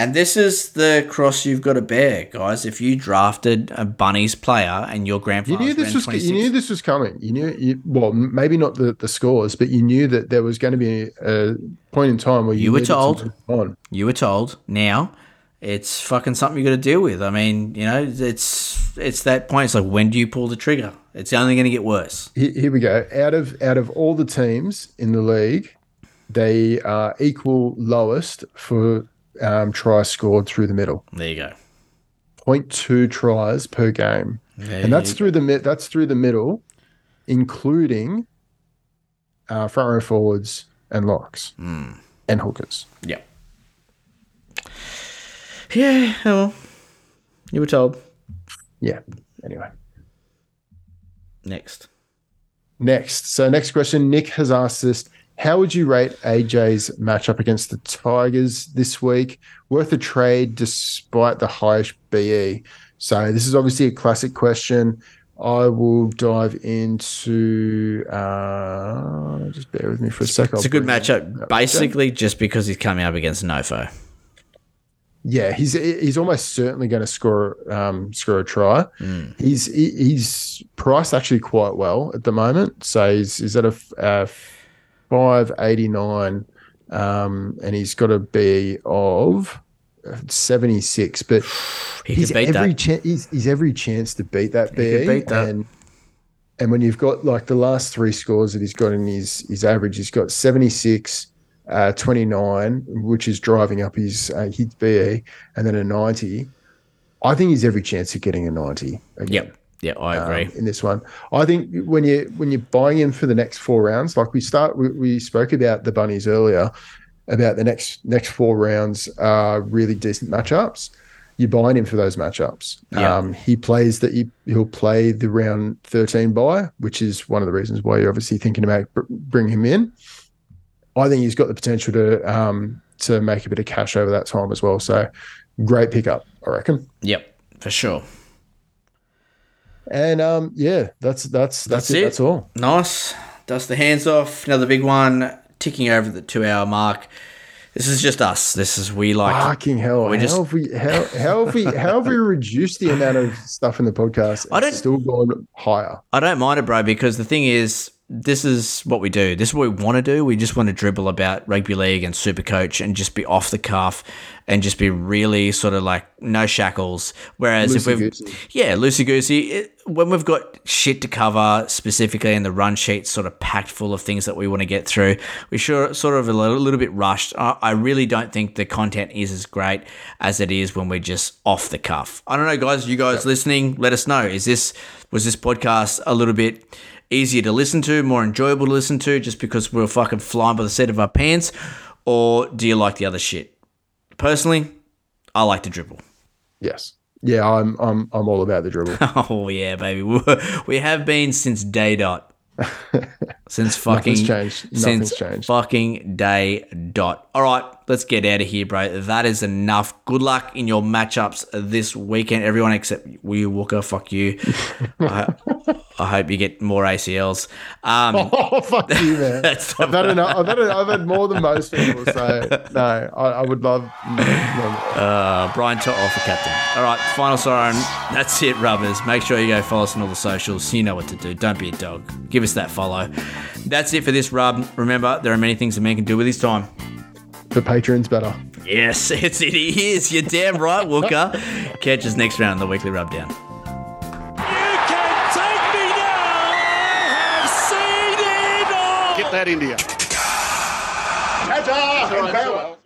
S5: And this is the cross you've got to bear, guys. If you drafted a Bunnies player and your grand
S6: you knew this was 26. you knew this was coming. You knew you, well, maybe not the, the scores, but you knew that there was going to be a point in time where you,
S5: you were told. You were told. Now it's fucking something you got to deal with. I mean, you know, it's it's that point. It's like when do you pull the trigger? It's only going to get worse.
S6: Here, here we go. Out of out of all the teams in the league, they are equal lowest for um, tries scored through the middle.
S5: There you go.
S6: 0.2 tries per game, there and that's through the that's through the middle, including uh, front row forwards and locks
S5: mm.
S6: and hookers.
S5: Yeah. Yeah. Well, you were told.
S6: Yeah. Anyway.
S5: Next.
S6: Next. So next question. Nick has asked us how would you rate AJ's matchup against the Tigers this week? Worth a trade despite the highest BE? So this is obviously a classic question. I will dive into. Uh, just bear with me for a second.
S5: It's a good matchup, basically, just because he's coming up against Nofo.
S6: Yeah, he's he's almost certainly going to score um, score a try.
S5: Mm.
S6: He's he's priced actually quite well at the moment, so he's, he's at a, a five eighty nine, um, and he's got a B of seventy six. But *sighs*
S5: he
S6: he's
S5: every
S6: chance he's, he's, every chance to beat that BE
S5: Beat that.
S6: And and when you've got like the last three scores that he's got in his his average, he's got seventy six. Uh, 29, which is driving up his uh, his BE, and then a 90. I think he's every chance of getting a 90.
S5: Again. Yep. Yeah, I agree. Um,
S6: in this one, I think when you when you're buying in for the next four rounds, like we start, we, we spoke about the bunnies earlier, about the next next four rounds are really decent matchups, you're buying him for those matchups.
S5: Yeah.
S6: Um, he plays that he, he'll play the round 13 buy, which is one of the reasons why you're obviously thinking about br- bringing him in. I think he's got the potential to um, to make a bit of cash over that time as well. So great pickup, I reckon.
S5: Yep, for sure.
S6: And um, yeah, that's that's that's,
S5: That's
S6: it.
S5: it.
S6: That's all.
S5: Nice. Dust the hands off. Another big one. Ticking over the two hour mark. This is just us. This is we like.
S6: Fucking hell!
S5: We
S6: how
S5: just-
S6: have we how, how have we how have we reduced the amount of stuff in the podcast?
S5: I don't-
S6: It's still gone higher.
S5: I don't mind it, bro, because the thing is, this is what we do. This is what we want to do. We just want to dribble about rugby league and super coach and just be off the cuff and just be really sort of like no shackles. Whereas if we've,
S6: Loosey-goosey.
S5: yeah, loosey goosey, when we've got shit to cover specifically and the run sheet's sort of packed full of things that we want to get through, we sure sort of a little, little bit rushed. I, I really don't think the content is as great as it is when we're just off the cuff. I don't know, guys. You guys listening, let us know. Is this was this podcast a little bit easier to listen to, more enjoyable to listen to, just because we're fucking flying by the seat of our pants, or do you like the other shit? Personally, I like the dribble.
S6: Yes. Yeah, I'm I'm I'm all about the dribble. *laughs*
S5: Oh yeah, baby. We have been since day dot. *laughs* Since fucking
S6: Nothing's changed. Nothing's
S5: since
S6: changed.
S5: fucking day dot. All right, let's get out of here, bro. That is enough. Good luck in your matchups this weekend, everyone except you, Walker. Fuck you. *laughs* I, I hope you get more ACLs. Um, *laughs*
S6: oh fuck you, man! *laughs* I've had enough. I've had I've had more than most people. So no, I, I would love. no.
S5: Uh, Brian To'o for captain. All right, final siren. That's it, rubbers. Make sure you go follow us on all the socials. You know what to do. Don't be a dog. Give us that follow. That's it for this rub. Remember, there are many things a man can do with his time.
S6: For patrons, better.
S5: Yes, *laughs* it's it is. You're damn right, Wooker. *laughs* Catch us next round in the weekly rubdown.
S3: Get that India.
S4: Ta-ta!